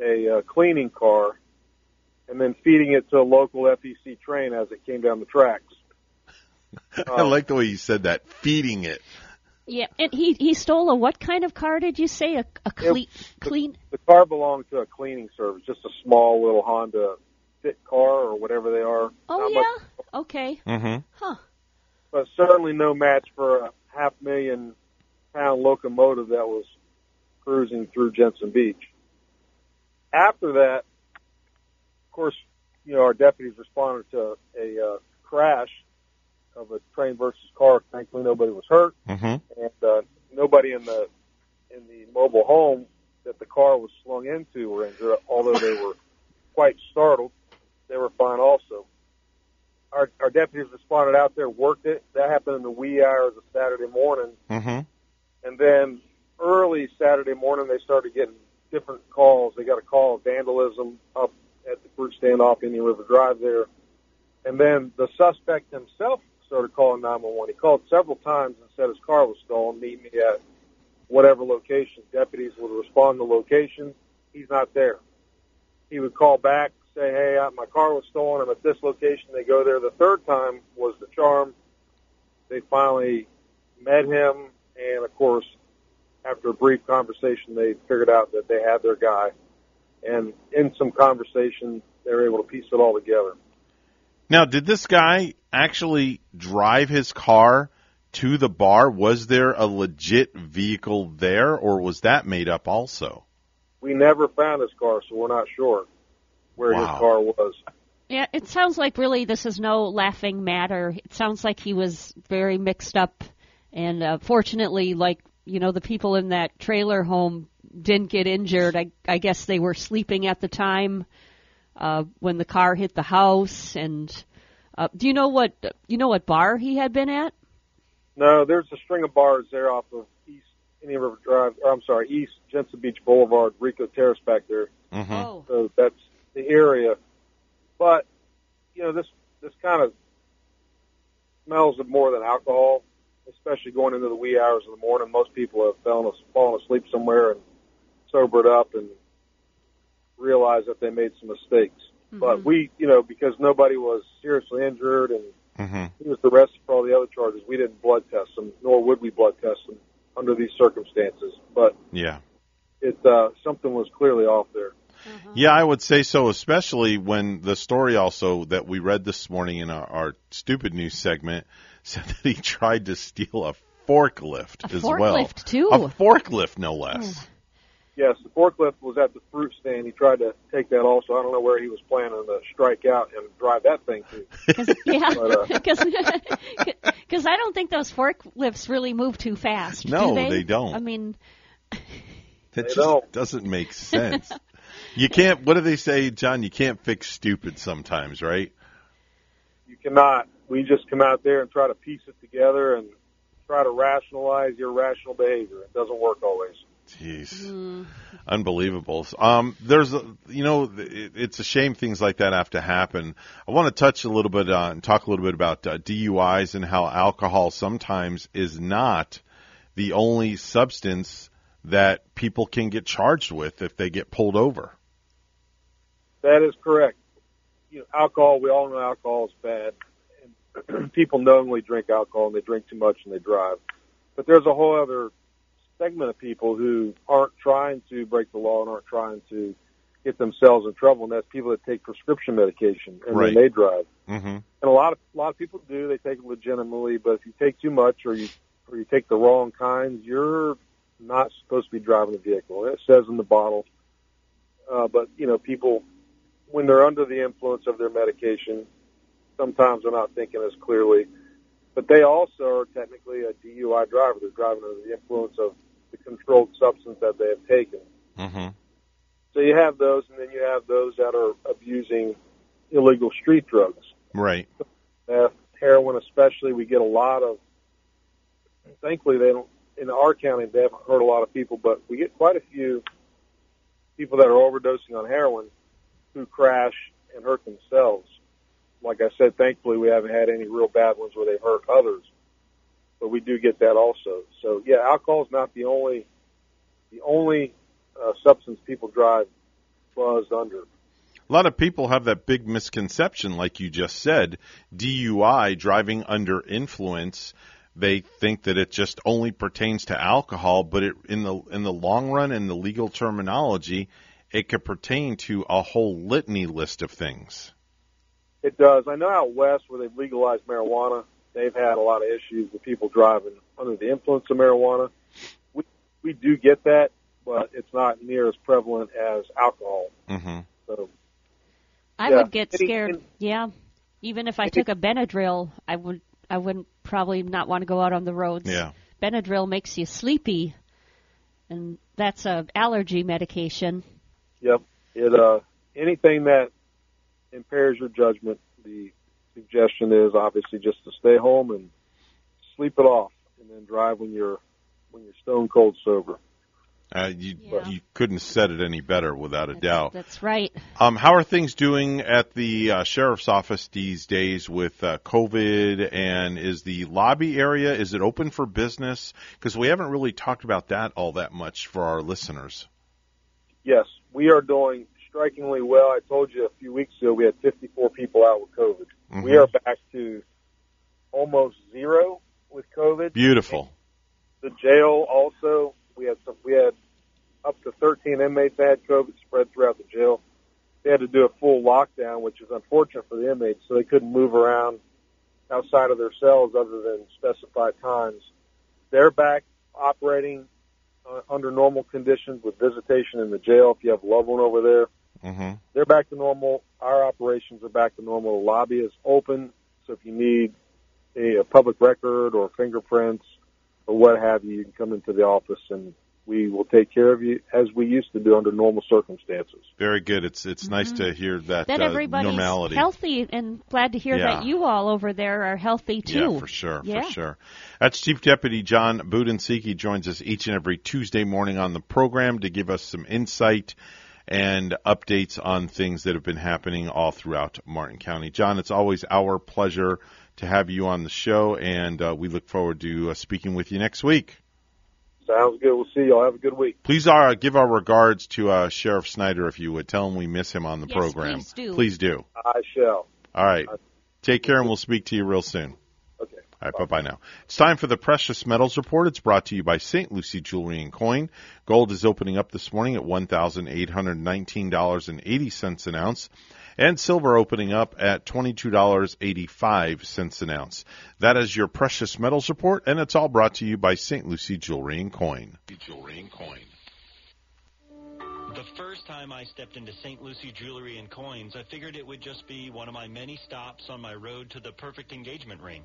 a uh, cleaning car, and then feeding it to a local FEC train as it came down the tracks. I like the way you said that. Feeding it. Yeah, and he he stole a what kind of car did you say? A, a clean clean The car belonged to a cleaning service, just a small little Honda Fit car or whatever they are. Oh yeah. much, Okay. Mm-hmm. Huh. but certainly no match for a half million pound locomotive that was cruising through Jensen Beach. After that, of course, you know our deputies responded to a uh, crash of a train versus car. Thankfully, nobody was hurt. Mm-hmm. and uh, nobody in the in the mobile home that the car was slung into were injured. Although they were quite startled, they were fine also. Our, our deputies responded out there, worked it. That happened in the wee hours of Saturday morning, Mm-hmm. and then early Saturday morning they started getting different calls. They got a call of vandalism up at the fruit stand off Indian River Drive there, and then the suspect himself started calling 911. He called several times and said his car was stolen. Meet me at whatever location. Deputies would respond to the location. He's not there. He would call back, say, "Hey, uh, my car was stolen. I'm at this location." They go there. The third time was the charm. They finally met him, and of course, after a brief conversation, they figured out that they had their guy. And in some conversation, they were able to piece it all together. Now, did this guy actually drive his car to the bar? Was there a legit vehicle there, or was that made up also? We never found his car, so we're not sure where Wow. his car was. Yeah, it sounds like really this is no laughing matter. It sounds like he was very mixed up, and uh, fortunately, like you know, the people in that trailer home didn't get injured. I, I guess they were sleeping at the time uh, when the car hit the house. And uh, do you know what you know what bar he had been at? No, there's a string of bars there off of East Indian River Drive. Or I'm sorry, East Jensen Beach Boulevard, Rico Terrace back there. Mm-hmm. Oh, So that's the area. But you know, this this kind of smells of more than alcohol, especially going into the wee hours of the morning. Most people have fallen, fallen asleep somewhere and sobered up and realized that they made some mistakes. But we, you know, because nobody was seriously injured and Mm-hmm. he was arrested for all the other charges, we didn't blood test him, nor would we blood test him under these circumstances. But Yeah. it uh, something was clearly off there. Yeah, I would say so, especially when the story also that we read this morning in our, our stupid news segment said that he tried to steal a forklift A as well. forklift, too. A forklift, no less. Yes, the forklift was at the fruit stand. He tried to take that also. I don't know where he was planning to strike out and drive that thing to. Cause, yeah, But, uh, because I don't think those forklifts really move too fast. No, do they? they don't. I mean, That They just don't. doesn't make sense. You can't. What do they say, John? You can't fix stupid sometimes, right? You cannot. We just come out there and try to piece it together and try to rationalize irrational behavior. It doesn't work always. Jeez, unbelievable. Um, there's, a, you know, it, it's a shame things like that have to happen. I want to touch a little bit on and talk a little bit about uh, DUIs and how alcohol sometimes is not the only substance that people can get charged with if they get pulled over. That is correct. You know, alcohol. We all know alcohol is bad, and people knowingly drink alcohol and they drink too much and they drive. But there's a whole other segment of people who aren't trying to break the law and aren't trying to get themselves in trouble, and that's people that take prescription medication and Right. then they drive. Mm-hmm. And a lot of a lot of people do. They take it legitimately, but if you take too much or you or you take the wrong kinds, you're not supposed to be driving a vehicle. It says in the bottle. Uh, but you know, people when they're under the influence of their medication, sometimes they're not thinking as clearly. But they also are technically a DUI driver. They're driving under the influence of the controlled substance that they have taken. Mm-hmm. So you have those, and then you have those that are abusing illegal street drugs. Right. meth, heroin especially, we get a lot of. Thankfully, they don't. In our county, they haven't hurt a lot of people, but we get quite a few people that are overdosing on heroin who crash and hurt themselves. Like I said, thankfully, we haven't had any real bad ones where they've hurt others, but we do get that also. So, yeah, alcohol is not the only the only uh, substance people drive buzzed under. A lot of people have that big misconception, like you just said, DUI, driving under influence. They think that it just only pertains to alcohol, but it, in the in the long run, in the legal terminology, it could pertain to a whole litany list of things. It does. I know out west where they've legalized marijuana, they've had a lot of issues with people driving under the influence of marijuana. We we do get that, but it's not near as prevalent as alcohol. Mm-hmm. So I Yeah. would get scared. any- yeah, even if I took a Benadryl, I would. I wouldn't probably not want to go out on the roads. Yeah. Benadryl makes you sleepy, and that's a allergy medication. Yep, it uh anything that impairs your judgment, the suggestion is obviously just to stay home and sleep it off, and then drive when you're when you're stone cold sober. Uh, you Yeah. you couldn't have said it any better, without a doubt. That's right. Um, how are things doing at the uh, sheriff's office these days with uh, COVID? And is the lobby area is it open for business? Because we haven't really talked about that all that much for our listeners. Yes, we are doing strikingly well. I told you a few weeks ago we had 54 people out with COVID. Mhm. We are back to almost zero with COVID. Beautiful. The jail also we had some we had up to 13 inmates that had COVID spread throughout the jail. They had to do a full lockdown, which is unfortunate for the inmates, so they couldn't move around outside of their cells other than specified times. They're back operating uh, under normal conditions with visitation in the jail. If you have a loved one over there, Mm-hmm. they're back to normal. Our operations are back to normal. The lobby is open, so if you need a, a public record or fingerprints or what have you, you can come into the office and we will take care of you as we used to do under normal circumstances. Very good. It's it's nice to hear that, That uh, everybody's normality. healthy, and glad to hear Yeah. that you all over there are healthy too. Yeah, for sure, Yeah. for sure. That's Chief Deputy John Budensiek joins us each and every Tuesday morning on the program to give us some insight and updates on things that have been happening all throughout Martin County. John, it's always our pleasure to have you on the show, and uh, we look forward to uh, speaking with you next week. Sounds good. We'll see y'all. Have a good week. Please uh, give our regards to uh, Sheriff Snyder if you would. Tell him we miss him on the Yes, program. please do. Please do. I shall. All right. Take care, and we'll speak to you real soon. Okay. All right, bye bye now. It's time for the Precious Metals Report. It's brought to you by St. Lucie Jewelry and Coin. Gold is opening up this morning at $1,819.80 an ounce, and silver opening up at $22.85 an ounce. That is your Precious Metals Report, and it's all brought to you by St. Lucie Jewelry and Coin. Jewelry and coin. The first time I stepped into St. Lucie Jewelry and Coins, I figured it would just be one of my many stops on my road to the perfect engagement ring.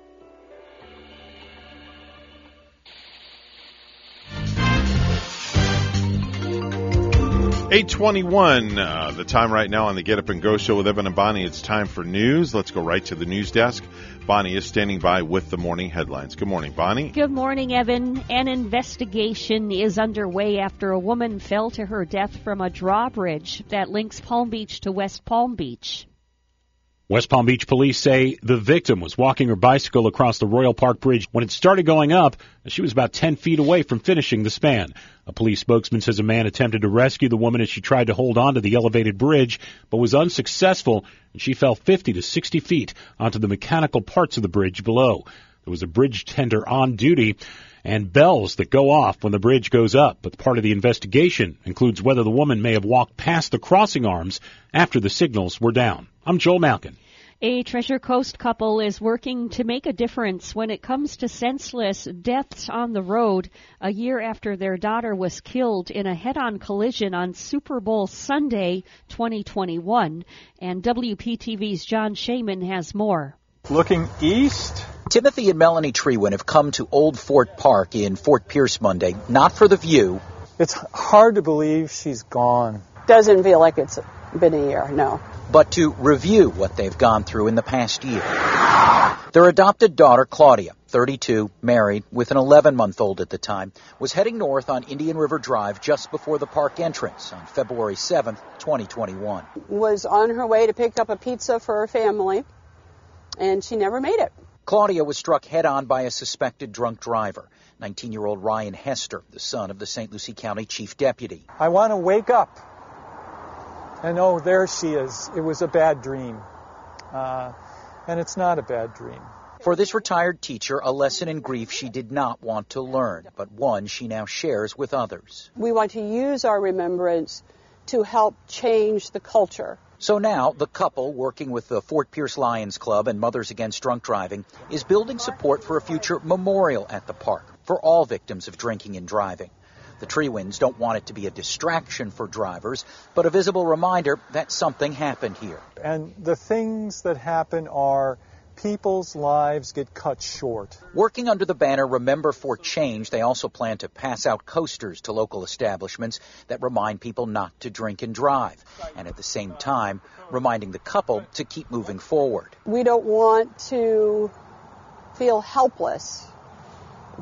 821, uh, the time right now on the Get Up and Go show with Evan and Bonnie. It's time for news. Let's go right to the news desk. Bonnie is standing by with the morning headlines. Good morning, Bonnie. Good morning, Evan. An investigation is underway after a woman fell to her death from a drawbridge that links Palm Beach to West Palm Beach. West Palm Beach police say the victim was walking her bicycle across the Royal Park Bridge when it started going up. She was about 10 feet away from finishing the span. A police spokesman says a man attempted to rescue the woman as she tried to hold on to the elevated bridge, but was unsuccessful, and she fell 50 to 60 feet onto the mechanical parts of the bridge below. There was a bridge tender on duty and bells that go off when the bridge goes up, but part of the investigation includes whether the woman may have walked past the crossing arms after the signals were down. I'm Joel Malkin. A Treasure Coast couple is working to make a difference when it comes to senseless deaths on the road a year after their daughter was killed in a head on collision on Super Bowl Sunday 2021. And WPTV's John Shumway has more. Looking east. Timothy and Melanie Trewin have come to Old Fort Park in Fort Pierce Monday, not for the view. It's hard to believe she's gone. Doesn't feel like it's been a year, no but to review what they've gone through in the past year. Their adopted daughter, Claudia, 32, married, with an 11 month old at the time, was heading north on Indian River Drive just before the park entrance on February 7, 2021. Was on her way to pick up a pizza for her family, and she never made it. Claudia was struck head on by a suspected drunk driver, 19 year old Ryan Hester, the son of the St. Lucie County Chief Deputy. I want to wake up and oh, there she is. It was a bad dream. Uh, and it's not a bad dream. For this retired teacher, a lesson in grief she did not want to learn, but one she now shares with others. We want to use our remembrance to help change the culture. So now, the couple, working with the Fort Pierce Lions Club and Mothers Against Drunk Driving, is building support for a future memorial at the park for all victims of drinking and driving. The Trewins don't want it to be a distraction for drivers, but a visible reminder that something happened here. And the things that happen are people's lives get cut short. Working under the banner Remember for Change, they also plan to pass out coasters to local establishments that remind people not to drink and drive, and at the same time, reminding the couple to keep moving forward. We don't want to feel helpless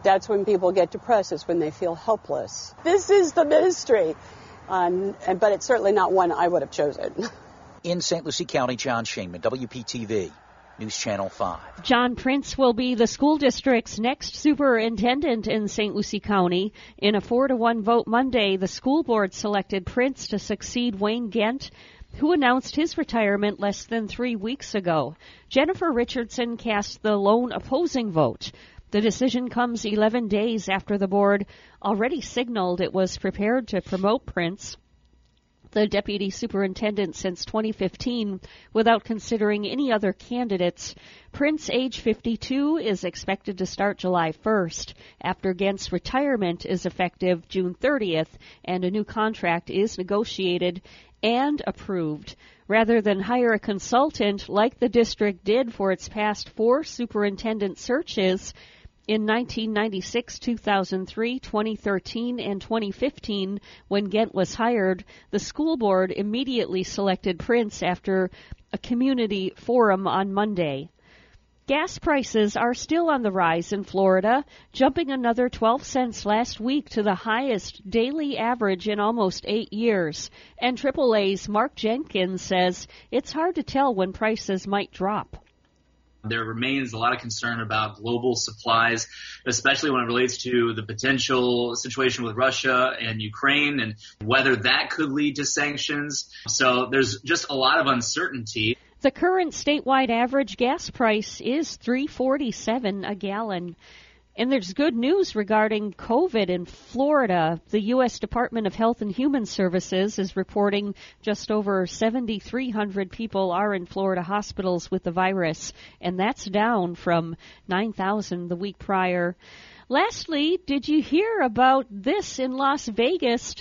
that's when people get depressed, is when they feel helpless. This is the ministry, um, and, but it's certainly not one I would have chosen. In St. Lucie County, John Shumway, WPTV. News Channel 5. John Prince will be the school district's next superintendent in St. Lucie County. In a 4 to 1 vote Monday, the school board selected Prince to succeed Wayne Gent, who announced his retirement less than three weeks ago. Jennifer Richardson cast the lone opposing vote. The decision comes 11 days after the board already signaled it was prepared to promote Prince, the deputy superintendent since 2015, without considering any other candidates. Prince, age 52, is expected to start July 1st, after Gent's retirement is effective June 30th and a new contract is negotiated and approved rather than hire a consultant like the district did for its past four superintendent searches in 1996, 2003, 2013, and 2015, when Gent was hired, the school board immediately selected Prince after a community forum on Monday. Gas prices are still on the rise in Florida, jumping another 12 cents last week to the highest daily average in almost eight years. And AAA's Mark Jenkins says it's hard to tell when prices might drop. There remains a lot of concern about global supplies, especially when it relates to the potential situation with Russia and Ukraine and whether that could lead to sanctions. So there's just a lot of uncertainty. The current statewide average gas price is 3.47 a gallon. And there's good news regarding COVID in Florida. The U.S. Department of Health and Human Services is reporting just over 7,300 people are in Florida hospitals with the virus, and that's down from 9,000 the week prior. Lastly, did you hear about this in Las Vegas?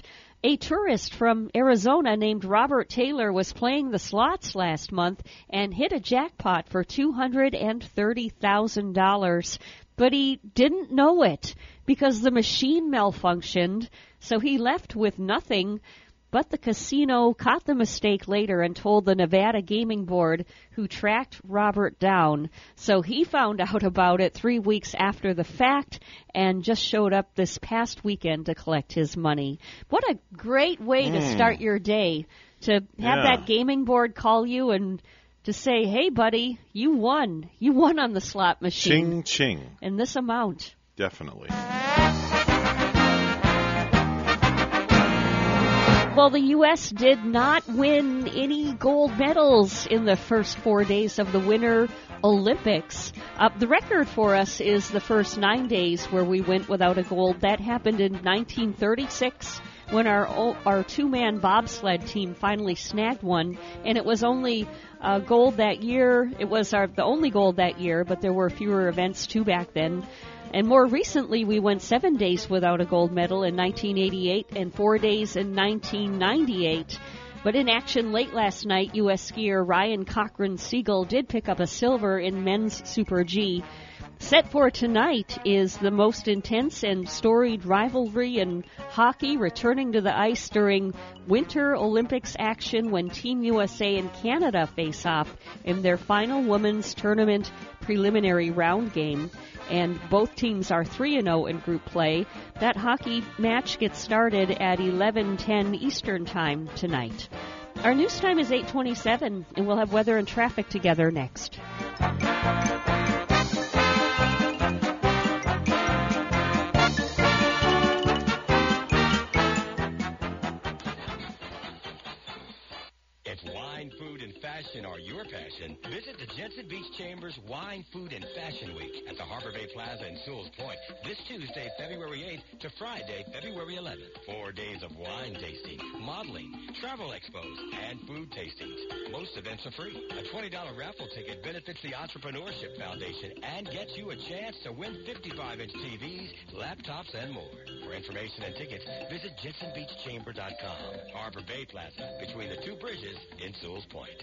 A tourist from Arizona named Robert Taylor was playing the slots last month and hit a jackpot for $230,000 but he didn't know it because the machine malfunctioned, so he left with nothing. But the casino caught the mistake later and told the Nevada Gaming Board, who tracked Robert down. So he found out about it three weeks after the fact and just showed up this past weekend to collect his money. What a great way mm. to start your day to have yeah. that gaming board call you and to say, hey, buddy, you won. You won on the slot machine. Ching, ching. In this amount. Definitely. Well, the U.S. did not win any gold medals in the first four days of the Winter Olympics. Uh, the record for us is the first nine days where we went without a gold. That happened in 1936 when our our two man bobsled team finally snagged one, and it was only uh, gold that year. It was our the only gold that year, but there were fewer events too back then. And more recently, we went seven days without a gold medal in 1988 and four days in 1998. But in action late last night, U.S. skier Ryan Cochran-Siegle did pick up a silver in men's Super G. Set for tonight is the most intense and storied rivalry in hockey returning to the ice during Winter Olympics action when Team USA and Canada face off in their final women's tournament preliminary round game. And both teams are 3 0 in group play. That hockey match gets started at 11:10 Eastern Time tonight. Our news time is 8:27 and we'll have weather and traffic together next. Fashion are your passion, visit the Jensen Beach Chambers Wine, Food, and Fashion Week at the Harbor Bay Plaza in Sewall's Point this Tuesday, February 8th to Friday, February 11th. Four days of wine tasting, modeling, travel expos, and food tastings. Most events are free. A $20 raffle ticket benefits the Entrepreneurship Foundation and gets you a chance to win 55-inch TVs, laptops, and more. For information and tickets, visit JensenBeachChamber.com. Harbor Bay Plaza, between the two bridges in Sewall's Point.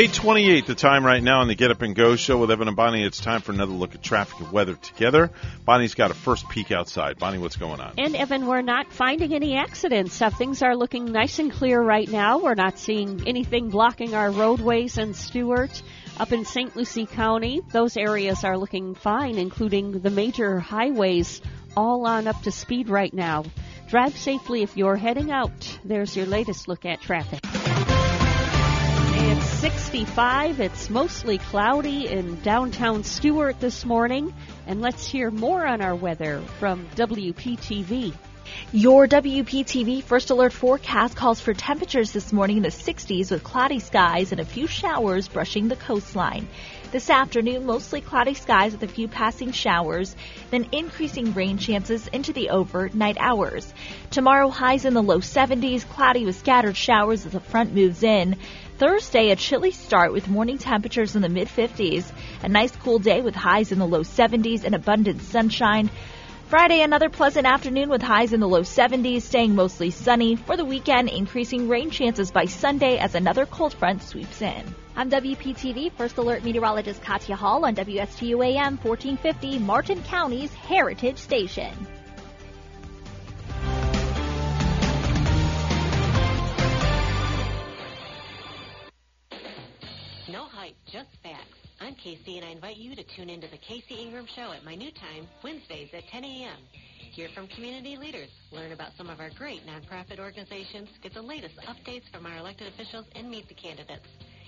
828 the time right now on the Get Up and Go show with Evan and Bonnie. It's time for another look at traffic and weather together. Bonnie's got a first peek outside. Bonnie, what's going on? And Evan, we're not finding any accidents. Uh, things are looking nice and clear right now. We're not seeing anything blocking our roadways in Stuart. Up in St. Lucie County, those areas are looking fine, including the major highways all on up to speed right now. Drive safely if you're heading out. There's your latest look at traffic. It's 65. It's mostly cloudy in downtown Stuart this morning. And let's hear more on our weather from WPTV. Your WPTV First Alert forecast calls for temperatures this morning in the 60s with cloudy skies and a few showers brushing the coastline. This afternoon, mostly cloudy skies with a few passing showers, then increasing rain chances into the overnight hours. Tomorrow, highs in the low 70s, cloudy with scattered showers as the front moves in. Thursday, a chilly start with morning temperatures in the mid 50s. A nice cool day with highs in the low 70s and abundant sunshine. Friday, another pleasant afternoon with highs in the low 70s, staying mostly sunny. For the weekend, increasing rain chances by Sunday as another cold front sweeps in. I'm WPTV First Alert Meteorologist Katya Hall on WSTU AM 1450, Martin County's Heritage Station. No hype, just facts. I'm Casey, and I invite you to tune into the Casey Ingram Show at my new time, Wednesdays at 10 a.m. Hear from community leaders, learn about some of our great nonprofit organizations, get the latest updates from our elected officials, and meet the candidates.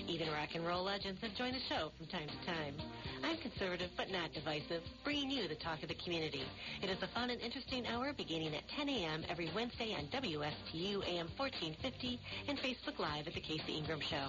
Even rock and roll legends have joined the show from time to time. I'm conservative but not divisive, bringing you the talk of the community. It is a fun and interesting hour beginning at 10 a.m. every Wednesday on WSTU AM 1450 and Facebook Live at The Casey Ingram Show.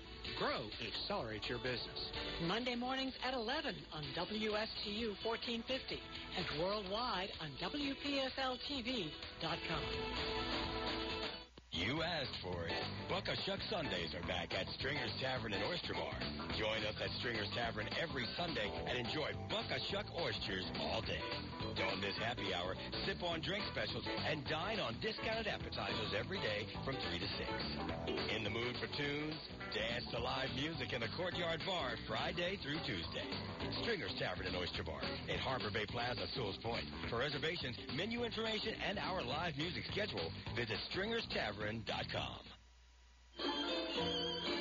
grow, and accelerate your business. Monday mornings at 11 on WSTU 1450 and worldwide on WPSLTV.com. You asked for it. Buck a Shuck Sundays are back at Stringer's Tavern and Oyster Bar. Join us at Stringer's Tavern every Sunday and enjoy Buck a Shuck oysters all day. Don't miss happy hour, sip on drink specials, and dine on discounted appetizers every day from 3 to 6. In the mood for tunes? Dance to live music in the Courtyard Bar Friday through Tuesday. Stringer's Tavern and Oyster Bar in Harbor Bay Plaza, Sewall's Point. For reservations, menu information, and our live music schedule, visit stringerstavern.com.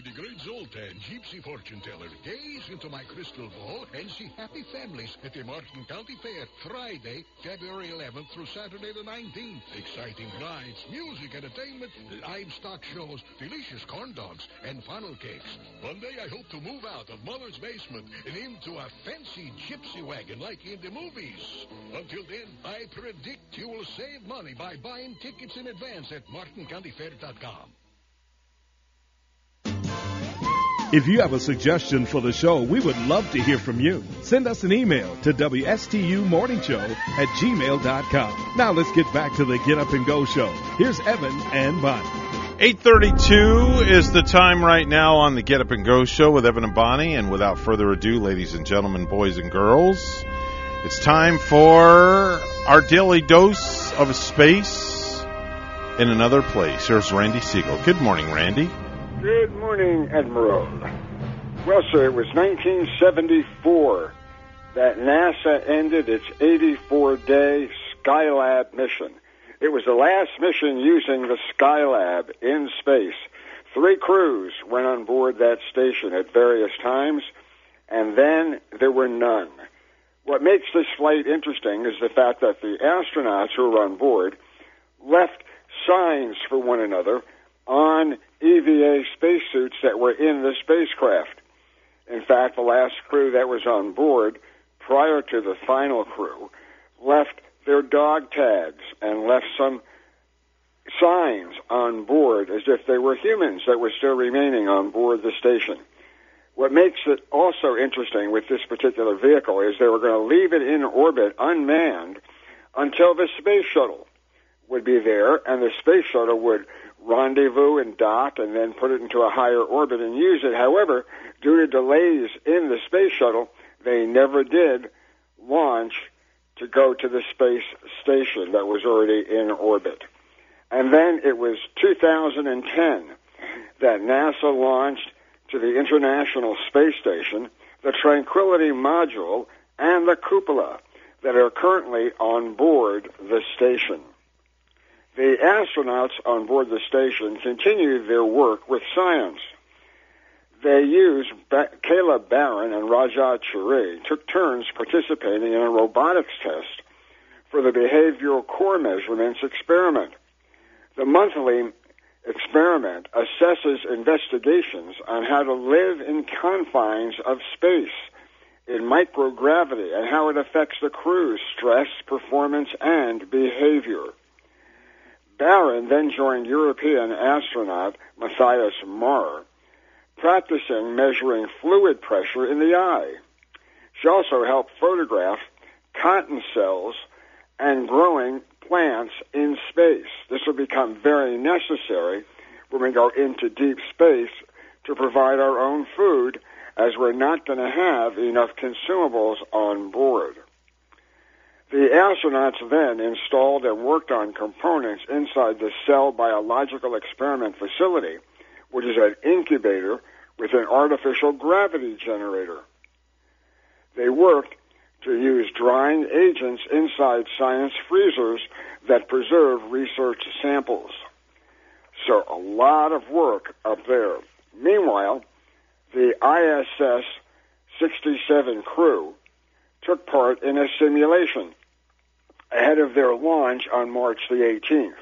The great Zoltan, gypsy fortune teller, gaze into my crystal ball and see happy families at the Martin County Fair Friday, February 11th through Saturday the 19th. Exciting rides, music, entertainment, livestock shows, delicious corn dogs, and funnel cakes. One day I hope to move out of Mother's basement and into a fancy gypsy wagon like in the movies. Until then, I predict you will save money by buying tickets in advance at martincountyfair.com. If you have a suggestion for the show, we would love to hear from you. Send us an email to WSTUmorningshow at gmail.com. Now let's get back to the Get Up and Go show. Here's Evan and Bonnie. 832 is the time right now on the Get Up and Go show with Evan and Bonnie. And without further ado, ladies and gentlemen, boys and girls, it's time for our daily dose of space in another place. Here's Randy Segal. Good morning, Randy. Good morning, Admiral. Well, sir, it was 1974 that NASA ended its 84-day Skylab mission. It was the last mission using the Skylab in space. Three crews went on board that station at various times, and then there were none. What makes this flight interesting is the fact that the astronauts who were on board left signs for one another on EVA spacesuits that were in the spacecraft. In fact, the last crew that was on board, prior to the final crew, left their dog tags and left some signs on board as if they were humans that were still remaining on board the station. What makes it also interesting with this particular vehicle is they were going to leave it in orbit unmanned until the space shuttle would be there, and the space shuttle would rendezvous and dock and then put it into a higher orbit and use it. However, due to delays in the space shuttle, they never did launch to go to the space station that was already in orbit. And then it was 2010 that NASA launched to the International Space Station the Tranquility Module and the Cupola that are currently on board the station. The astronauts on board the station continued their work with science. They used, Kayla Barron and Raja Chari took turns participating in a robotics test for the behavioral core measurements experiment. The monthly experiment assesses investigations on how to live in confines of space in microgravity and how it affects the crew's stress, performance, and behavior. Barron then joined European astronaut Matthias Maurer, practicing measuring fluid pressure in the eye. She also helped photograph cotton cells and growing plants in space. This will become very necessary when we go into deep space to provide our own food as we're not going to have enough consumables on board. The astronauts then installed and worked on components inside the Cell Biological Experiment Facility, which is an incubator with an artificial gravity generator. They worked to use drying agents inside science freezers that preserve research samples. So a lot of work up there. Meanwhile, the ISS 67 crew took part in a simulation ahead of their launch on March the 18th.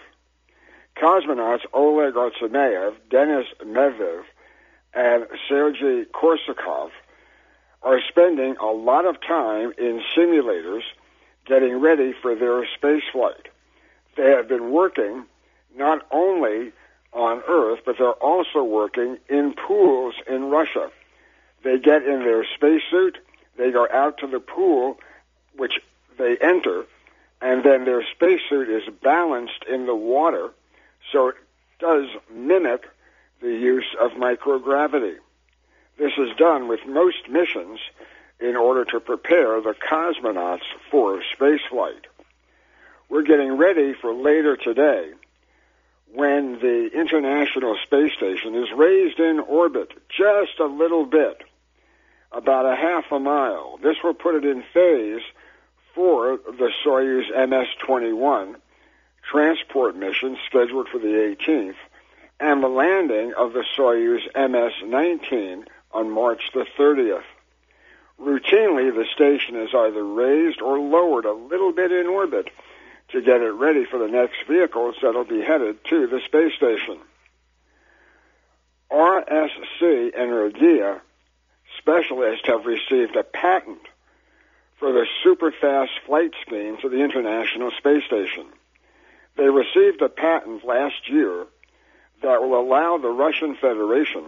Cosmonauts Oleg Artemyev, Denis Matveev, and Sergei Korsakov are spending a lot of time in simulators getting ready for their space flight. They have been working not only on Earth, but they're also working in pools in Russia. They get in their spacesuit, they go out to the pool, which they enter, and then their spacesuit is balanced in the water, so it does mimic the use of microgravity. This is done with most missions in order to prepare the cosmonauts for spaceflight. We're getting ready for later today when the International Space Station is raised in orbit just a little bit, about a half a mile. This will put it in phase for the Soyuz MS-21 transport mission scheduled for the 18th and the landing of the Soyuz MS-19 on March the 30th. Routinely, the station is either raised or lowered a little bit in orbit to get it ready for the next vehicles that'll be headed to the space station. RSC Energia specialists have received a patent for the super-fast flight scheme to the International Space Station. They received a patent last year that will allow the Russian Federation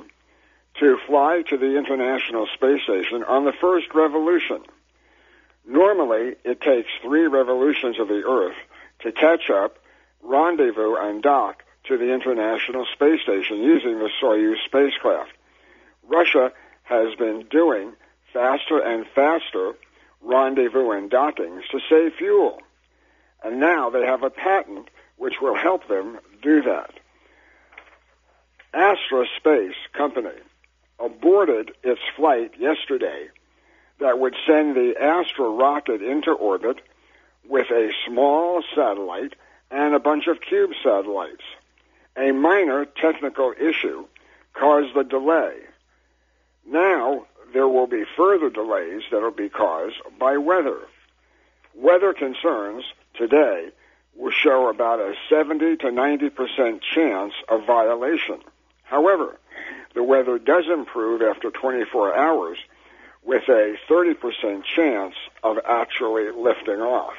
to fly to the International Space Station on the first revolution. Normally, it takes three revolutions of the Earth to catch up, rendezvous, and dock to the International Space Station using the Soyuz spacecraft. Russia has been doing faster and faster rendezvous and dockings to save fuel. And now they have a patent which will help them do that. Astra Space Company aborted its flight yesterday that would send the Astra rocket into orbit with a small satellite and a bunch of cube satellites. A minor technical issue caused the delay. Now be further delays that will be caused by weather. Weather concerns today will show about a 70 to 90 percent chance of violation. However, the weather does improve after 24 hours with a 30% chance of actually lifting off.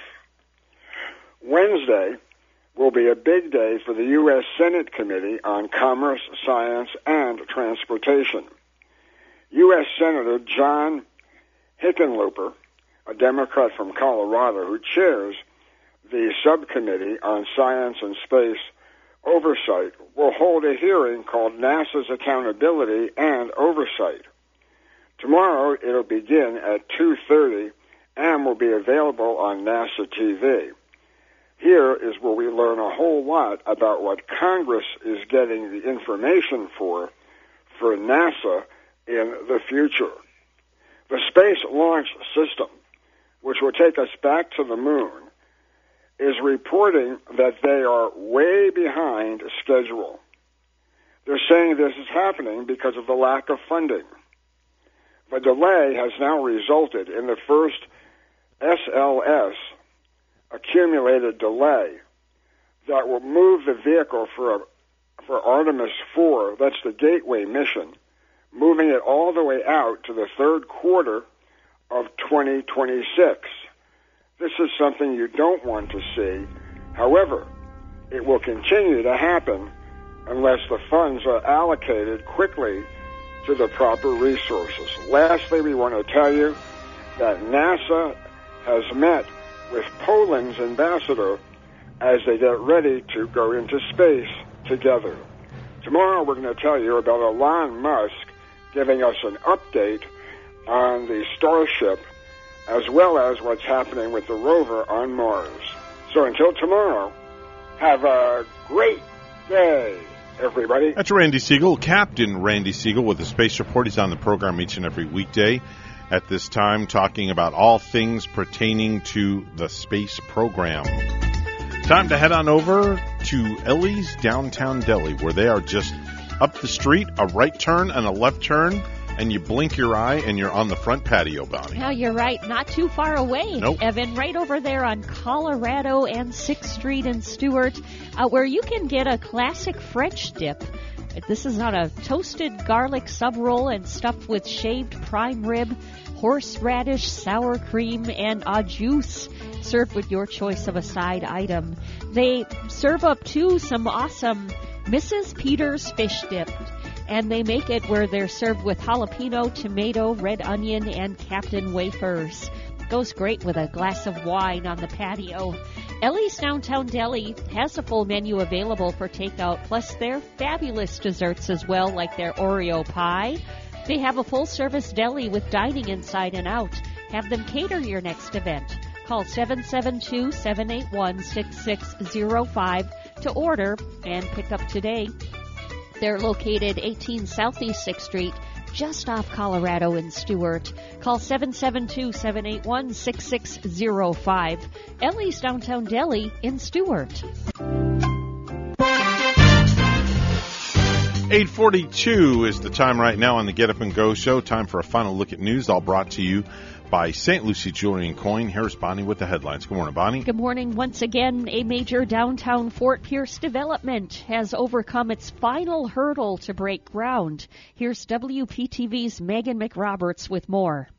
Wednesday will be a big day for the U.S. Senate Committee on Commerce, Science, and Transportation. U.S. Senator John Hickenlooper, a Democrat from Colorado who chairs the subcommittee on science and space oversight, will hold a hearing called NASA's Accountability and Oversight. Tomorrow it'll begin at 2.30 and will be available on NASA TV. Here is where we learn a whole lot about what Congress is getting the information for for NASA in the future. The Space Launch System, which will take us back to the moon, is reporting that they are way behind schedule. They're saying this is happening because of the lack of funding. The delay has now resulted in the first SLS accumulated delay that will move the vehicle for a, for Artemis 4, that's the gateway mission, moving it all the way out to the third quarter of 2026. This is something you don't want to see. However, it will continue to happen unless the funds are allocated quickly to the proper resources. Lastly, we want to tell you that NASA has met with Poland's ambassador as they get ready to go into space together. Tomorrow, we're going to tell you about Elon Musk giving us an update on the Starship as well as what's happening with the rover on Mars. So until tomorrow, have a great day, everybody. That's Randy Segal, Captain Randy Segal with the Space Report. He's on the program each and every weekday at this time, talking about all things pertaining to the space program. Time to head on over to Ellie's Downtown Deli, where they are just up the street, a right turn and a left turn and you blink your eye and you're on the front patio, Bonnie. Now you're right. Not too far away, Nope. Evan. Right over there on Colorado and 6th Street in Stuart, uh, where you can get a classic French dip. This is on a toasted garlic sub roll and stuffed with shaved prime rib, horseradish, sour cream, and a juice. Served with your choice of a side item. They serve up too some awesome Mrs. Peters fish dip and they make it where they're served with jalapeno, tomato, red onion, and Captain wafers. Goes great with a glass of wine on the patio. Ellie's Downtown Deli has a full menu available for takeout, plus their fabulous desserts as well, like their Oreo pie. They have a full service deli with dining inside and out. Have them cater your next event. Call 772 781 6605 to order and pick up today. They're located 18 Southeast 6th Street, just off Colorado in Stuart. Call 772-781-6605. Ellie's Downtown Deli in Stuart. 842 is the time right now on the Get Up and Go show. Time for a final look at news, all brought to you by St. Lucie Jewelry and Coin. Here's Bonnie with the headlines. Good morning, Bonnie. Good morning. Once again, a major downtown Fort Pierce development has overcome its final hurdle to break ground. Here's WPTV's Megan McRoberts with more.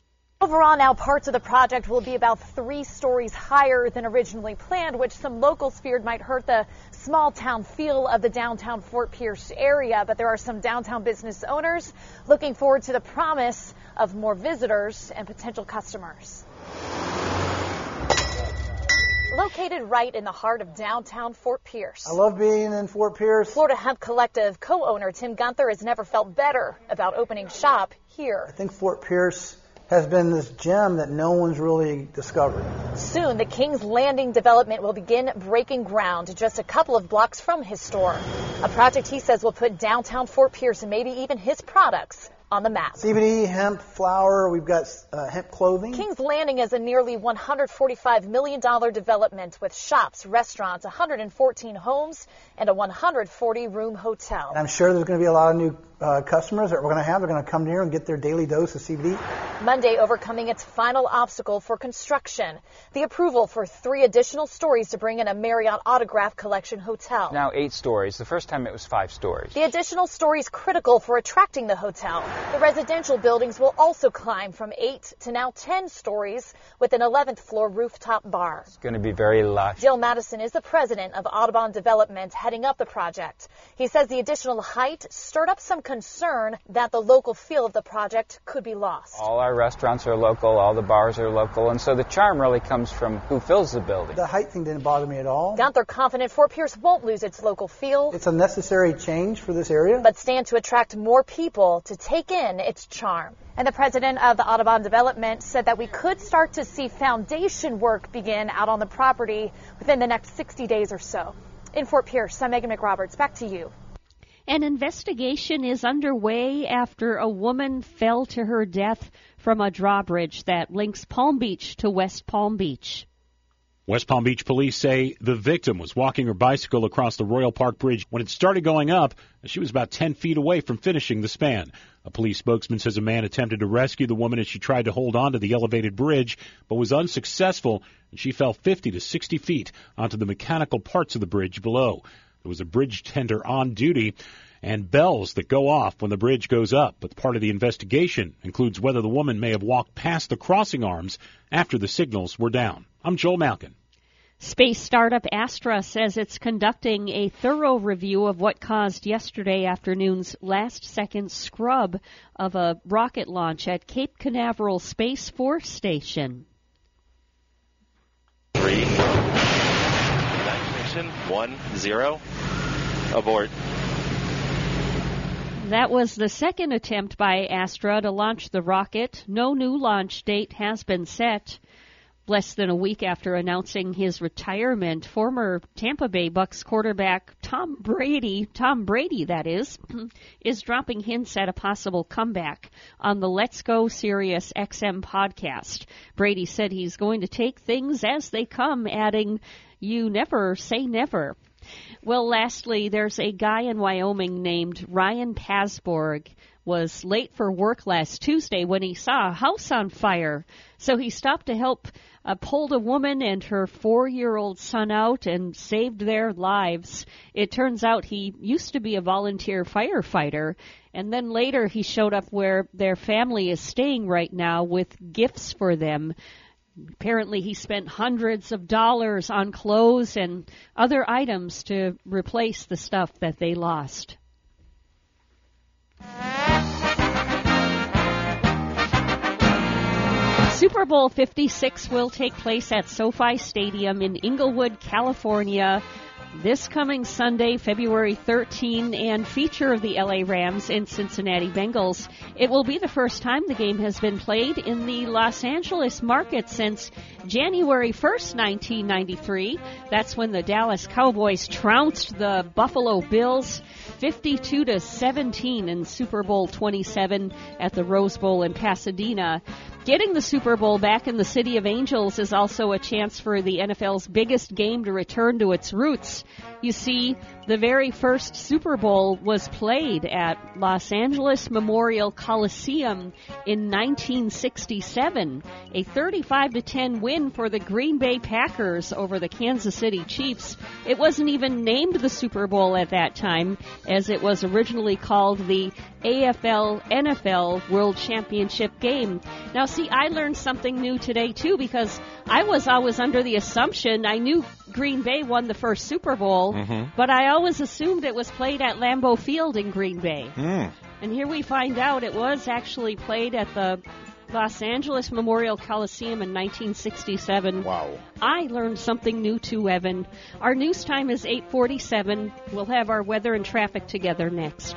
Overall, now parts of the project will be about three stories higher than originally planned, which some locals feared might hurt the small town feel of the downtown Fort Pierce area. But there are some downtown business owners looking forward to the promise of more visitors and potential customers. Located right in the heart of downtown Fort Pierce. I love being in Fort Pierce. Florida Hemp Collective co-owner Tim Gunther has never felt better about opening shop here. I think Fort Pierce has been this gem that no one's really discovered. Soon, the King's Landing development will begin breaking ground just a couple of blocks from his store. A project he says will put downtown Fort Pierce and maybe even his products on the map. CBD, hemp, flour, we've got uh, hemp clothing. King's Landing is a nearly $145 million development with shops, restaurants, 114 homes, and a 140 room hotel. And I'm sure there's going to be a lot of new uh, customers that we're going to have. They're going to come here and get their daily dose of CBD. Monday overcoming its final obstacle for construction, the approval for three additional stories to bring in a Marriott Autograph Collection hotel. Now eight stories. The first time it was five stories. The additional stories critical for attracting the hotel. The residential buildings will also climb from eight to now 10 stories with an 11th floor rooftop bar. It's going to be very lush. Jill Madison is the president of Audubon Development heading up the project. He says the additional height stirred up some concern that the local feel of the project could be lost. All our restaurants are local, all the bars are local, and so the charm really comes from who fills the building. The height thing didn't bother me at all. Gunther confident Fort Pierce won't lose its local feel, It's a necessary change for this area. but stand to attract more people to take in its charm. And the president of the Audubon Development said that we could start to see foundation work begin out on the property within the next 60 days or so. In Fort Pierce, I'm Megan McRoberts. Back to you. An investigation is underway after a woman fell to her death from a drawbridge that links Palm Beach to West Palm Beach. West Palm Beach police say the victim was walking her bicycle across the Royal Park Bridge when it started going up. She was about 10 feet away from finishing the span. A police spokesman says a man attempted to rescue the woman as she tried to hold on to the elevated bridge, but was unsuccessful, and she fell 50 to 60 feet onto the mechanical parts of the bridge below. There was a bridge tender on duty, and bells that go off when the bridge goes up. But part of the investigation includes whether the woman may have walked past the crossing arms after the signals were down. I'm Joel Malkin. Space startup Astra says it's conducting a thorough review of what caused yesterday afternoon's last second scrub of a rocket launch at Cape Canaveral Space Force Station. Three. One. Zero. Abort. That was the second attempt by Astra to launch the rocket. No new launch date has been set. Less than a week after announcing his retirement, former Tampa Bay Bucs quarterback Tom Brady, Tom Brady that is, is dropping hints at a possible comeback on the Let's Go Sirius XM podcast. Brady said he's going to take things as they come, adding, "You never say never." Well, lastly, there's a guy in Wyoming named Ryan Pasborg was late for work last Tuesday when he saw a house on fire. So he stopped to help uh, pulled a woman and her four year old son out and saved their lives. It turns out he used to be a volunteer firefighter, and then later he showed up where their family is staying right now with gifts for them. Apparently, he spent hundreds of dollars on clothes and other items to replace the stuff that they lost. Super Bowl 56 will take place at SoFi Stadium in Inglewood, California this coming Sunday, February 13, and feature of the LA Rams and Cincinnati Bengals. It will be the first time the game has been played in the Los Angeles market since January 1st, 1993. That's when the Dallas Cowboys trounced the Buffalo Bills 52 to 17 in Super Bowl 27 at the Rose Bowl in Pasadena. Getting the Super Bowl back in the City of Angels is also a chance for the NFL's biggest game to return to its roots. You see, the very first Super Bowl was played at Los Angeles Memorial Coliseum in 1967, a 35 to 10 win for the Green Bay Packers over the Kansas City Chiefs. It wasn't even named the Super Bowl at that time, as it was originally called the AFL NFL World Championship game. Now, see, I learned something new today too because I was always under the assumption I knew Green Bay won the first Super Bowl, mm-hmm. but I always assumed it was played at Lambeau Field in Green Bay. Mm. And here we find out it was actually played at the Los Angeles Memorial Coliseum in 1967. Wow. I learned something new too, Evan. Our news time is 8:47. We'll have our weather and traffic together next.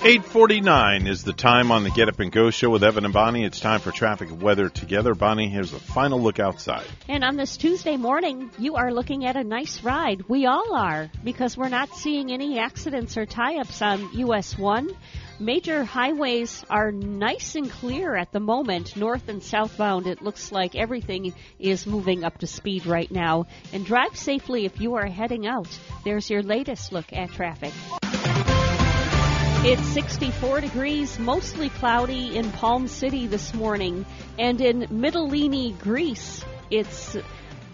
849 is the time on the Get Up and Go show with Evan and Bonnie. It's time for traffic and weather together. Bonnie, here's a final look outside. And on this Tuesday morning, you are looking at a nice ride. We all are, because we're not seeing any accidents or tie ups on US 1. Major highways are nice and clear at the moment, north and southbound. It looks like everything is moving up to speed right now. And drive safely if you are heading out. There's your latest look at traffic. It's 64 degrees, mostly cloudy in Palm City this morning, and in Mytilene, Greece, it's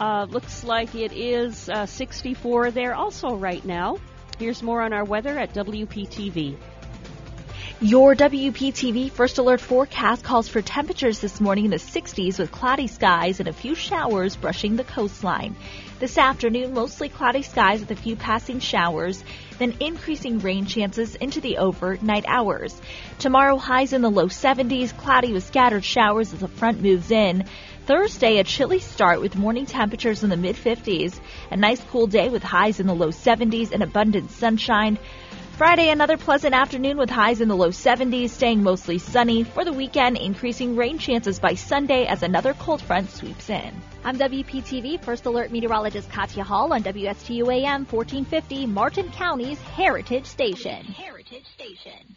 uh, looks like it is uh, 64 there also right now. Here's more on our weather at WPTV. Your WPTV First Alert forecast calls for temperatures this morning in the 60s with cloudy skies and a few showers brushing the coastline. This afternoon, mostly cloudy skies with a few passing showers, then increasing rain chances into the overnight hours. Tomorrow, highs in the low 70s, cloudy with scattered showers as the front moves in. Thursday, a chilly start with morning temperatures in the mid 50s. A nice cool day with highs in the low 70s and abundant sunshine. Friday, another pleasant afternoon with highs in the low 70s, staying mostly sunny. For the weekend, increasing rain chances by Sunday as another cold front sweeps in. I'm WPTV First Alert Meteorologist Katya Hall on WSTU AM 1450, Martin County's Heritage Station. Heritage Station.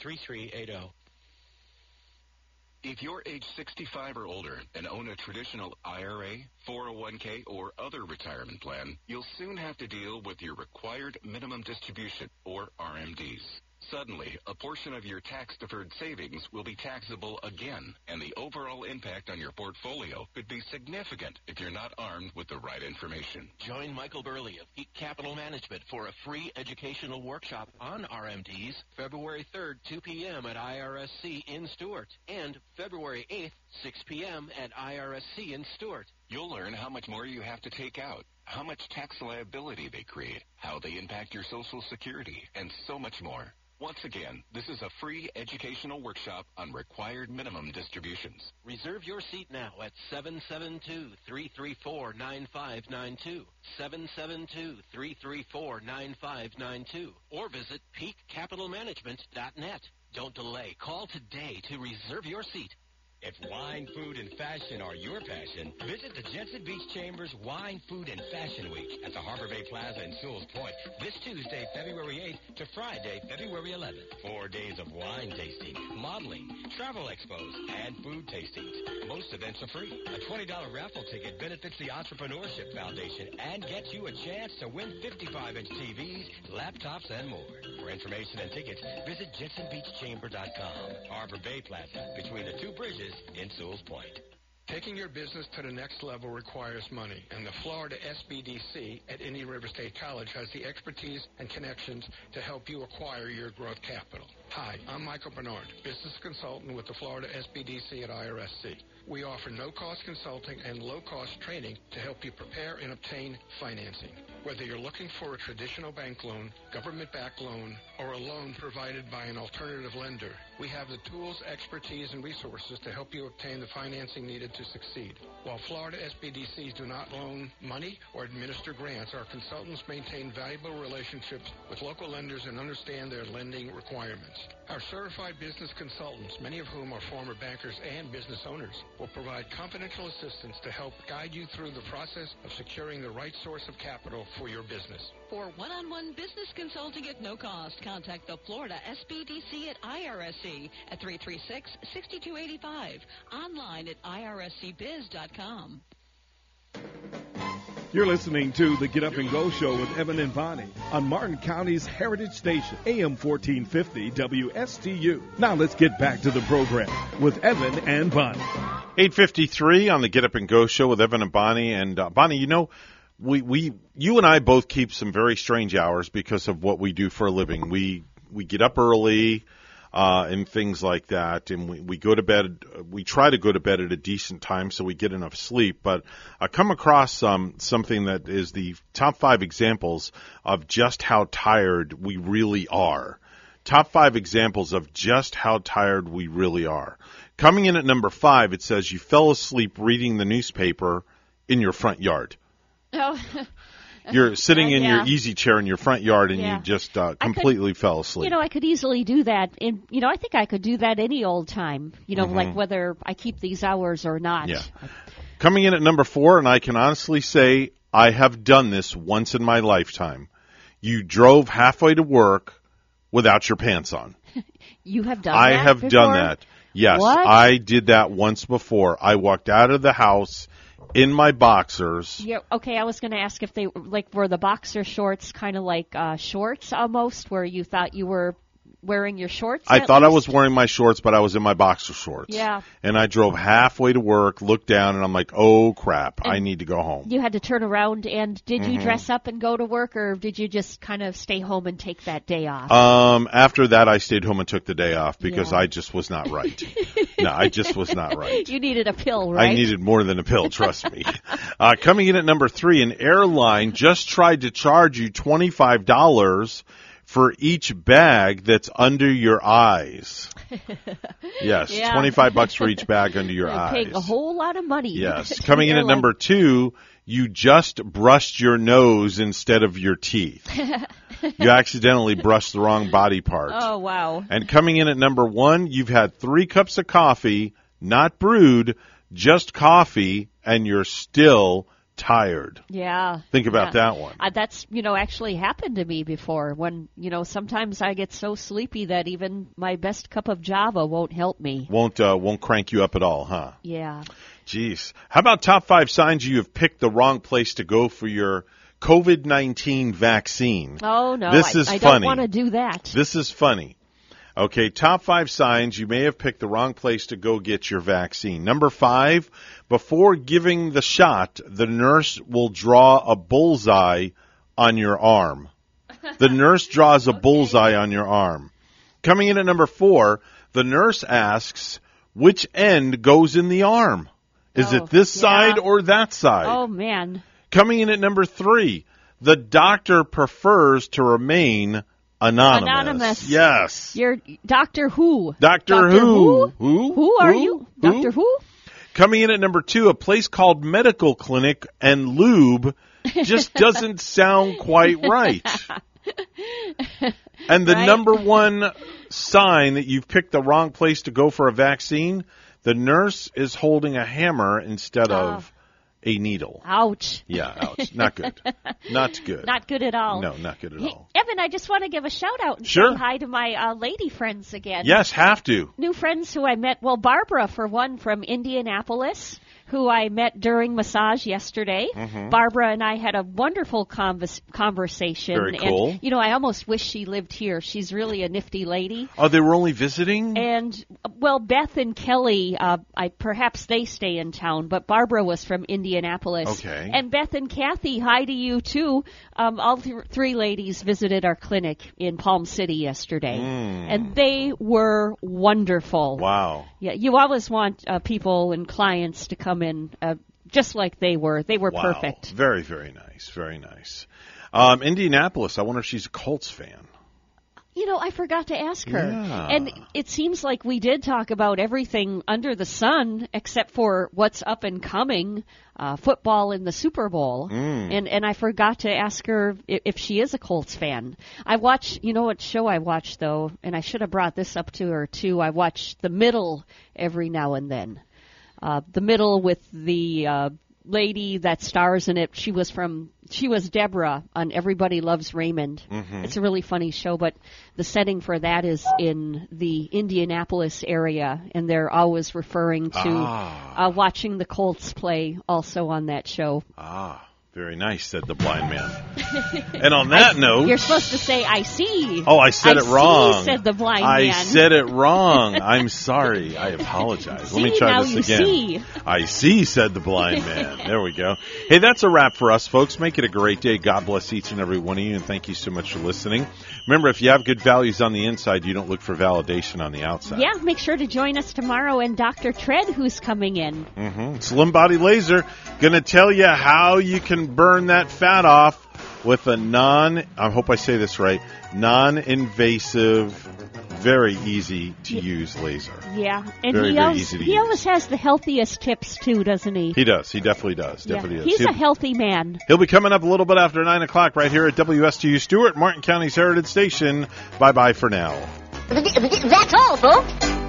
3380. If you're age 65 or older and own a traditional IRA, 401k, or other retirement plan, you'll soon have to deal with your required minimum distribution, or RMDs. Suddenly, a portion of your tax-deferred savings will be taxable again, and the overall impact on your portfolio could be significant if you're not armed with the right information. Join Michael Burley of Peak Capital Management for a free educational workshop on RMDs February 3rd, 2 p.m. at IRSC in Stuart, and February 8th, 6 p.m. at IRSC in Stuart. You'll learn how much more you have to take out, how much tax liability they create, how they impact your Social Security, and so much more. Once again, this is a free educational workshop on required minimum distributions. Reserve your seat now at 772-334-9592, 772-334-9592, or visit peakcapitalmanagement.net. Don't delay. Call today to reserve your seat. If wine, food, and fashion are your passion, visit the Jensen Beach Chambers Wine, Food, and Fashion Week at the Harbor Bay Plaza in Sewall's Point this Tuesday, February 8th to Friday, February 11th. Four days of wine tasting, modeling, travel expos, and food tastings. Most events are free. A $20 raffle ticket benefits the Entrepreneurship Foundation and gets you a chance to win 55-inch TVs, laptops, and more. For information and tickets, visit JensenBeachChamber.com. Harbor Bay Plaza, between the two bridges in Sewall's Point. Taking your business to the next level requires money, and the Florida SBDC at Indian River State College has the expertise and connections to help you acquire your growth capital. Hi, I'm Michael Bernard, business consultant with the Florida SBDC at IRSC. We offer no-cost consulting and low-cost training to help you prepare and obtain financing. Whether you're looking for a traditional bank loan, government-backed loan, or a loan provided by an alternative lender, we have the tools, expertise, and resources to help you obtain the financing needed to succeed. While Florida SBDCs do not loan money or administer grants, our consultants maintain valuable relationships with local lenders and understand their lending requirements. Our certified business consultants, many of whom are former bankers and business owners, will provide confidential assistance to help guide you through the process of securing the right source of capital for your business. For one-on-one business consulting at no cost, contact the Florida SBDC at IRSC at 336-6285. Online at irscbiz.com. You're listening to the Get Up and Go Show with Evan and Bonnie on Martin County's Heritage Station, AM 1450 WSTU. Now let's get back to the program with Evan and Bonnie. 853 on the Get Up and Go Show with Evan and Bonnie. And uh, Bonnie, you know, we, we, you and I both keep some very strange hours because of what we do for a living. We, we get up early, uh, and things like that. And we, we go to bed, we try to go to bed at a decent time so we get enough sleep. But I come across um, something that is the top five examples of just how tired we really are. Top five examples of just how tired we really are. Coming in at number five, it says you fell asleep reading the newspaper in your front yard. Oh. You're sitting in yeah. your easy chair in your front yard and Yeah. you just uh, completely fell asleep. You know, I could easily do that. And, you know, I think I could do that any old time, you know, Mhm. like whether I keep these hours or not. Yeah. Coming in at number four, and I can honestly say I have done this once in my lifetime. You drove halfway to work, without your pants on. You have done I have before? done that. Yes, What? I did that once before. I walked out of the house in my boxers. Yeah, okay, I was going to ask if they like were the boxer shorts kind of like uh shorts almost where you thought you were wearing your shorts I thought I was wearing my shorts, but I was in my boxer shorts. Yeah. And I drove halfway to work, looked down, and I'm like, oh crap, I need to go home. You had to turn around and did you Mhm. dress up and go to work or did you just kind of stay home and take that day off? Um, after that, I stayed home and took the day off because Yeah. I just was not right. no, I just was not right. You needed a pill, right? I needed more than a pill, trust me. Uh, coming in at number three, an airline just tried to charge you $25 for each bag that's under your eyes. Yes, Yeah. 25 bucks for each bag under your You're eyes. paying a whole lot of money. Yes. Coming in at airline. number two, you just brushed your nose instead of your teeth. You accidentally brushed the wrong body part. Oh wow. And coming in at number one, you've had three cups of coffee, not brewed, just coffee, and you're still tired. Yeah. Think about yeah. that one. Uh, that's you know actually happened to me before. When you know sometimes I get so sleepy that even my best cup of Java won't help me. Won't uh, won't crank you up at all, huh? Yeah. Jeez. How about top five signs you have picked the wrong place to go for your COVID nineteen vaccine? Oh no. This I, is I funny. don't want to do that. This is funny. Okay, top five signs you may have picked the wrong place to go get your vaccine. Number five, before giving the shot, the nurse will draw a bullseye on your arm. The nurse draws a bullseye on your arm. Coming in at number four, the nurse asks, which end goes in the arm? Is Oh, it this yeah. side or that side? Oh man. Coming in at number three, the doctor prefers to remain anonymous. Anonymous. Yes. You're Doctor Who. Doctor, Who? Who? Who are you? Doctor Who? Coming in at number two, a place called Medical Clinic and Lube just doesn't sound quite right. And the Right? number one sign that you've picked the wrong place to go for a vaccine, the nurse is holding a hammer instead of oh. A needle. Ouch. Yeah, ouch. Not good. Not good. Not good at all. No, not good at Hey, all. Evan, I just want to give a shout out and Sure. say hi to my uh, lady friends again. Yes, have to. New friends who I met. Well, Barbara, for one, from Indianapolis, who I met during massage yesterday. Mhm. Barbara and I had a wonderful convers- conversation. Very cool. And, you know, I almost wish she lived here. She's really a nifty lady. Oh, they were only visiting? And well, Beth and Kelly, uh, I perhaps they stay in town, but Barbara was from Indianapolis. Okay. And Beth and Kathy, hi to you too. Um, all th- three ladies visited our clinic in Palm City yesterday, Mm. and they were wonderful. Wow. Yeah, you always want uh, people and clients to come in uh, just like they were. They were Wow. perfect. Very, very nice. Very nice. Um, Indianapolis, I wonder if she's a Colts fan. You know, I forgot to ask her. Yeah. And it seems like we did talk about everything under the sun except for what's up and coming, uh, football in the Super Bowl. Mm. And and I forgot to ask her if, if she is a Colts fan. I watch, you know what show I watch though, and I should have brought this up to her too. I watch The Middle every now and then. Uh, the Middle with the uh, lady that stars in it. She was from she was Deborah on Everybody Loves Raymond. Mhm. It's a really funny show, but the setting for that is in the Indianapolis area, and they're always referring to Ah. uh, watching the Colts play also on that show. Ah, very nice, said the blind man. And on that note, You're supposed to say, "I see." Oh, I said it see," wrong. said the blind I man. said it wrong. I'm sorry. I apologize. Let me try now this you again. see. I see, said the blind man. There we go. Hey, that's a wrap for us, folks. Make it a great day. God bless each and every one of you, and thank you so much for listening. Remember, if you have good values on the inside, you don't look for validation on the outside. Yeah, make sure to join us tomorrow and Dr. Tread, who's coming in. Mm-hmm. Slim Body Laser going to tell you how you can burn that fat off with a non, I hope I say this right, non-invasive, very easy to use laser. Yeah, and Very, he very always easy to he use. always has the healthiest tips too, doesn't he? He does. He definitely does. Yeah, Definitely He's does. a He'll, healthy man. he'll be coming up a little bit after 9 o'clock right here at WSTU Stuart, Martin County's Heritage Station. Bye-bye for now. That's all, folks.